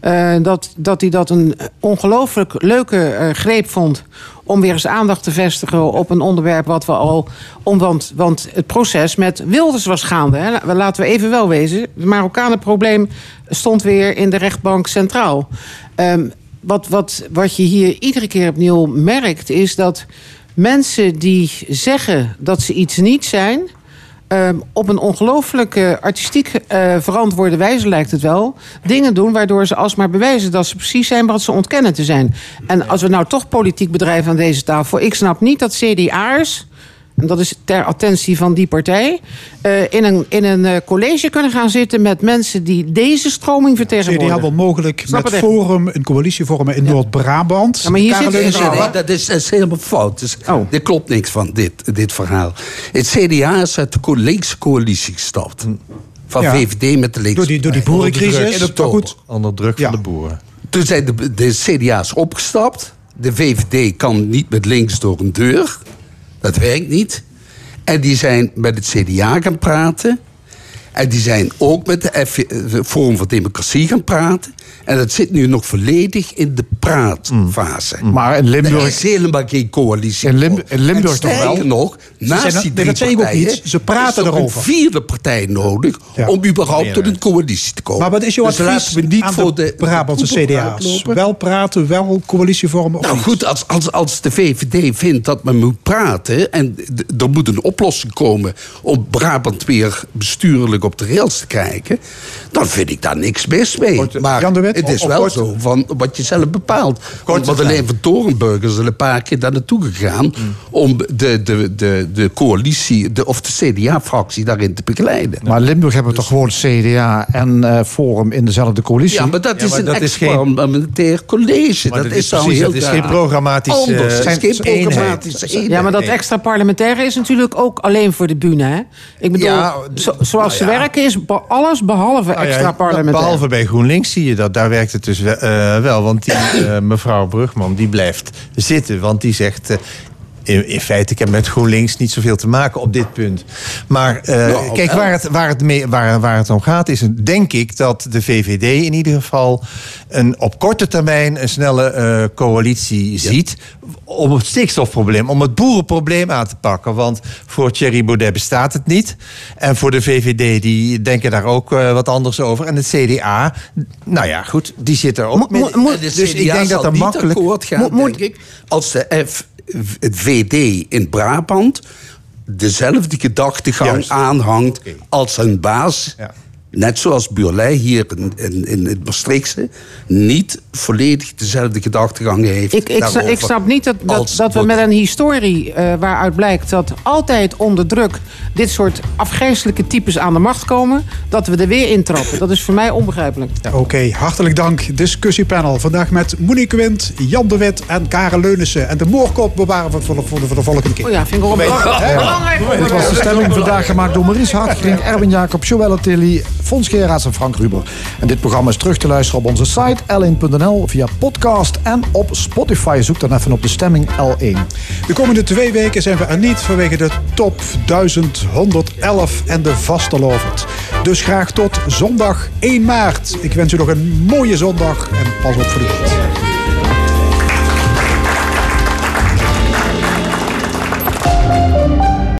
Eh, dat, dat hij dat een ongelooflijk leuke eh, greep vond. Om weer eens aandacht te vestigen op een onderwerp wat we al. Om, want, want het proces met Wilders was gaande. Hè. Laten we even wel wezen. Het Marokkanenprobleem stond weer in de rechtbank centraal. Ehm, wat, wat, wat je hier iedere keer opnieuw merkt, is dat mensen die zeggen dat ze iets niet zijn. Ehm, op een ongelooflijk eh, artistiek eh, verantwoorde wijze lijkt het wel. Dingen doen waardoor ze alsmaar bewijzen dat ze precies zijn wat ze ontkennen te zijn. En als we nou toch politiek bedrijven aan deze tafel. Ik snap niet dat CDA'ers. En dat is ter attentie van die partij. eh, in een, in een eh, college kunnen gaan zitten met mensen die deze stroming vertegenwoordigen. CDA wil mogelijk Snap met. Forum een coalitie vormen in Noord-Brabant. Ja, maar hier Karel zit- dat is, dat is helemaal fout. Dus, Oh. Er klopt niks van dit, dit verhaal. Het CDA is uit de linkse coalitie gestapt. Van Ja. VVD met de linkse Door die, door die boerencrisis. Oktober. goed. Onder druk Ja. van de boeren. Toen zijn de, de CDA's opgestapt. De VVD kan niet met links door een deur. Dat werkt niet. En die zijn met het CDA gaan praten. En die zijn ook met de eh, Forum voor Democratie gaan praten. En dat zit nu nog volledig in de praatfase. Maar in Er Limburg... is helemaal geen coalitie. In Lim- in Limburg en toch wel? nog, naast zijn er- die drie dat ook partijen... niet. Ze praten is er erover. een vierde partij nodig... Ja. om überhaupt tot een coalitie te komen. Maar wat is jouw dus advies we niet aan voor de, de Brabantse CDA's? Wel praten, wel coalitie vormen of Nou goed, als, als, als de VVD vindt dat men moet praten... en er moet een oplossing komen om Brabant weer bestuurlijk op de rails te krijgen... dan vind ik daar niks mis mee. Maar Jan de het is wel kort- zo van wat je zelf bepaalt. Want Madeleine van Torenburg is er een paar keer daar naartoe gegaan... om de, de, de, de coalitie, de, of de CDA-fractie daarin te begeleiden. Maar Limburg hebben we toch gewoon CDA en eh, Forum in dezelfde coalitie? Ja, maar dat Ja, is een dat geen- experimentair college. Maar dat, dat is is dan precies, heel dat is geen programmatisch, Anders, eh, het is zijn- geen eenheid. programmatische eenheid. Ja, maar dat extra parlementaire is natuurlijk ook alleen voor de bühne. Hè? Ik bedoel, Ja, zo- zoals ze nou ja. werken is alles behalve Nou extra parlementair. Behalve bij GroenLinks zie je dat. Daar werkt het dus wel. eh, wel want die eh, mevrouw Brugman die blijft zitten. Want die zegt... in, in feite, ik heb met GroenLinks niet zoveel te maken op dit punt. Maar eh, Nou, kijk, waar het, waar, het mee, waar, waar het om gaat, is denk ik dat de VVD in ieder geval een, op korte termijn een snelle eh, coalitie ziet. Om het stikstofprobleem, om het boerenprobleem aan te pakken. Want voor Thierry Baudet bestaat het niet. En voor de VVD, die denken daar ook eh, wat anders over. En het CDA, nou ja, goed, die zit er ook mee. Dus ik denk dat er makkelijk. akkoord gaan, denk ik, als de F, het VD in Brabant dezelfde gedachtegang Juist. aanhangt als hun baas. Ja. Net zoals Burley hier in, in, in het Maastrichtse niet volledig dezelfde gedachtegang heeft. Ik, ik, snap, ik snap niet dat, dat, dat we met een historie eh, waaruit blijkt dat altijd onder druk dit soort afgrijzelijke types aan de macht komen, dat we er weer intrappen. Dat is voor mij onbegrijpelijk. Oké, hartelijk dank. Discussiepanel. Vandaag met Monique Wind, Jan de Wit en Karel Leunissen. En de moorkop bewaren we voor de, voor de, voor de volgende keer. Oh ja, vind ik wel belangrijk. Dit was de stemming vandaag gemaakt door Maurice Hartgrink, Erwin Jacob, Joelle Tilly, Fons Geraas en Frank Ruber. En dit programma is terug te luisteren op onze site l1.nl via podcast en op Spotify. Zoek dan even op de stemming L1. De komende twee weken zijn we er niet vanwege de top 1111 en de vastelovend. Dus graag tot zondag 1 maart. Ik wens u nog een mooie zondag en pas op voor de.